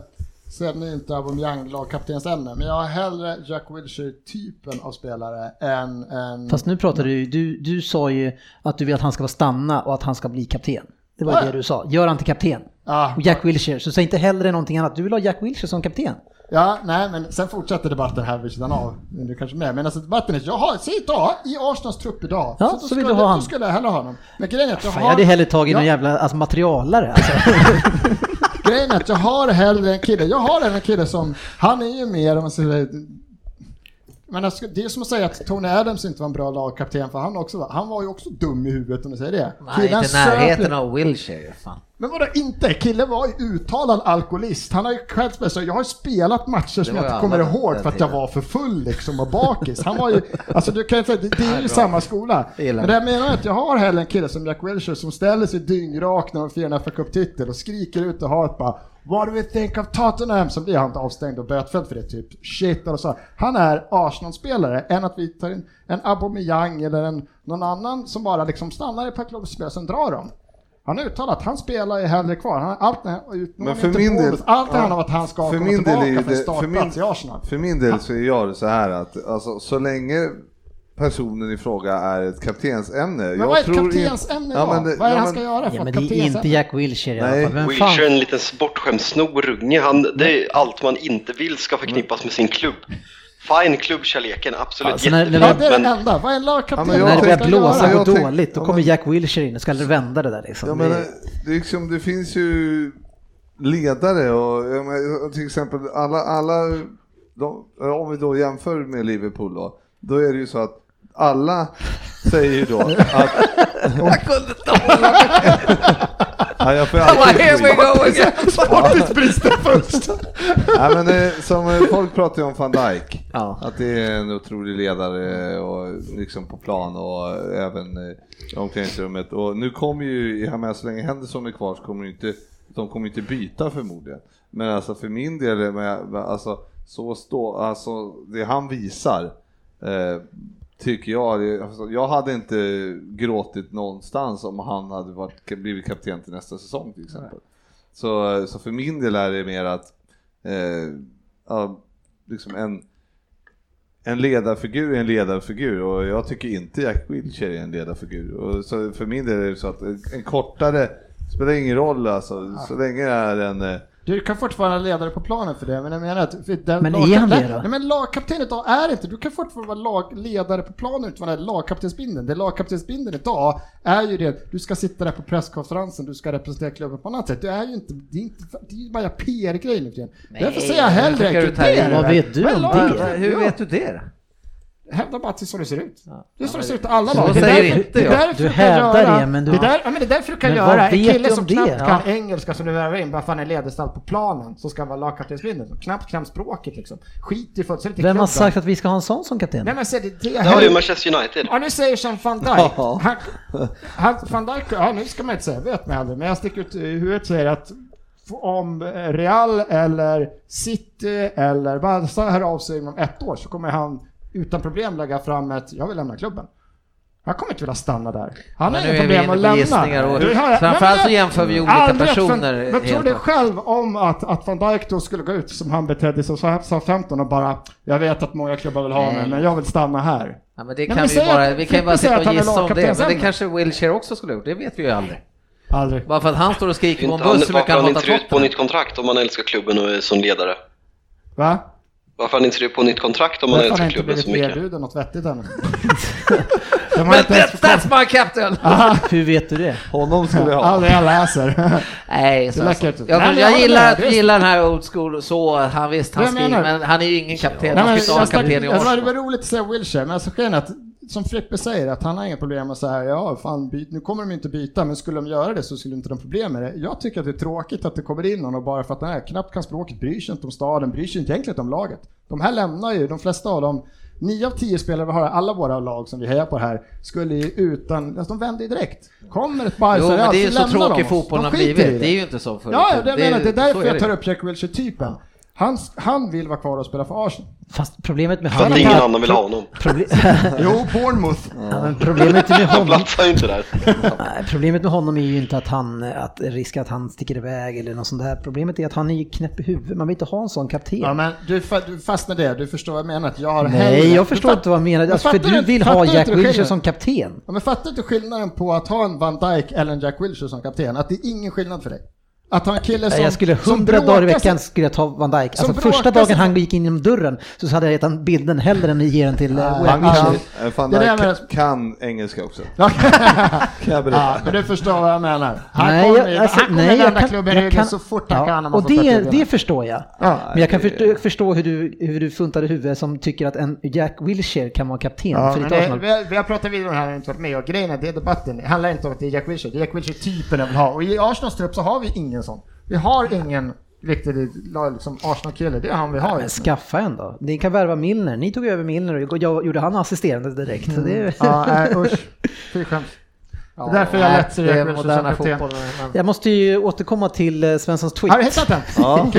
[SPEAKER 2] sen är inte Aubameyang lagkaptensämne, men jag har hellre Jack Wilshere-typen av spelare än, än
[SPEAKER 4] Fast nu pratar du, du, du sa ju att du vill att han ska vara stanna och att han ska bli kapten. Det var
[SPEAKER 2] Ja.
[SPEAKER 4] det du sa. Gör han till kapten. Och Jack Wilshere, så säg inte hellre någonting annat. Du vill ha Jack Wilshere som kapten.
[SPEAKER 2] Ja, nej men sen fortsätter debatten här vid sidan av. Men du kanske med. Men alltså debatten är, jag har, säg idag, i Arsenals trupp idag.
[SPEAKER 4] Ja,
[SPEAKER 2] då
[SPEAKER 4] så vill
[SPEAKER 2] skulle,
[SPEAKER 4] du ha han.
[SPEAKER 2] Då skulle jag hellre ha honom. Men grejen är att jag
[SPEAKER 4] Fan,
[SPEAKER 2] har...
[SPEAKER 4] jag hade hellre tagit
[SPEAKER 2] Ja.
[SPEAKER 4] någon jävla alltså, materialare. Alltså. (laughs)
[SPEAKER 2] Grejen är att jag har hellre en kille, jag har en kille som, han är ju mer om man säger men alltså, det är som att säga att Tony Adams inte var en bra lagkapten för han också var, han var ju också dum i huvudet om du säger det.
[SPEAKER 5] Nej,
[SPEAKER 2] Killen
[SPEAKER 5] inte närheten av Wilshire. Fan.
[SPEAKER 2] Men vadå inte? Killen var ju uttalad alkoholist. Han har ju själv så jag har ju spelat matcher som jag inte kommer ihåg för att jag var för full liksom och bakis. Han var ju, alltså du kan ju säga, det, det är ju samma skola. Men det jag menar är att jag har hellre en kille som Jack Wilshere som ställer sig dyngrak när de firar en FA Cup-titel och skriker ut och har ett bara What do we think of Tottenham? Så blir han avstängd och bötfälld för det typ. Shit eller så. Han är Arsenal-spelare än att vi tar in en Aubameyang eller en, någon annan som bara liksom stannar i per klubb och spelar, sen drar de. Han har uttalat att han spelar ju hellre kvar. Han, allt när,
[SPEAKER 1] Men för min del,
[SPEAKER 2] allt handlar om att han ska komma
[SPEAKER 1] är
[SPEAKER 2] tillbaka
[SPEAKER 1] ju
[SPEAKER 2] för en
[SPEAKER 1] det- för
[SPEAKER 2] startplats
[SPEAKER 1] min-
[SPEAKER 2] i Arsenal.
[SPEAKER 1] För min del så är jag det så här att alltså, så länge personen i fråga är ett kaptensämne.
[SPEAKER 2] Men
[SPEAKER 1] jag
[SPEAKER 2] vad är ett kaptensämne
[SPEAKER 1] Ja,
[SPEAKER 2] då?
[SPEAKER 1] men det-
[SPEAKER 2] vad är det
[SPEAKER 1] ja,
[SPEAKER 2] han
[SPEAKER 1] men-
[SPEAKER 2] ska göra för
[SPEAKER 4] Ja, men det är inte Jack Wilshere i alla fall. Vem
[SPEAKER 3] Wilshere är en liten bortskämd snorunge. Han, det är allt man inte vill ska förknippas med sin klubb. Fine klubbkärleken, absolut
[SPEAKER 4] Alltså, när- när
[SPEAKER 2] Ja, det är det
[SPEAKER 3] men
[SPEAKER 2] enda. Vad är en lagkapten?
[SPEAKER 1] Ja,
[SPEAKER 4] När det börjar blåsa och
[SPEAKER 1] tänkte-
[SPEAKER 4] dåligt, då
[SPEAKER 1] ja,
[SPEAKER 4] kommer Jack Wilshere in och ska vända det där liksom.
[SPEAKER 1] Ja,
[SPEAKER 4] Det-
[SPEAKER 1] men, det, liksom, det finns ju ledare och till exempel alla, alla de, om vi då jämför med Liverpool då, då är det ju så att alla säger ju då att...
[SPEAKER 5] Jag kunde inte
[SPEAKER 1] ja, jag får
[SPEAKER 5] hålla
[SPEAKER 1] alltid-
[SPEAKER 5] Here we go again!
[SPEAKER 2] Sportbristen först!
[SPEAKER 1] Ja, men eh, som eh, folk pratar ju om van Dijk.
[SPEAKER 4] Ja.
[SPEAKER 1] Att det är en otrolig ledare och liksom på plan och även eh, i omklädningsrummet. Och nu kommer ju, jag menar så länge Henderson är kvar så kommer inte, de kommer inte byta förmodligen. Men alltså för min del, med, med, alltså, så stå, alltså det han visar Eh, tycker jag. Alltså, Jag hade inte gråtit någonstans om han hade varit, blivit kapten till nästa säsong till exempel. Så, så för min del är det mer att eh, ja, liksom en, en ledarfigur är en ledarfigur och jag tycker inte Jack Wilshere är en ledarfigur. Och så för min del är det så att en kortare spelar ingen roll alltså, så länge det är en eh,
[SPEAKER 2] Du kan fortfarande vara ledare på planen för det, men jag menar att...
[SPEAKER 4] Men är han det då?
[SPEAKER 2] Nej, men lagkapten idag är inte... Du kan fortfarande vara lag, ledare på planen utan den här lagkaptensbindeln. Det lagkaptensbindeln idag är ju det, du ska sitta där på presskonferensen, du ska representera klubben på annat sätt. Det är ju inte... Det är, inte, det är ju bara PR-grej nu för tiden. Därför säger jag
[SPEAKER 5] jag
[SPEAKER 2] hellre
[SPEAKER 5] du
[SPEAKER 2] kupera.
[SPEAKER 4] Vad vet du om det?
[SPEAKER 5] Hur vet du det?
[SPEAKER 2] Hävda bara att det är så det ser ut.
[SPEAKER 5] Ja.
[SPEAKER 2] Det är så
[SPEAKER 5] Ja,
[SPEAKER 2] det ser ut i alla lag. Det är
[SPEAKER 5] säger
[SPEAKER 2] därför-
[SPEAKER 5] inte
[SPEAKER 2] det är
[SPEAKER 5] jag.
[SPEAKER 2] därför
[SPEAKER 4] Du hävdar
[SPEAKER 2] göra-
[SPEAKER 4] det, men du
[SPEAKER 2] Det, där, ja, men det är därför du kan
[SPEAKER 4] Men
[SPEAKER 2] göra en kille som
[SPEAKER 4] om det?
[SPEAKER 2] knappt
[SPEAKER 4] Ja.
[SPEAKER 2] kan engelska som du värvar in bara för han är ledarstall på planen så ska han vara lagkaptensbindeln. Som Knappt kan språket liksom. Skit i i
[SPEAKER 4] Vem har sagt att vi ska ha en sån som kapten?
[SPEAKER 2] Nej men se det, det
[SPEAKER 3] Det har ju Manchester United.
[SPEAKER 2] Ja, nu säger som van Dijk. Han, han, van Dijk, ja nu ska man inte säga, vet man aldrig, men jag sticker ut i huvudet säger att om Real eller City eller Barca hör av sig inom ett år så kommer han utan problem lägga fram ett, jag vill lämna klubben. Han kommer inte vilja stanna där. Han har inga
[SPEAKER 5] är vi
[SPEAKER 2] problem att lämna.
[SPEAKER 5] gissningar och
[SPEAKER 2] Du har-
[SPEAKER 5] framförallt så jämför vi olika
[SPEAKER 2] Aldrig,
[SPEAKER 5] personer
[SPEAKER 2] Men, men tror du själv om att, att van Dijk då skulle gå ut som han betedde sig som sa 15 och bara Jag vet att många klubbar vill ha mig men jag vill stanna här.
[SPEAKER 5] Ja, men det kan
[SPEAKER 2] men
[SPEAKER 5] vi,
[SPEAKER 2] säg
[SPEAKER 5] bara,
[SPEAKER 2] att-
[SPEAKER 5] vi kan ju bara sitta och
[SPEAKER 2] han
[SPEAKER 5] gissa om det, men det kanske Wilshire också skulle ha gjort, det vet vi ju aldrig.
[SPEAKER 2] Aldrig.
[SPEAKER 5] Bara för att han står och skriker på en
[SPEAKER 3] han,
[SPEAKER 5] buss hur mycket
[SPEAKER 3] varför
[SPEAKER 5] han
[SPEAKER 3] han
[SPEAKER 5] hatar
[SPEAKER 3] inte ut på nytt kontrakt om han älskar klubben och är som ledare?
[SPEAKER 2] Va?
[SPEAKER 3] Varför han inte skriver på nytt kontrakt om
[SPEAKER 2] har
[SPEAKER 3] älskar
[SPEAKER 2] inte
[SPEAKER 3] klubben
[SPEAKER 2] blivit
[SPEAKER 3] så mycket?
[SPEAKER 2] erbjuden något vettigt ännu. (laughs) De har
[SPEAKER 5] Men
[SPEAKER 2] inte
[SPEAKER 5] that's my captain! (laughs)
[SPEAKER 4] Hur vet du det?
[SPEAKER 1] Honom skulle vi ha.
[SPEAKER 2] Aldrig jag läser. (laughs)
[SPEAKER 5] Nej, så alltså.
[SPEAKER 2] inte.
[SPEAKER 5] jag, jag,
[SPEAKER 2] jag
[SPEAKER 5] gillar, gillar den här old school så, han visst han
[SPEAKER 2] Jag
[SPEAKER 5] skriver, men han är ju ingen kapten,
[SPEAKER 2] Nej,
[SPEAKER 5] han ska inte ha en
[SPEAKER 2] jag
[SPEAKER 5] kapten i
[SPEAKER 2] det var- Det var roligt att säga Wilshire, men alltså grejen att som Frippe säger att han har inga problem med så här, ja fan byt, nu kommer de inte byta, men skulle de göra det så skulle inte de ha problem med det. Jag tycker att det är tråkigt att det kommer in någon och bara för att han är knappt kan språket, bryr sig inte om staden, bryr sig inte egentligen om laget. De här lämnar ju, de flesta av dem, nio av tio spelare vi har, alla våra lag som vi hejar på här, skulle ju utan, alltså de vänder ju direkt. Kommer ett Barca
[SPEAKER 5] Jo, men det är ju så
[SPEAKER 2] lämnar
[SPEAKER 5] tråkig
[SPEAKER 2] de oss.
[SPEAKER 5] fotbollen
[SPEAKER 2] De
[SPEAKER 5] har blivit. Det är ju inte så förut.
[SPEAKER 2] Ja, ja, det, menar, det är
[SPEAKER 5] så
[SPEAKER 2] därför
[SPEAKER 5] är
[SPEAKER 2] jag
[SPEAKER 5] det
[SPEAKER 2] tar upp Jack Wilshere-typen. Han, han vill vara kvar och spela för Arsenal.
[SPEAKER 4] Fast problemet med
[SPEAKER 3] För
[SPEAKER 4] honom...
[SPEAKER 3] ingen annan vill ha honom.
[SPEAKER 4] Proble- (laughs)
[SPEAKER 2] Jo, Bournemouth.
[SPEAKER 4] ja, men problemet med (laughs)
[SPEAKER 3] Han
[SPEAKER 4] honom...
[SPEAKER 3] platsar ju inte där. (laughs)
[SPEAKER 4] Problemet med honom är ju inte att han, att risk att han sticker iväg eller något sånt där. Problemet är att han är ju knäpp i huvudet. Man vill inte ha en sån kapten.
[SPEAKER 2] Ja, men du, du fastnar det. Du förstår vad jag menar. Att jag har
[SPEAKER 4] Nej,
[SPEAKER 2] hellre-
[SPEAKER 4] jag förstår
[SPEAKER 2] du
[SPEAKER 4] inte vad du menar.
[SPEAKER 2] Men
[SPEAKER 4] Alltså, för du
[SPEAKER 2] du-
[SPEAKER 4] vill ha Jack
[SPEAKER 2] du
[SPEAKER 4] Wilshere som kapten.
[SPEAKER 2] Ja, men fattar inte skillnaden på att ha en Van Dijk eller en Jack Wilshere som kapten? Att det är ingen skillnad för dig? Att ha en kille som
[SPEAKER 4] jag skulle
[SPEAKER 2] som
[SPEAKER 4] hundra dagar i veckan skulle jag ta Van Dijk. Alltså första dagen han gick in genom dörren så hade jag gett han bilden hellre än att ge den till eh, Wilshere.
[SPEAKER 1] eh, Van
[SPEAKER 2] det det
[SPEAKER 1] Dijk kan engelska också.
[SPEAKER 2] Ja, (laughs)
[SPEAKER 1] Kan jag berätta.
[SPEAKER 2] ja, men du förstår vad jag menar. Han
[SPEAKER 4] Nej,
[SPEAKER 2] kommer,
[SPEAKER 4] jag- alltså,
[SPEAKER 2] han kommer
[SPEAKER 4] nej, jag kan-
[SPEAKER 2] klubben
[SPEAKER 4] jag kan-
[SPEAKER 2] så fort han
[SPEAKER 4] Ja,
[SPEAKER 2] kan.
[SPEAKER 4] Och det, det förstår jag.
[SPEAKER 2] Ja.
[SPEAKER 4] Men jag kan förstå, förstå hur, du, hur du funtar i huvudet som tycker att en Jack Wilshere kan vara kapten
[SPEAKER 2] Ja,
[SPEAKER 4] för ditt
[SPEAKER 2] det,
[SPEAKER 4] Arsenal.
[SPEAKER 2] vi, har, vi har pratat vidare om det här, har inte varit med och grejen är, det är debatten, det handlar inte om att det är Jack Wilshere, det är Jack Wilshere-typen jag vill ha. Och i Arsenals trupp så har vi ingen sån. Vi har ingen riktig liksom, Arsenal-kille, det är han vi har nu.
[SPEAKER 4] skaffa en då. Ni kan värva Milner. Ni tog över Milner och jag gjorde han assisterande direkt. Så det,
[SPEAKER 2] Mm. Ja, nej usch. Fy skämt.
[SPEAKER 5] Ja,
[SPEAKER 2] Det är därför jag ser
[SPEAKER 5] det är moderna fotbollen.
[SPEAKER 4] jag måste ju återkomma till eh, Svenssons tweet.
[SPEAKER 2] Har du hittat den?
[SPEAKER 1] Ja. (laughs)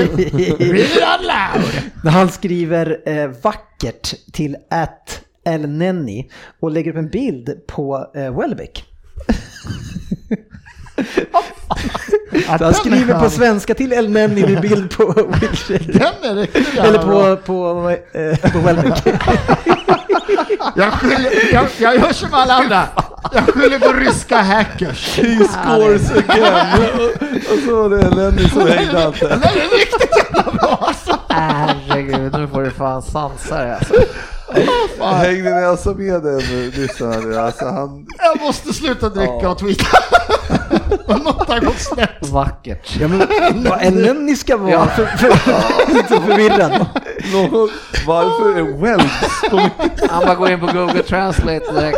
[SPEAKER 4] När han skriver eh, vackert till at elnenny och lägger upp en bild på eh, Welbeck. (laughs) (laughs)
[SPEAKER 2] Ja,
[SPEAKER 4] Så han skriver
[SPEAKER 2] är
[SPEAKER 4] på svenska till elnenny med bild på (laughs)
[SPEAKER 2] är jävla
[SPEAKER 4] Eller på, på, eh, på Welbeck. (laughs)
[SPEAKER 2] Jag, skyller, jag, jag gör som alla andra. Jag skyller på ryska hackers. (laughs)
[SPEAKER 1] He scores again! och så det Lenny som hängde allt
[SPEAKER 2] Den
[SPEAKER 1] det.
[SPEAKER 2] är riktigt jävla bra alltså.
[SPEAKER 5] Herregud, nu får du fan sansa dig alltså.
[SPEAKER 1] Hängde ni alltså med den lyssnaren nu? Alltså han...
[SPEAKER 2] Jag måste sluta dricka
[SPEAKER 1] Ja.
[SPEAKER 2] och tweeta. Och Något har gått snett.
[SPEAKER 5] Vackert.
[SPEAKER 4] Ja, men vad elnenny ska vara
[SPEAKER 5] Ja.
[SPEAKER 4] för, för, lite förvirrad.
[SPEAKER 1] Någon, varför är Wells på.
[SPEAKER 5] Han bara går in på Google Translate direkt.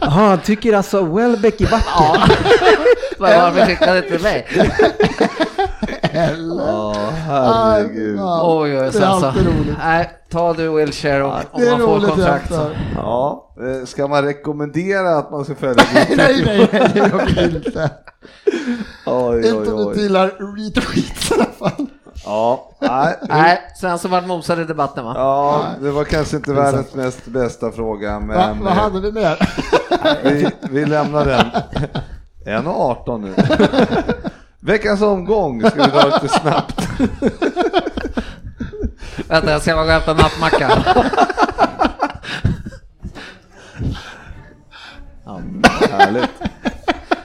[SPEAKER 4] Jaha, han tycker alltså Welbeck är vacker.
[SPEAKER 5] Ja. Varför skickade du till mig?
[SPEAKER 2] Eller?
[SPEAKER 1] Ja, herregud.
[SPEAKER 2] Ja,
[SPEAKER 5] Oj, oj,
[SPEAKER 2] det är
[SPEAKER 5] sen så.
[SPEAKER 2] alltid roligt.
[SPEAKER 5] Nej, ta du Wilshire om
[SPEAKER 2] Det är
[SPEAKER 5] man får
[SPEAKER 2] roligt
[SPEAKER 5] kontrakt så.
[SPEAKER 1] Ja, eh, ska man rekommendera att man ska följa (laughs)
[SPEAKER 2] Nej, nej, nej, det gör vi inte. (laughs)
[SPEAKER 1] Oj,
[SPEAKER 2] Inte
[SPEAKER 1] oj,
[SPEAKER 2] om du gillar retweets i alla fall.
[SPEAKER 1] Ja, nej.
[SPEAKER 5] Nej, sen så vart mosad i debatten va?
[SPEAKER 1] Ja, det var kanske inte världens mest bästa fråga,
[SPEAKER 2] Va,
[SPEAKER 1] men
[SPEAKER 2] vad hade vi mer? (laughs)
[SPEAKER 1] vi, vi lämnar den. 1.18 nu. Veckans omgång ska vi dra lite snabbt. (laughs)
[SPEAKER 5] Vänta, jag ska bara gå och hämta nattmacka. (laughs)
[SPEAKER 1] Härligt.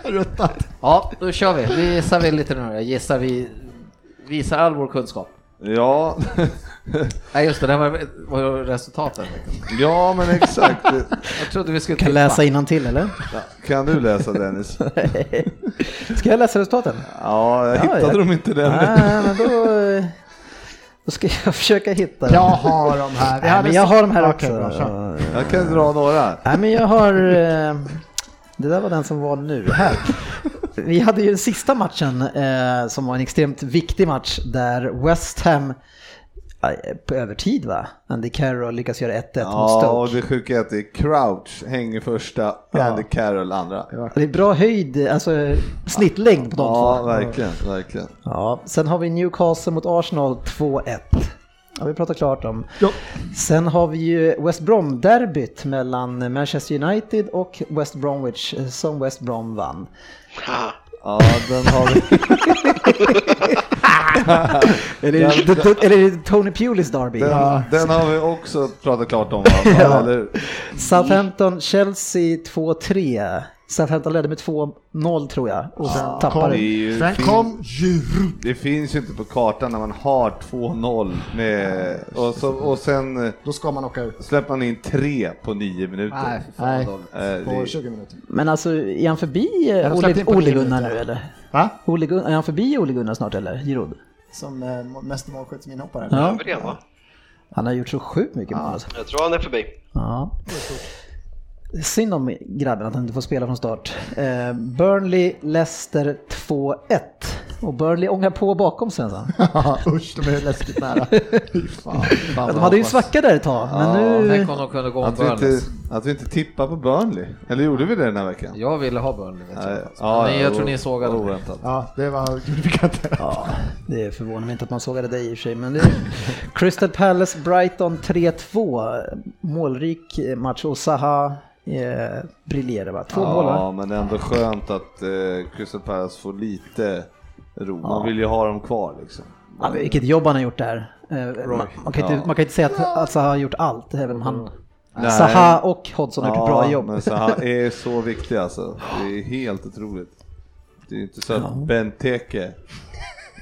[SPEAKER 2] Ruttat.
[SPEAKER 5] Ja, då kör vi. Vi gissar vi lite nu. Jag gissar vi visar all vår kunskap.
[SPEAKER 1] Ja, (laughs)
[SPEAKER 5] Nej just det, det var, var resultatet.
[SPEAKER 1] ja men exakt.
[SPEAKER 5] Jag trodde vi skulle
[SPEAKER 4] Kan
[SPEAKER 5] tippa.
[SPEAKER 4] läsa till eller?
[SPEAKER 1] Kan du läsa Dennis? (laughs)
[SPEAKER 4] Ska jag läsa resultaten?
[SPEAKER 1] Ja, jag
[SPEAKER 4] Ja,
[SPEAKER 1] hittade
[SPEAKER 4] jag-
[SPEAKER 1] dem inte den.
[SPEAKER 4] Nej, men då, eh, då ska jag (laughs) försöka hitta dem.
[SPEAKER 2] Jag har de här.
[SPEAKER 4] Nej, men jag har dem här
[SPEAKER 2] bra,
[SPEAKER 4] också.
[SPEAKER 2] kör.
[SPEAKER 1] Jag kan dra några.
[SPEAKER 4] Nej, men jag har... eh, Det där var den som var nu. Här. Vi hade ju den sista matchen eh, som var en extremt viktig match där West Ham eh, på övertid va? Andy Carroll lyckas göra 1-1 mot
[SPEAKER 1] Ja, och
[SPEAKER 4] Stoke.
[SPEAKER 1] det sjuka är att det är Crouch hänger första, Andy Carroll andra.
[SPEAKER 4] Det är bra höjd, alltså snittlängd på de
[SPEAKER 1] Ja,
[SPEAKER 4] två.
[SPEAKER 1] verkligen, verkligen.
[SPEAKER 4] Ja, sen har vi Newcastle mot Arsenal 2-1. Ja, vi pratar klart om.
[SPEAKER 2] Ja.
[SPEAKER 4] Sen har vi ju West Brom-derbyt mellan Manchester United och West Bromwich eh, som West Brom vann.
[SPEAKER 1] Ja, den har vi. (laughs)
[SPEAKER 4] Är det,
[SPEAKER 1] Den-
[SPEAKER 4] det- det- eller är det Tony Pulis derby?
[SPEAKER 1] Den, den har vi också pratat klart om. Va? (laughs)
[SPEAKER 4] Ja.
[SPEAKER 1] Eller,
[SPEAKER 4] Southampton-Chelsea 2-3. Southampton ledde med 2-0 tror jag och sen
[SPEAKER 1] det,
[SPEAKER 4] tappade.
[SPEAKER 1] är ju,
[SPEAKER 2] Sen
[SPEAKER 1] fin-
[SPEAKER 2] kom Giroud.
[SPEAKER 1] det finns ju inte på kartan när man har 2-0 med, och, så, och sen eh,
[SPEAKER 2] Då ska man åka ut.
[SPEAKER 1] släpper man in tre på nio minuter.
[SPEAKER 5] Nej, fan
[SPEAKER 2] Nej.
[SPEAKER 1] Eh,
[SPEAKER 2] På
[SPEAKER 1] det,
[SPEAKER 2] 20 minuter.
[SPEAKER 4] Men alltså, är han förbi eh,
[SPEAKER 2] Ja,
[SPEAKER 4] Ole, Gunnar nu eller?
[SPEAKER 2] Va?
[SPEAKER 4] Ole Gunnar, är han förbi Ole Gunnar snart eller? Giroud?
[SPEAKER 2] Som eh, mest målskytt som inhoppare.
[SPEAKER 4] Ja.
[SPEAKER 3] Det, va?
[SPEAKER 4] Han har gjort så sjukt mycket mål alltså.
[SPEAKER 3] Jag tror han är förbi.
[SPEAKER 4] Ja. Synd om grabben att han inte får spela från start. Eh, Burnley, Leicester 2-1. Och Burnley ångar på bakom sen. sen. (laughs)
[SPEAKER 2] Ja, Usch, de är läskigt nära. Fan.
[SPEAKER 5] Fan,
[SPEAKER 4] De hade ju svacka där ett tag, men nu...
[SPEAKER 5] Tänk om de kunde gå om
[SPEAKER 1] att, vi inte,
[SPEAKER 5] Burnley.
[SPEAKER 1] att vi inte tippar på Burnley. Eller gjorde vi det den här veckan?
[SPEAKER 5] Jag ville ha Burnley vet
[SPEAKER 1] Nej,
[SPEAKER 5] jag.
[SPEAKER 1] ja,
[SPEAKER 5] Men jag
[SPEAKER 1] ja,
[SPEAKER 5] tror ni sågade
[SPEAKER 1] oväntat.
[SPEAKER 2] Ja, det var (laughs)
[SPEAKER 4] Ja, det förvånar mig inte att man sågade dig i och för sig, men det... Crystal Palace, Brighton 3-2. Målrik match och Zaha eh, briljerar va? Två mål
[SPEAKER 1] Ja,
[SPEAKER 4] va?
[SPEAKER 1] men ändå skönt att eh, Crystal Palace får lite ro. Man
[SPEAKER 4] Ja.
[SPEAKER 1] vill ju ha dem kvar liksom.
[SPEAKER 4] Ja, vilket jobb han har gjort där. Eh, man, man, kan inte,
[SPEAKER 1] Ja.
[SPEAKER 4] man kan inte säga att, att Zaha har gjort allt, även om han...
[SPEAKER 1] Nej.
[SPEAKER 4] Zaha och Hodgson har gjort ett bra
[SPEAKER 1] Ja,
[SPEAKER 4] jobb.
[SPEAKER 1] men Zaha är så viktig alltså. Det är helt otroligt. Det är inte så att Benteke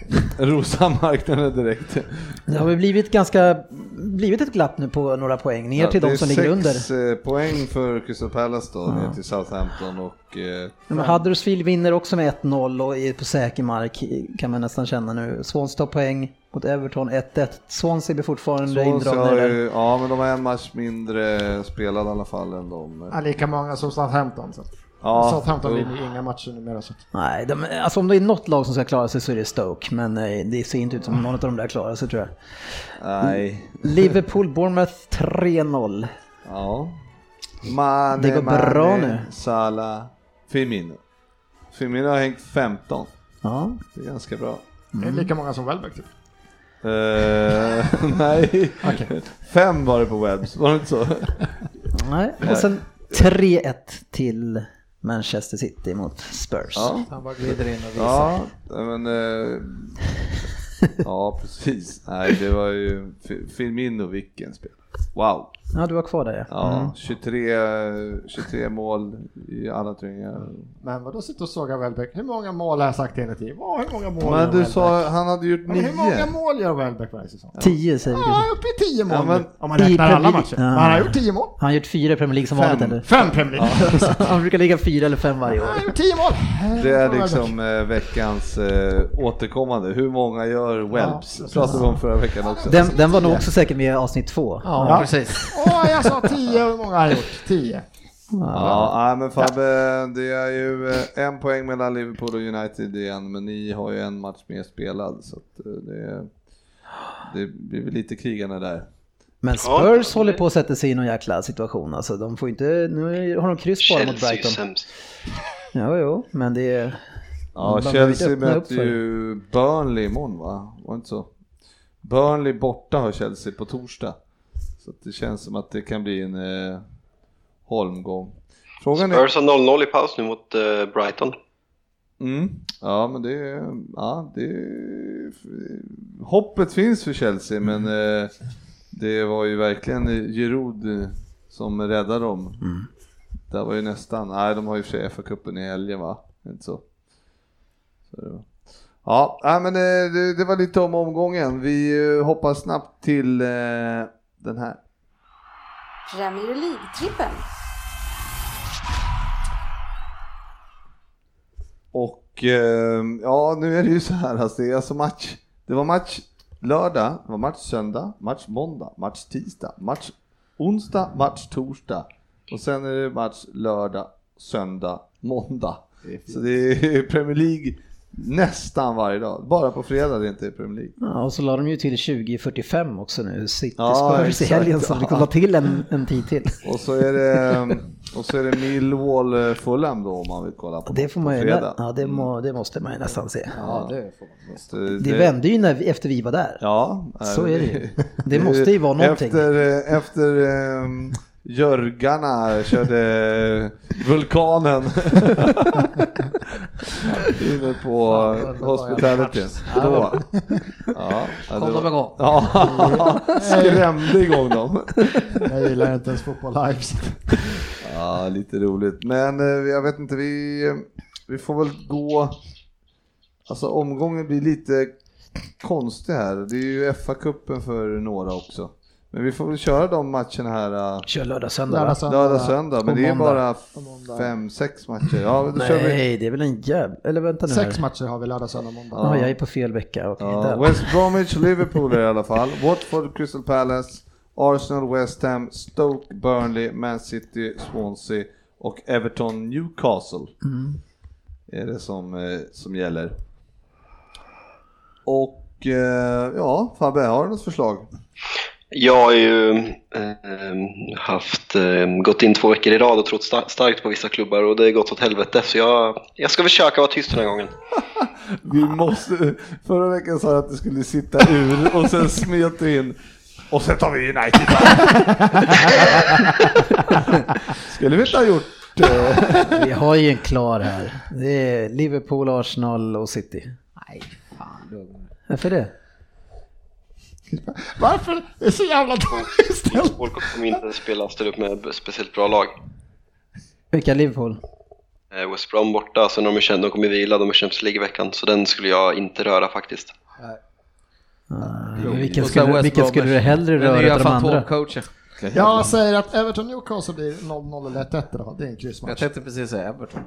[SPEAKER 1] (laughs) rosar marknaden direkt.
[SPEAKER 4] Det har väl blivit ganska, blivit ett glapp nu på några poäng ner till
[SPEAKER 1] Ja,
[SPEAKER 4] de som ligger under.
[SPEAKER 1] Det är sex eh, poäng för Crystal Palace då, ner till Southampton och eh,
[SPEAKER 4] Men Huddersfield vinner också med 1-0 och är på säker mark kan man nästan känna nu. Swansea tar poäng mot Everton 1-1. Swansea blir fortfarande indragna
[SPEAKER 1] har
[SPEAKER 4] i
[SPEAKER 1] Ja, men de har en match mindre spelad i alla fall än de.
[SPEAKER 2] Ja, lika många som Southampton. Så.
[SPEAKER 1] Ja,
[SPEAKER 2] Southampton vinner inga matcher numera. Så.
[SPEAKER 4] Nej, de, alltså om det är något lag som ska klara sig så är det Stoke, men eh, det ser inte ut som någon av de där klarar sig tror jag.
[SPEAKER 1] Nej.
[SPEAKER 4] Liverpool, Bournemouth 3-0.
[SPEAKER 1] Ja. Mane,
[SPEAKER 4] Det går bra
[SPEAKER 1] Mane,
[SPEAKER 4] nu.
[SPEAKER 1] Salah, Firmino. Firmino har hängt 15.
[SPEAKER 4] Ja,
[SPEAKER 1] Det är ganska bra.
[SPEAKER 2] Det är lika många som Welbeck typ.
[SPEAKER 1] Eh, (laughs) nej, fem var det på Webs, var det inte så?
[SPEAKER 4] nej. Och sen 3-1 till Manchester City mot Spurs.
[SPEAKER 1] Ja,
[SPEAKER 5] Han bara glider in och visar.
[SPEAKER 1] ja men... Eh, ja, precis. Nej, det var ju Fi- Firmino, vilken spelare. Wow.
[SPEAKER 4] Ja, du var kvar där ja.
[SPEAKER 1] Ja, 23, 23 mål i alla turneringar.
[SPEAKER 2] Men vadå sitta och såga Welbeck? Hur många mål har jag sagt hela tiden? Vad, hur många mål gör
[SPEAKER 1] Men du sa han hade gjort
[SPEAKER 2] Men hur många
[SPEAKER 1] nio.
[SPEAKER 2] mål gör Welbeck varje säsong?
[SPEAKER 4] 10 säger vi
[SPEAKER 2] Ja,
[SPEAKER 4] kanske.
[SPEAKER 2] uppe i tio mål
[SPEAKER 1] Ja, men-
[SPEAKER 2] om man räknar alla matcher.
[SPEAKER 4] Ja.
[SPEAKER 2] Men han har gjort tio mål.
[SPEAKER 4] Han har gjort fyra Premier League som
[SPEAKER 1] Fem.
[SPEAKER 4] vanligt eller?
[SPEAKER 2] Fem Premier League. (laughs)
[SPEAKER 4] Han brukar ligga fyra eller fem varje år.
[SPEAKER 2] Han har gjort tio mål.
[SPEAKER 1] Det är liksom eh, veckans eh, återkommande. Hur många gör Welps?
[SPEAKER 2] precis.
[SPEAKER 1] pratade vi om förra veckan också.
[SPEAKER 4] Den, den var nog också säkert med i avsnitt två.
[SPEAKER 5] Ja,
[SPEAKER 2] Ja.
[SPEAKER 5] precis.
[SPEAKER 2] Åh, jag sa tio. Hur många har gjort? Tio.
[SPEAKER 1] Ja, nej, men Fabbe, det är ju eh, en poäng mellan Liverpool och United igen, men ni har ju en match mer spelad så att eh, det, det blir väl lite krigande där.
[SPEAKER 4] Men
[SPEAKER 3] Ja.
[SPEAKER 4] Spurs håller på att sätta sig i någon jäkla situation. Alltså, de får inte, nu har de kryss bara mot Brighton.
[SPEAKER 3] sämst.
[SPEAKER 4] Jo, jo, men det är...
[SPEAKER 1] Ja,
[SPEAKER 4] de
[SPEAKER 1] Chelsea möter ju Burnley imorgon va? Var det inte så? Burnley borta har Chelsea på torsdag. Så att det känns som att det kan bli en eh, holmgång. Frågan är...
[SPEAKER 3] Spurs har 0-0 i paus nu mot eh, Brighton.
[SPEAKER 1] Mm, ja, men det, ja, det... Hoppet finns för Chelsea, men eh, det var ju verkligen Giroud som räddade dem. Det var ju nästan, nej de har ju för sig FA-cupen i helgen va? Inte så? så det var. Ja, nej, men eh, det, det var lite om omgången. Vi eh, hoppar snabbt till eh, den här.
[SPEAKER 6] Premier League-trippen.
[SPEAKER 1] Och eh, ja, nu är det ju så här, alltså, det är alltså match. Det var match lördag, det var match söndag, match måndag, match tisdag, match onsdag, match torsdag. Och sen är det match lördag, söndag, måndag. Så det är (laughs) Premier League nästan varje dag. Bara på fredag det inte är Premier League.
[SPEAKER 4] Ja, och så la de ju till 2045 också nu, City
[SPEAKER 1] Ja,
[SPEAKER 4] Spurs i helgen, så vi kommer till en, en tid till.
[SPEAKER 1] Och så är det, och så är det Millwall eh, Fulham då om man vill kolla på
[SPEAKER 4] Det får
[SPEAKER 1] på
[SPEAKER 4] man ju,
[SPEAKER 1] fredag.
[SPEAKER 4] ja det, må, det måste man ju nästan se.
[SPEAKER 5] Ja, det får man.
[SPEAKER 1] Så
[SPEAKER 4] Det vände ju när efter vi var där.
[SPEAKER 1] Ja,
[SPEAKER 4] Så är det ju. Det måste ju vara (laughs) någonting.
[SPEAKER 1] Efter, eh, efter um, Jörgarna körde (laughs) vulkanen (laughs) inne på hospitality. Då. Ja, ja,
[SPEAKER 5] Kom
[SPEAKER 1] det
[SPEAKER 5] de
[SPEAKER 1] var-
[SPEAKER 5] igång?
[SPEAKER 1] Ja, (laughs) skrämde igång dem.
[SPEAKER 2] Jag gillar inte ens fotboll live.
[SPEAKER 1] Ja, lite roligt. Men eh, jag vet inte, vi, eh, vi får väl gå... Alltså omgången blir lite konstig här. Det är ju FA-cupen för några också. Men vi får väl köra de matcherna här. eh,
[SPEAKER 4] Kör lördag, söndag
[SPEAKER 2] Lördag, söndag.
[SPEAKER 1] Lördag, söndag, men det är bara fem, sex matcher. Ja, då kör vi.
[SPEAKER 4] Nej, det är väl en jävla... Eller vänta nu
[SPEAKER 2] Sex
[SPEAKER 4] här.
[SPEAKER 2] matcher har vi lördag, söndag, måndag.
[SPEAKER 4] Ja, jag är på fel vecka. Okej,
[SPEAKER 1] Ja. West Bromwich, Liverpool i alla fall. Watford, Crystal Palace, Arsenal, West Ham, Stoke, Burnley, Man City, Swansea och Everton, Newcastle. Är det som, eh, som gäller. Och eh, ja, Fabbe, har du något förslag?
[SPEAKER 3] Jag har ju eh, haft, eh, gått in två veckor i rad och trott sta- starkt på vissa klubbar och det har gått åt helvete så jag, jag ska försöka vara tyst den här gången. (laughs)
[SPEAKER 1] Vi måste, förra veckan sa jag att det skulle sitta ur och sen smet du in och sen tar vi United. (laughs) skulle vi inte ha gjort det?
[SPEAKER 4] Vi har ju en klar här. Det är Liverpool, Arsenal och City.
[SPEAKER 5] Nej, fan.
[SPEAKER 4] Varför det? (laughs)
[SPEAKER 2] Varför? Det är så jävla dåligt ställt.
[SPEAKER 3] Folk kommer inte spela ställa upp med speciellt bra lag.
[SPEAKER 4] Vilka Liverpool?
[SPEAKER 3] Eh, West Brom borta, sen de, känt, de kommer vila, de har Champions League i veckan så den skulle jag inte röra faktiskt.
[SPEAKER 4] Vilken
[SPEAKER 5] Och sen
[SPEAKER 4] skulle, vilken skulle du hellre röra av de andra?
[SPEAKER 5] fantomcoachen.
[SPEAKER 2] Jag säger att Everton Newcastle blir 0-0 eller 1-1 i alla fall. Det är en
[SPEAKER 5] Jag
[SPEAKER 2] kryssmatch.
[SPEAKER 5] tänkte precis säga Everton.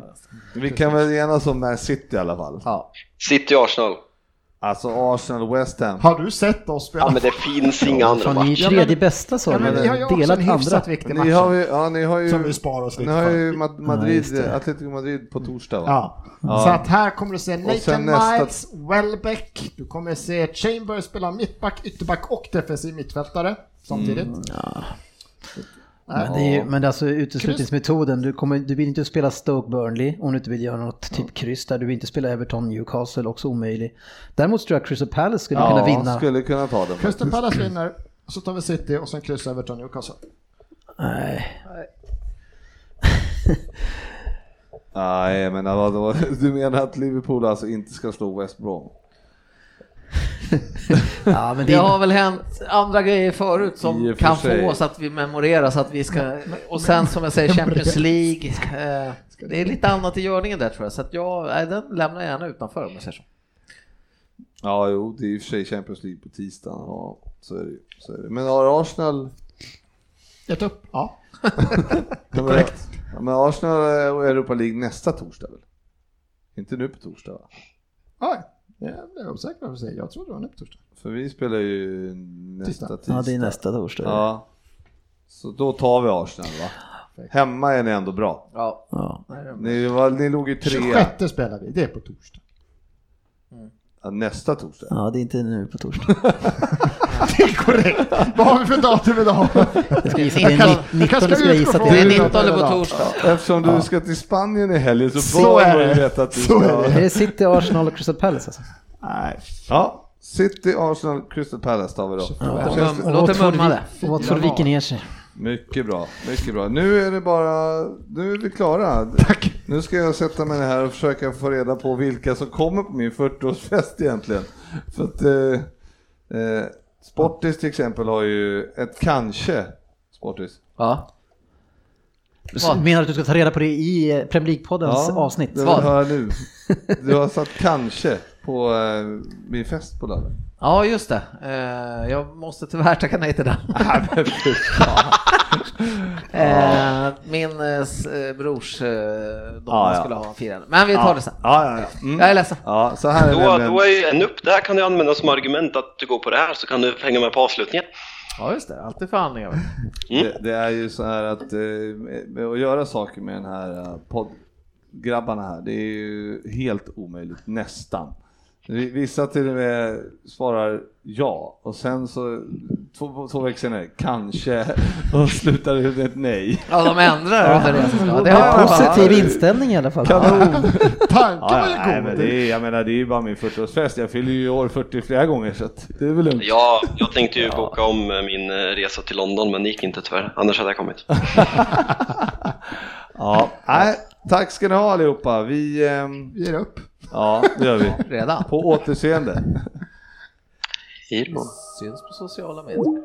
[SPEAKER 1] Vi kan väl enas om Man City i alla fall.
[SPEAKER 5] Ja.
[SPEAKER 3] City Arsenal.
[SPEAKER 1] Alltså Arsenal, West Ham.
[SPEAKER 2] Har du sett oss spela?
[SPEAKER 3] Ja men det finns inga andra
[SPEAKER 4] Fan, ni är
[SPEAKER 3] matcher.
[SPEAKER 2] Ja,
[SPEAKER 4] tredje
[SPEAKER 2] men-
[SPEAKER 4] bästa sa
[SPEAKER 2] Ja,
[SPEAKER 4] du,
[SPEAKER 2] men vi har ju också
[SPEAKER 4] delat
[SPEAKER 2] en hyfsat
[SPEAKER 4] andra.
[SPEAKER 2] viktig
[SPEAKER 1] Ni
[SPEAKER 2] match
[SPEAKER 1] har ju, ja, ni har ju,
[SPEAKER 2] som vi sparar oss
[SPEAKER 1] ni
[SPEAKER 2] lite
[SPEAKER 1] har
[SPEAKER 2] för.
[SPEAKER 1] ju Ma-
[SPEAKER 4] Ja,
[SPEAKER 1] Madrid,
[SPEAKER 4] det.
[SPEAKER 1] Atletico Madrid på torsdag va?
[SPEAKER 2] Ja.
[SPEAKER 1] Ja.
[SPEAKER 2] Så att här kommer du se
[SPEAKER 1] sen
[SPEAKER 2] Nathan
[SPEAKER 1] nästa-
[SPEAKER 2] Miles, Welbeck, du kommer se Chambers spela mittback, ytterback och defensiv mittfältare samtidigt.
[SPEAKER 1] Mm.
[SPEAKER 4] Men, det är ju, men alltså uteslutningsmetoden, du, kommer, du vill inte spela Stoke Burnley om du inte vill göra något typ kryss där. Du vill inte spela Everton Newcastle, också omöjlig. Däremot tror jag Crystal Palace skulle kunna vinna.
[SPEAKER 1] skulle kunna ta den.
[SPEAKER 2] Crystal Palace vinner, (clears throat) så tar vi City och sen kryssar Everton Newcastle.
[SPEAKER 4] Nej.
[SPEAKER 1] Nej, men vadå? Du menar att Liverpool alltså inte ska slå West Brom? (laughs)
[SPEAKER 4] Ja, men
[SPEAKER 5] Det har väl hänt andra grejer förut som kan
[SPEAKER 1] sig.
[SPEAKER 5] få oss att vi memorerar så att vi ska... Och sen som jag säger Champions League. eh, Det är lite annat i görningen där tror jag. Så att jag, nej, den lämnar jag gärna utanför om jag säger så.
[SPEAKER 1] Ja, jo, det är i och för sig Champions League på tisdag. Ja, så är det. Så är det. Men har Arsenal...
[SPEAKER 2] Ett upp? Ja. (laughs)
[SPEAKER 1] Korrekt. Ja, men Arsenal och Europa League nästa torsdag väl? Inte nu på torsdag va?
[SPEAKER 2] Oj, jag blev osäker på säga. Jag trodde det var nu på torsdag.
[SPEAKER 1] För vi spelar ju nästa
[SPEAKER 2] Tisdag.
[SPEAKER 1] tisdag.
[SPEAKER 4] ja, det är nästa torsdag.
[SPEAKER 1] Ja. Så då tar vi Arsenal va? Hemma är ni ändå bra.
[SPEAKER 5] Ja.
[SPEAKER 4] Ja.
[SPEAKER 1] Ni, var, ni låg ju trea
[SPEAKER 2] 26 spelar vi, det är på torsdag.
[SPEAKER 1] ja, nästa torsdag.
[SPEAKER 4] ja, det är inte nu på torsdag. (laughs) (laughs)
[SPEAKER 2] Det är korrekt! Vad har vi för datum idag?
[SPEAKER 4] Jag ska gissa att det är
[SPEAKER 2] Jag
[SPEAKER 4] 19
[SPEAKER 2] kanske
[SPEAKER 4] jag
[SPEAKER 2] utgå från
[SPEAKER 4] det
[SPEAKER 5] Det
[SPEAKER 4] är.
[SPEAKER 5] är
[SPEAKER 2] det.
[SPEAKER 5] 19 på torsdag.
[SPEAKER 1] Eftersom du ska till Spanien i helgen så,
[SPEAKER 2] Så
[SPEAKER 1] bör man ju
[SPEAKER 2] det.
[SPEAKER 1] veta att du
[SPEAKER 2] Så
[SPEAKER 1] ska...
[SPEAKER 2] är
[SPEAKER 4] det City, Arsenal och Crystal Palace alltså?
[SPEAKER 2] Nej.
[SPEAKER 1] Ja, City, Arsenal, Crystal Palace tar vi då.
[SPEAKER 4] Ja.
[SPEAKER 1] Känns det-
[SPEAKER 5] mummade.
[SPEAKER 4] och Watford viker ner sig.
[SPEAKER 1] Mycket bra, mycket bra. Nu är det bara, nu är vi klara. Tack. Nu ska jag sätta mig här och försöka få reda på vilka som kommer på min 40-årsfest egentligen. För att eh, eh, Sportis till exempel har ju ett kanske, Sportis.
[SPEAKER 5] Ja.
[SPEAKER 4] Du menar att du ska ta reda på det i eh, Premier League-poddens avsnitt?
[SPEAKER 1] det vill jag höra nu. (laughs) Du har satt kanske på eh, min fest på lördag.
[SPEAKER 5] ja, just det. Eh, jag måste tyvärr tacka nej till den. (laughs) Eh, min eh, eh, brors eh, de
[SPEAKER 1] Ja, ja.
[SPEAKER 5] skulle ha en firande. Men vi tar det sen.
[SPEAKER 1] Ja, ja, ja. Mm.
[SPEAKER 5] Jag är ledsen.
[SPEAKER 1] Ja, så här är
[SPEAKER 3] Då,
[SPEAKER 1] nämligen-
[SPEAKER 3] då är ju en upp, det här kan du använda som argument att du går på det här så kan du hänga med på avslutningen.
[SPEAKER 5] Ja, just det. Alltid förhandlingar.
[SPEAKER 3] Mm.
[SPEAKER 1] Det, det är ju så här att eh, att göra saker med den här eh, poddgrabbarna här, det är ju helt omöjligt, nästan. Vi- Vissa till och med svarar ja och sen så två, två veckor senare, kanske, (laughs) och slutar med ett nej.
[SPEAKER 5] Ja, de ändrar gång. Det
[SPEAKER 4] Det
[SPEAKER 5] har fall.
[SPEAKER 4] positiv inställning i alla fall.
[SPEAKER 1] Kanon! (laughs)
[SPEAKER 2] Tanken
[SPEAKER 1] Ja,
[SPEAKER 2] var
[SPEAKER 1] ja, nej,
[SPEAKER 2] ju
[SPEAKER 1] men
[SPEAKER 2] god.
[SPEAKER 1] det är, jag menar det är ju bara min 40-årsfest, jag fyller ju i år 40 flera gånger så det är väl lugnt.
[SPEAKER 3] Ja, jag tänkte ju boka om eh, min eh, resa till London men det gick inte tyvärr, annars hade jag kommit. (laughs)
[SPEAKER 1] Ja, nej, tack ska ni ha allihopa. Vi, ehm,
[SPEAKER 2] Vi ger upp.
[SPEAKER 1] Ja det gör vi. (laughs)
[SPEAKER 5] Redan.
[SPEAKER 1] På återseende.
[SPEAKER 3] Hej då.
[SPEAKER 5] Syns på sociala medier.